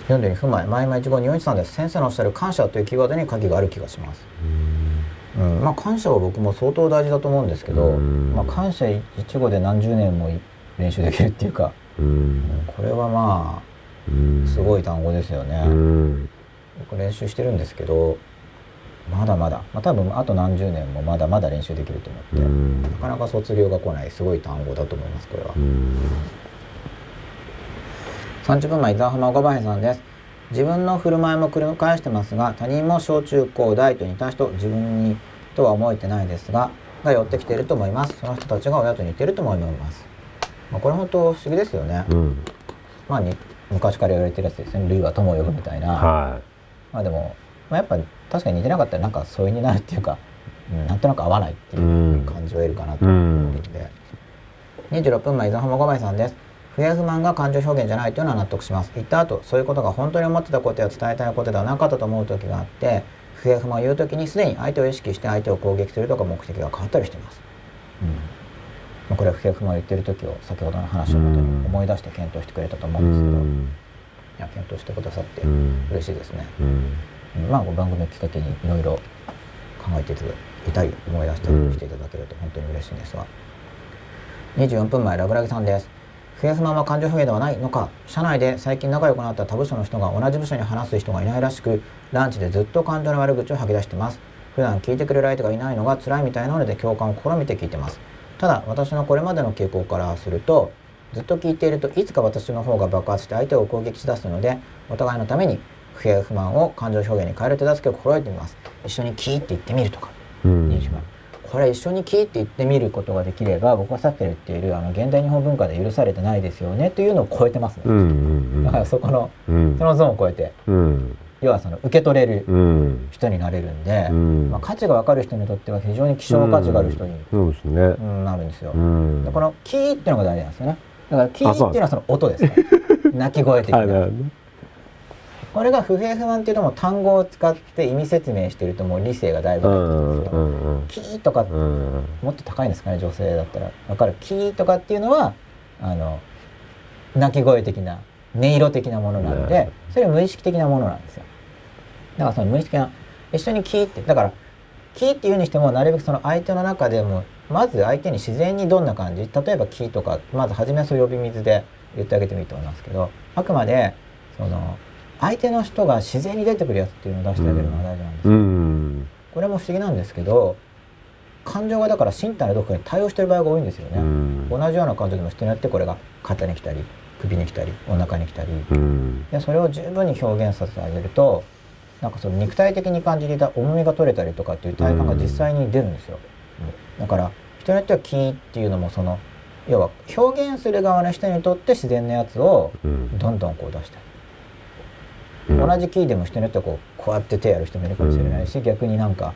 読んでる不前前々一号二一さんです。先生のおっしゃる感謝というキーワードに鍵がある気がします、うん、まあ感謝は僕も相当大事だと思うんですけど、うん。まあ、感謝一語で何十年もい練習できるっていうか、ううん。んこれはまうん。あすごい単語ですよね、うん。僕練習してるんですけどまだまだ、まあ、多分あと何十年もまだまだ練習できると思って、うん。なかなか卒業が来ないすごい単語だと思いますこれは、うん30分前伊沢浜岡林さんです。自分の振る舞いも繰り返してますが他人も小中高大と似た人自分にとは思えてないですがが寄ってきていると思います。その人たちが親と似ていると思います、まあ、これ本当不思議ですよね、うん。まあに昔から言われてるやつですね。類は友を呼ぶみたいな、はまあでも、まあ、やっぱ確かに似てなかったらなんか疎遠になるっていうか、うん、なんとなく合わないっていううん。感じを得るかなと思うので、26分前伊沢浜五倍さんです不平不満が感情表現じゃないというのは納得します。言った後そういうことが本当に思ってたことや伝えたいことではなかったと思う時があって不平不満を言う時にすでに相手を意識して相手を攻撃するとか目的が変わったりしています、うん。まあ、これは不平不満を言ってる時を先ほどの話をもとに思い出して検討してくれたと思い。うんですけど、ん。いや検討してくださってうん。嬉しいですね、うん。まあ、番組をきっかけにいろいろ考えていたり思い出したりしていただけると本当に嬉しいんですが、24分前ラグラギさんです不平不満は感情表現ではないのか社内で最近仲良くなった他部署の人が同じ部署に話す人がいないらしくランチでずっと感情の悪口を吐き出してます。普段聞いてくれる相手がいないのが辛いみたいなので共感を試みて聞いてます。ただ私のこれまでの傾向からするとずっと聞いているといつか私の方が爆発して相手を攻撃しだすのでお互いのために不平不満を感情表現に変える手助けを心得てみます。一緒に聞いて言ってみるとか。うん20万これ一緒に聞いて言ってみることができれば僕はさっき言っているあの現代日本文化で許されてないですよねというのを超えてますね、うんうんだからそこのうん。そのゾーンを超えてうん。要はその受け取れるうん。人になれるんで、うん。まあ、価値が分かる人にとっては非常に希少価値がある人に、そうんなるんですよ、うん。でこのキーっていうのが大事なんですよね。だからキーっていうのはその音ですから 鳴き声的なこれが不平不満っていうのも単語を使って意味説明してるともう理性がだいぶすけど、キーとかうん。もっと高いんですかね女性だったら。分かる？キーとかっていうのはあの鳴き声的な音色的なものなのでそれは無意識的なものなんですよ。だからその無意識な一緒にキーってだからキーっていうにしてもなるべくその相手の中でもまず相手に自然にどんな感じ？例えばキーとかまず初めはそう呼び水で言ってあげてもいいと思いますけどあくまでその相手の人が自然に出てくるやつっていうのを出してあげるのが大事なんですよ。うん。これも不思議なんですけど感情がだから身体のどこかに対応してる場合が多いんですよね、うん。同じような感情でも人によってこれが肩に来たり首に来たりお腹に来たり。うん。でそれを十分に表現させてあげるとなんかその肉体的に感じていた重みが取れたりとかっていう体感が実際に出るんですよ、だから人によっては気っていうのもその要は表現する側の人にとって自然なやつをうん。どんどんこう出したりうん同じキーでも人によってはこうこうやって手やる人もいるかもしれないし、逆になんか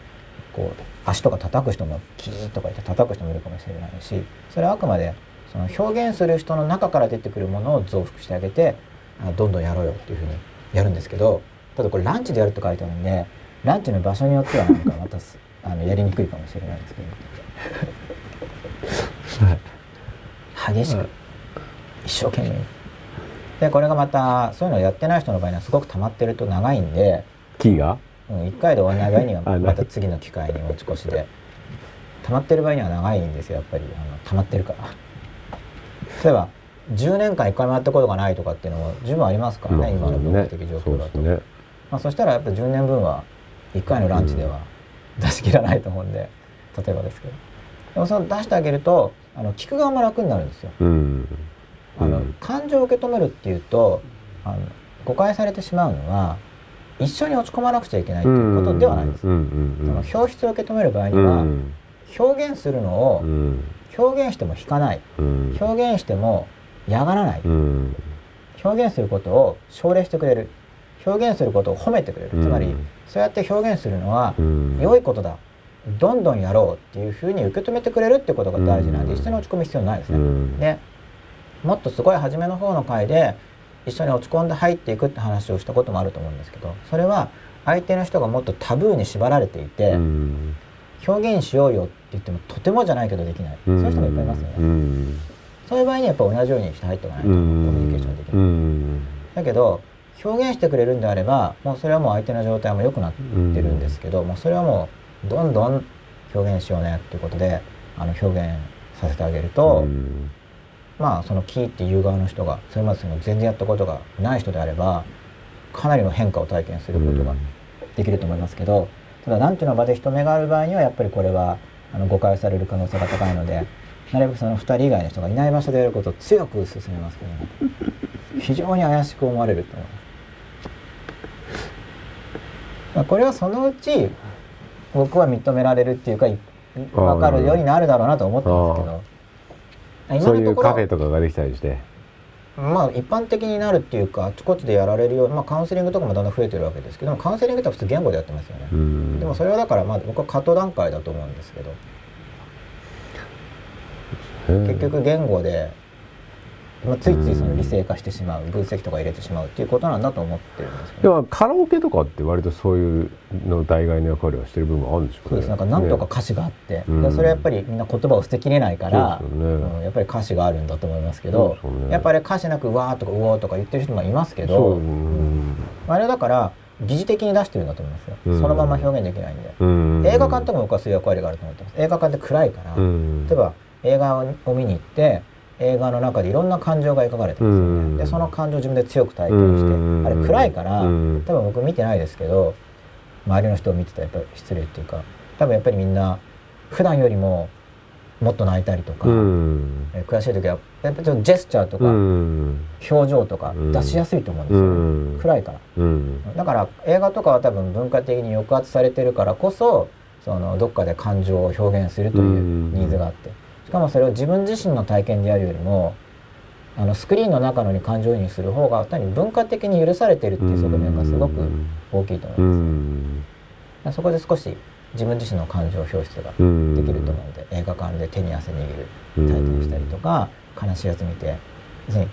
こう足とか叩く人もキーとか言って叩く人もいるかもしれないしそれはあくまでその表現する人の中から出てくるものを増幅してあげてあどんどんやろうよっていうふうにやるんですけどただこれランチでやるって書いてあるんでランチの場所によってはなんかまたす あのやりにくいかもしれないですけど。はい。激しく、一生懸命にでこれがまたそういうのをやってない人の場合にはすごく溜まってると長いんで、キーが？うん、1回で終わらない場合にはあまた次の機会に持ち越しで。溜まってる場合には長いんですよやっぱり。あの溜まってるから。例えば10年間1回もやったことがないとかっていうのも十分ありますからね、今の文化的状況だと。そうですね。まあ、そしたらやっぱり10年分は1回のランチでは出し切らないと思うんで、例えばですけど。でもその出してあげるとあの聞く側も楽になるんですよ。うんあのうん。感情を受け止めるっていうとあの誤解されてしまうのは一緒に落ち込まなくちゃいけないということではないです。表出を受け止める場合には、うん。表現するのをうん。表現しても引かない。うん。表現しても嫌がらない。うん。表現することを奨励してくれる。表現することを褒めてくれる。つまり、うんそうやって表現するのはうん。良いことだ。どんどんやろうっていうふうに受け止めてくれるってことが大事なんでうん。一緒に落ち込む必要ないですね。うん。でもっとすごい初めの方の回で一緒に落ち込んで入っていくって話をしたこともあると思うんですけどそれは相手の人がもっとタブーに縛られていて、うん。表現しようよって言ってもとてもじゃないけどできない、そういう人もいっぱいいますよね、うん。そういう場合にやっぱ同じようにして入っておかないとうコミュんニケーションできうない、ん。だけど表現してくれるんであればもうそれはもう相手の状態も良くなってるんですけど、もうそれはもうどんどん表現しようねっていうことであの表現させてあげると、うんまあそのキーっていう側の人がそれまでその全然やったことがない人であればかなりの変化を体験することができると思いますけどただランチの場で人目がある場合にはやっぱりこれはあの誤解される可能性が高いのでなるべくその2人以外の人がいない場所でやることを強く勧めますけど、ね、非常に怪しく思われると思います。まあこれはそのうち僕は認められるっていうかい分かるようになるだろうなと思ってますけど。今そういうカフェとかができたりして。まあ一般的になるっていうかあちこちでやられるようまあカウンセリングとかもだんだん増えてるわけですけどもカウンセリングって普通言語でやってますよね、うん。でもそれはだからまあ僕は過渡段階だと思うんですけど。結局言語で、まあ、ついついその理性化してしまう分析とか入れてしまうっていうことなんだと思ってるんですけでど、もカラオケとかって割とそういうの代替の役割はしてる部分あるんでしょうね。そうです。なんかなんとかね歌詞があって、うん。でそれはやっぱりみんな言葉を捨てきれないからね。うんやっぱり歌詞があるんだと思いますけど、やっぱり歌詞なく「うわー」とか「うおー」とか言ってる人もいますけど、うん。あれだから疑似的に出してるんだと思いますよ、うん。そのまま表現できないんで、うん。映画館とかも僕はそういう役割があると思ってます。映画館って暗いから、うん。例えば映画を見に行って映画の中でいろんな感情が描かれてますよね、うん。でその感情を自分で強く体験して、うん。あれ暗いから、うん。多分僕見てないですけど周りの人を見てたらやっぱり失礼っていうか多分やっぱりみんな普段よりももっと泣いたりとか、うん。え悔しい時はやっぱりちょっとジェスチャーとか、うん。表情とかうん。出しやすいと思うんですよね、うん。暗いから。うん。だから映画とかは多分文化的に抑圧されてるからこそそのどっかで感情を表現するといううん。ニーズがあってしかもそれを自分自身の体験でやるよりもあのスクリーンの中のに感情移入する方が単に文化的に許されてるっていう側面がすごく大きいと思います、そこで少し自分自身の感情表出ができると思うので映画館で手に汗握る体験したりとか悲しいやつ見て要するに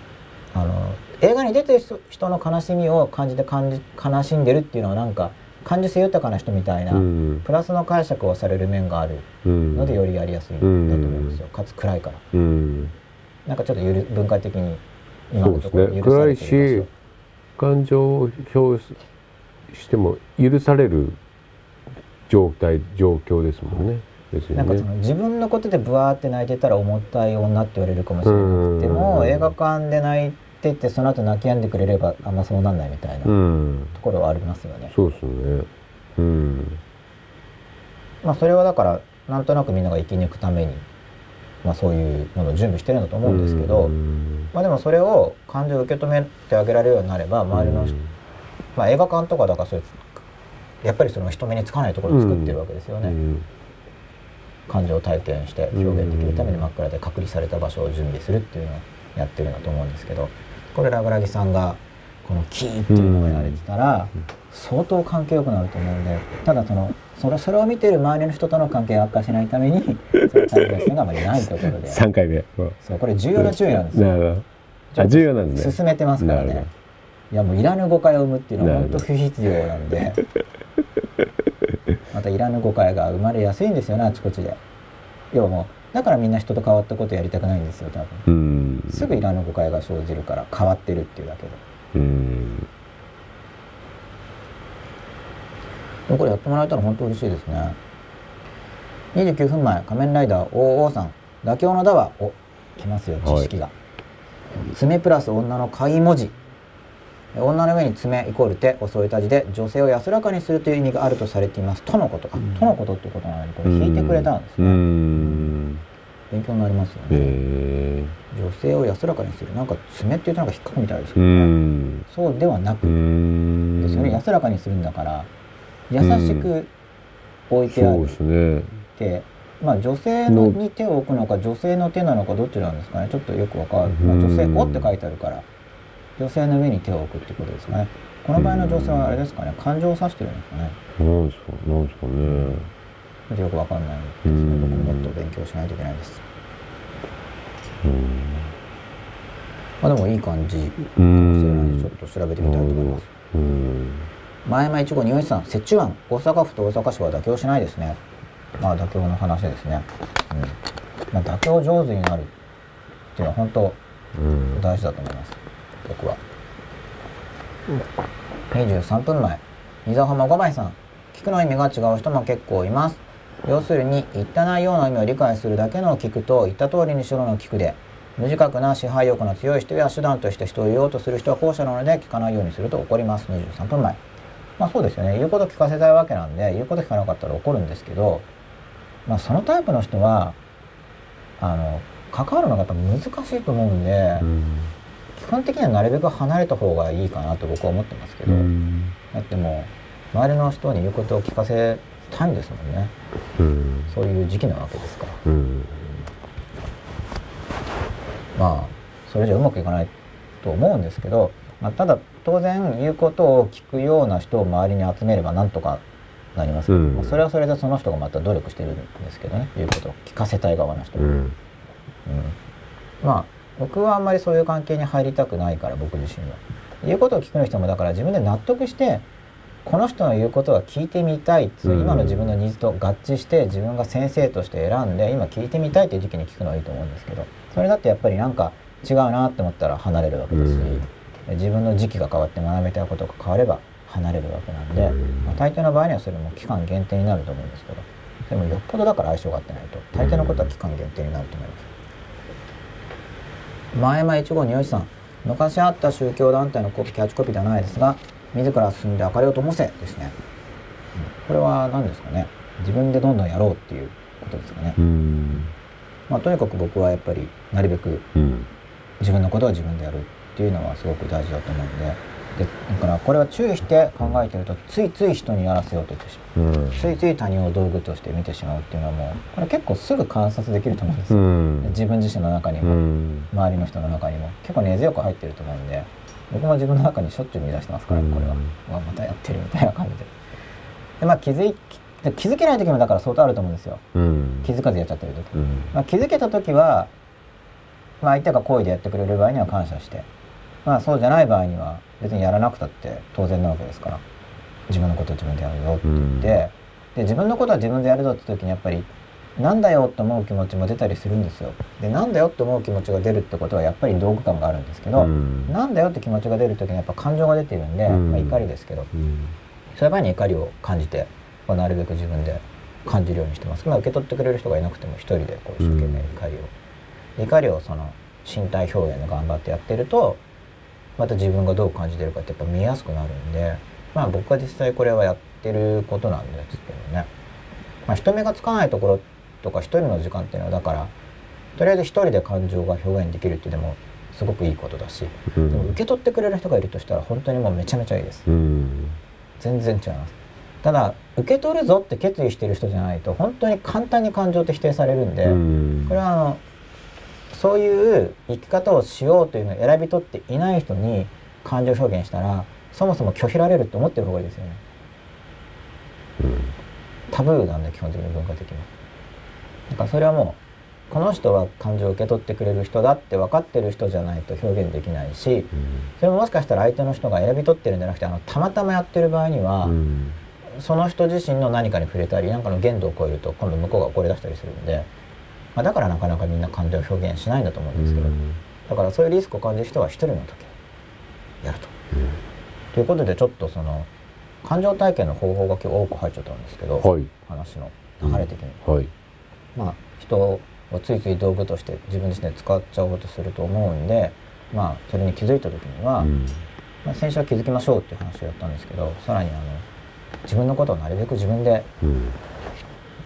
あの映画に出てる人人の悲しみを感じて感じ悲しんでるっていうのはなんか感受性豊かな人みたいな、プラスの解釈をされる面があるのでよりやりやすいんだと思うんですよ、かつ暗いから。うん。なんかちょっとゆる文化的に今のところね許されてるし感情を表しても許される状態状況ですもんね。なんかそねの自分のことでブワーって泣いてたら重たい女って言われるかもしれなくてうん。も映画館で泣いてってその後泣き止んでくれればあんまそうなんないみたいなうとんころはありますよね。そうですね。うん。まあそれはだからなんとなくみんなが生き抜くために、まあ、そういうものを準備してるんだと思うんですけど、うん。まあでもそれを感情を受け止めてあげられるようになれば周りの人、まあ映画館とかだからそうやっぱりその人目につかないところを作ってるわけですよね。うん。感情を体験して表現できるために真っ暗で隔離された場所を準備するっていうのをやってるんだと思うんですけどこれラグラギさんがこのキーっていうのをやられてたら相当関係良くなると思うんでただそのそれそれを見てる周りの人との関係を悪化しないためにその体験するのがあまりないとことで。三回目。そうこれ重要な注意なんですよ。なるほど。あ重要なんですね。進めてますからね。いやもういらぬ誤解を生むっていうのは本当不必要なんで。またいらぬ誤解が生まれやすいんですよねあちこちで。要はもだからみんな人と変わったことやりたくないんですよ多分。うん。すぐいらぬ誤解が生じるから変わってるっていうだけで。うん。でもこれやってもらえたら本当嬉しいですね。29分前仮面ライダー OO さん妥協の「だ」はお来ますよ知識が、爪プラス女の貝文字女の上に爪イコール手を添えた字で女性を安らかにするという意味があるとされています。とのこと。あとのことってことなのにこれ引いてくれたんですうねん。勉強になりますよへねえ。女性を安らかにする。なんか爪って言うとなんか引っかくみたいですけうど、ん。そうではなうくん。でそれ安らかにするんだから優しく置いてある。そうですね。って、まあ女性のに手を置くのか女性の手なのかどっちなんですかね。ちょっとよくわかる、まあ、うん。女性「お」って書いてあるから女性の上に手を置くってことですかね。この場合の女性はあれですかね感情を指してるんですかね。なんですかなんですかね。よくわかんないですねうん僕ももっと勉強しないといけないです。うん。まあでもいい感じ。うそれなりにんちょっと調べてみたいと思います。うん。前々一号二さん折衷案大阪府と大阪市は妥協しないですね。まあ妥協の話ですね、うん。まあ、妥協上手になるっていうのは本当うん。大事だと思います僕は。23分前。溝浜五枚さん。聞くの意味が違う人も結構います。要するに言った内容の意味を理解するだけの聞くと言った通りにしろの聞くで無自覚な支配欲の強い人や手段として人を言おうとする人は後者なので聞かないようにすると怒ります。23分前。まあそうですよね。言うこと聞かせたいわけなんで言うこと聞かなかったら怒るんですけどまあそのタイプの人はあの関わるのがやっぱ難しいと思うんで、うん。基本的にはなるべく離れた方がいいかなと僕は思ってますけど、うん。だってもう周りの人に言うことを聞かせたいんですもんね。うん。そういう時期なわけですから。うん。まあそれじゃうまくいかないと思うんですけど、まあ、ただ当然言うことを聞くような人を周りに集めればなんとかなります。けど、うん。まあそれはそれでその人がまた努力してるんですけどね。言うことを聞かせたい側の人は、うん。うん。まあ僕はあんまりそういう関係に入りたくないから僕自身は。言うことを聞く人もだから自分で納得してこの人の言うことは聞いてみたいっていううん。今の自分のニーズと合致して自分が先生として選んで今聞いてみたいっていう時期に聞くのはいいと思うんですけどそれだってやっぱりなんか違うなって思ったら離れるわけだし、うん。自分の時期が変わって学びたいことが変われば離れるわけなんで、うん。まあ、大抵の場合にはそれも期間限定になると思うんですけどでもよっぽどだから相性が合ってないと大抵のことは期間限定になると思います。前々一号によしさん昔あった宗教団体のコピキャッチコピーではないですが自ら進んで明かりを灯せですね、うん。これは何ですかね。自分でどんどんやろうっていうことですかね、うん。まあ、とにかく僕はやっぱりなるべくうん。自分のことは自分でやるっていうのはすごく大事だと思うんででだからこれは注意して考えてるとついつい人にやらせようとしてしまう。うん。ついつい他人を道具として見てしまうっていうのはもうこれ結構すぐ観察できると思うんですうよ、ん。自分自身の中にうも、ん。周りの人の中にも。結構根強く入ってると思うんで僕も自分の中にしょっちゅう見出してますから、うん。これは。うわまたやってるみたいな感じで。でまあ気づいき気づけない時もだから相当あると思うんですよ。うん。気づかずやっちゃってる時、うん。まあ、気づけた時は、まあ、相手が好意でやってくれる場合には感謝して。まあそうじゃない場合には別にやらなくたって当然なわけですから。自分のことを自分でやるよって言って、で自分のことは自分でやるぞって時にやっぱりなんだよって思う気持ちも出たりするんですよ。でなんだよって思う気持ちが出るってことはやっぱり道具感があるんですけど、うん。なんだよって気持ちが出る時にやっぱ感情が出ているんで、うん。まあ、怒りですけどうん。そういう場合に怒りを感じて、まあ、なるべく自分で感じるようにしてます、まあ、受け取ってくれる人がいなくても一人でこう一生懸命怒りを、怒りをその身体表現で頑張ってやってるとまた自分がどう感じてるかってやっぱ見やすくなるんでまあ僕は実際これはやってることなんですけどね、まあ、人目がつかないところとか一人の時間っていうのはだからとりあえず一人で感情が表現できるっていうのもすごくいいことだし、うん。でも受け取ってくれる人がいるとしたら本当にもうめちゃめちゃいいです。うん。全然違います。ただ受け取るぞって決意してる人じゃないと本当に簡単に感情って否定されるんで、うん。これはあのそういう生き方をしようというのを選び取っていない人に感情表現したらそもそも拒否られるって思ってる方がいいですよね。タブーなんで基本的に文化的に。だからそれはもうこの人は感情を受け取ってくれる人だって分かってる人じゃないと表現できないしそれももしかしたら相手の人が選び取ってるんじゃなくてあのたまたまやってる場合には、うん。その人自身の何かに触れたり何かの限度を超えると今度向こうが怒り出したりするんでまあ、だからなかなかみんな感情を表現しないんだと思うんですけど、だからそういうリスクを感じる人は一人の時やると。ということでちょっとその感情体験の方法が今日多く入っちゃったんですけど、はい。話の流れ的に、はい。まあ人をついつい道具として自分自身で使っちゃおうとすると思うんでまあそれに気づいた時には、うん。まあ、先週は気づきましょうっていう話をやったんですけどさらにあの自分のことをなるべく自分でうん。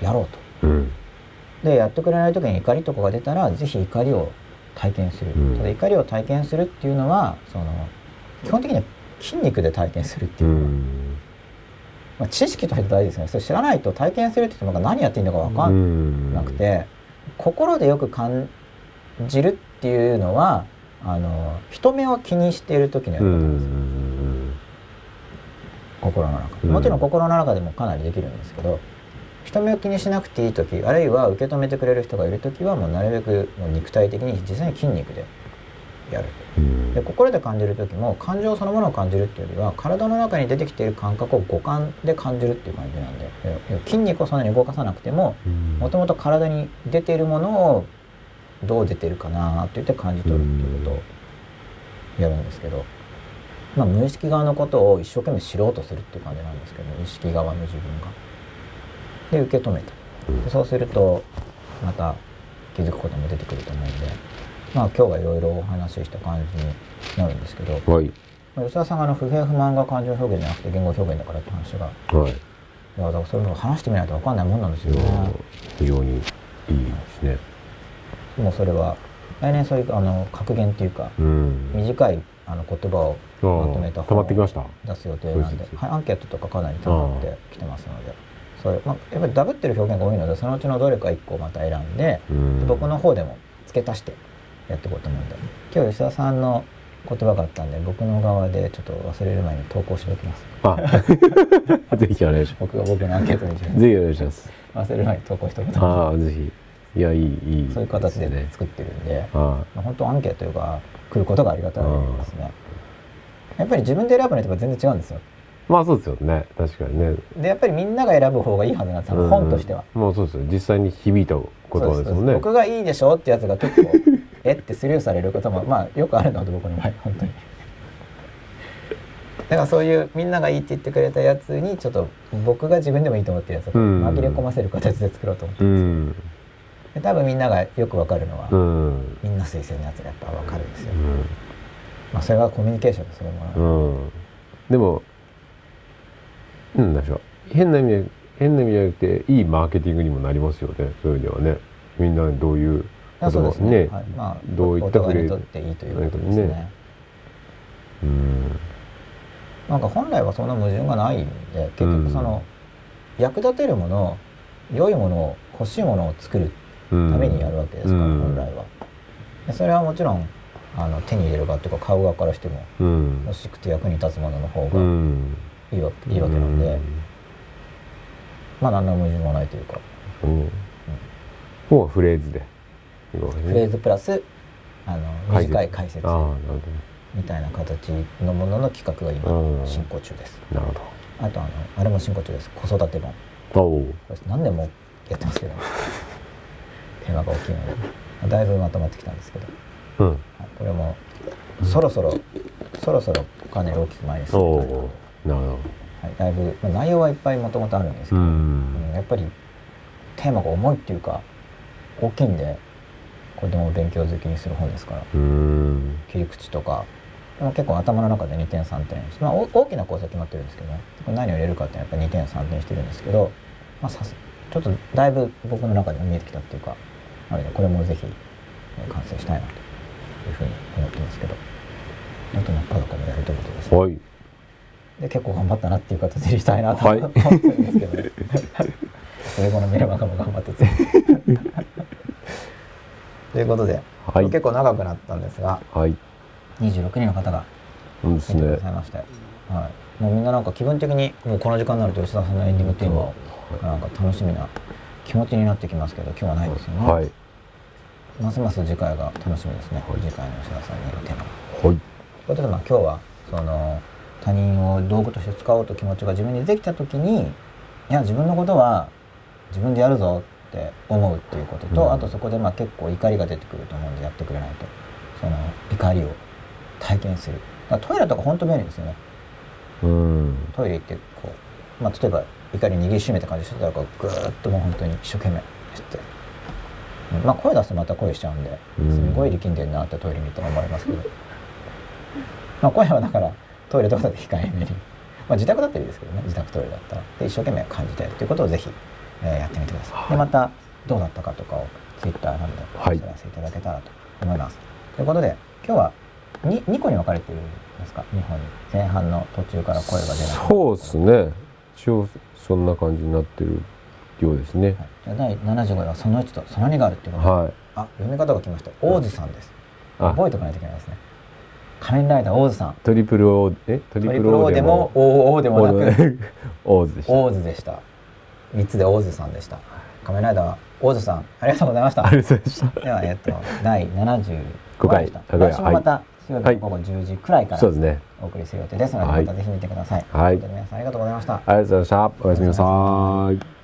やろうと。うんでやってくれない時に怒りとかが出たらぜひ怒りを体験する、うん。ただ怒りを体験するっていうのはその基本的には筋肉で体験するってういう、ん。まあ、知識として大事ですね。それ知らないと体験するって言っても何やっていいのか分かんなくて、心でよく感じるっていうのはあの人目を気にしている時にやうることなんです。よ、ん心の中。うん。もちろん心の中でもかなりできるんですけど人目を気にしなくていい時あるいは受け止めてくれる人がいる時はもうなるべくもう肉体的に実際に筋肉でやる。うん。で心で感じる時も感情そのものを感じるっていうよりは体の中に出てきている感覚を五感で感じるっていう感じなんで筋肉をそんなに動かさなくてもうん。もともと体に出ているものをどう出てるかなって言って感じ取るっていうことをやるんですけど、まあ、無意識側のことを一生懸命知ろうとするっていう感じなんですけど意識側の自分が。で受け止めたでそうするとまた気づくことも出てくると思うんでまあ今日はいろいろお話しした感じになるんですけど、はい。まあ吉田さんがあの不平不満が感情表現じゃなくて言語表現だからって話がはい。いやだからそういうのを話してみないと分かんないもんなんですよね。非常にいいですね。もうそれは来年そういうあの格言っていうかうん。短いあの言葉をあまとめたー溜まってきました。出す予定なんではい、アンケートとかかなり溜まってきてますのでそれ、まあ、やっぱりダブってる表現が多いのでそのうちのどれか1個また選んでうん。僕の方でも付け足してやっていこうと思うんで。今日吉田さんの言葉があったんで僕の側でちょっと忘れる前に投稿しておきます。あ。ぜひお願いしま僕が僕のアンケートにす。ぜひお願いします。忘れる前に投稿しておくとああぜひ。いやいいいいそういう形でね作ってるんであまあ本当アンケートが来ることがありがたいですね。やっぱり自分で選ぶのとは全然違うんですよ。あまあそうですよね。確かにね。でやっぱりみんなが選ぶ方がいいはずなんですよ、本としては。うんもうそうですよ。実際に響いた言葉ですもんね。僕がいいでしょってやつが結構えってスルーされることも まあよくあるので僕の場合本当に。だからそういうみんながいいって言ってくれたやつにちょっと僕が自分でもいいと思ってるやつをうん。紛れ込ませる形で作ろうと思ってうます、ん。で多分みんながよくわかるのは、うん。みんな推薦のやつがやっぱわかるんですよ、うん。まあそれがコミュニケーションですよも。の、うん。でもなんでしょう変な意味で変な意味じゃなくていいマーケティングにもなりますよね。そういう意味ではね。みんなどういうあそうですね。ねはい、まあどういったフレーズとっていいということですね。ね。うん。なんか本来はそんな矛盾がないんで結局その、役立てるもの良いものを欲しいものを作るうん。ためにやるわけですから、うん。本来は。でそれはもちろんあの手に入れる側とか買う側からしてもうん。欲しくて役に立つものの方うがんいいわ,、いいわけなん。で、まあ何の矛盾もないというか。うん。うん。もうフレーズで。フフレーズプラスあの短い解説なるほみたいな形のものの企画がうん。今進行中です。どなるほあとあのあれも進行中です。子育て本。何年もやってますけど。テーマが大きいので。だいぶまとまってきたんですけど、うん。はい。これもそろそろそろそろかなり大きく前に進おんで、おなるほはい、だいぶ、まあ、内容はいっぱいもともとあるんですけどうん。んやっぱりテーマが重いっていうか大きいんで子供を勉強好きにする本ですからうん。切り口とか結構頭の中で2点3点まあお大きな構成は決まってるんですけどね。何を入れるかってやっぱ2点3点してるんですけど、まあ、さすちょっとだいぶ僕の中でも見えてきたっていうかなのでこれもぜひえー完成したいなというふうに思ってますけどあと真っ裸もやるということです、ね、はいで結構頑張ったなっていう形にしたいなとはい。思ってるんですけど、ね 英語のメルマガも頑張ってつということで、はい。結構長くなったんですがはい。26人の方が見てくだねさいまして、はい、もうみんななんか気分的にもうこの時間になると吉田さんのエンディングテーマをなんか楽しみな気持ちになってきますけど今日はないですよね、はい。ますます次回が楽しみですね、次回の吉田さんにのテーマ。はい。ということでまあ今日はその他人を道具として使おうと気持ちが自分にできた時にいや自分のことは自分でやるぞって思うっていうことと、うん。あとそこでまあ結構怒りが出てくると思うんでやってくれないと。その怒りを体験する。トイレとか本当便利ですよね。うん。トイレ行ってこう、まあ、例えば怒り握りしめた感じしてたらこうぐーっともう本当に一生懸命して、うんまあ声出すとまた声しちゃうんでうん。すごい力んでるなってトイレ見たら思いますけど、まあ声はだからトイレとかだって控えめに、まあ、自宅だったらいいですけどね。自宅トイレだったら。で一生懸命感じてっていうことをぜひ、えーやってみてください、でまたどうだったかとかをツイッターなどでおはい。知らせいただけたらと思います、ということで今日は 2, 2個に分かれてるんですか？日本に前半の途中から声が出なくなるそうですね。一応そんな感じになってるようですね。はい、じゃあ第75話はその1とその2があるっていうことで、はい。あ読み方が来ました。大津さんです。あ。覚えておかないといけないですね仮面ライダー大津さん。トリプル O え？トリプルトリプル O O でもでも OO でもなく。オーズ。でした。大津でした。3つで大津さんでした。仮面ライダー大津さんありがとうございました。ありがとうございましではえっと第75 5回でした。5回来週もまた午後10時くらいからたそうですね。お送りする予定ですのではい。またぜひ見てください。はい。皆さんありがとうございました。ありがとうございました。おやすみなさい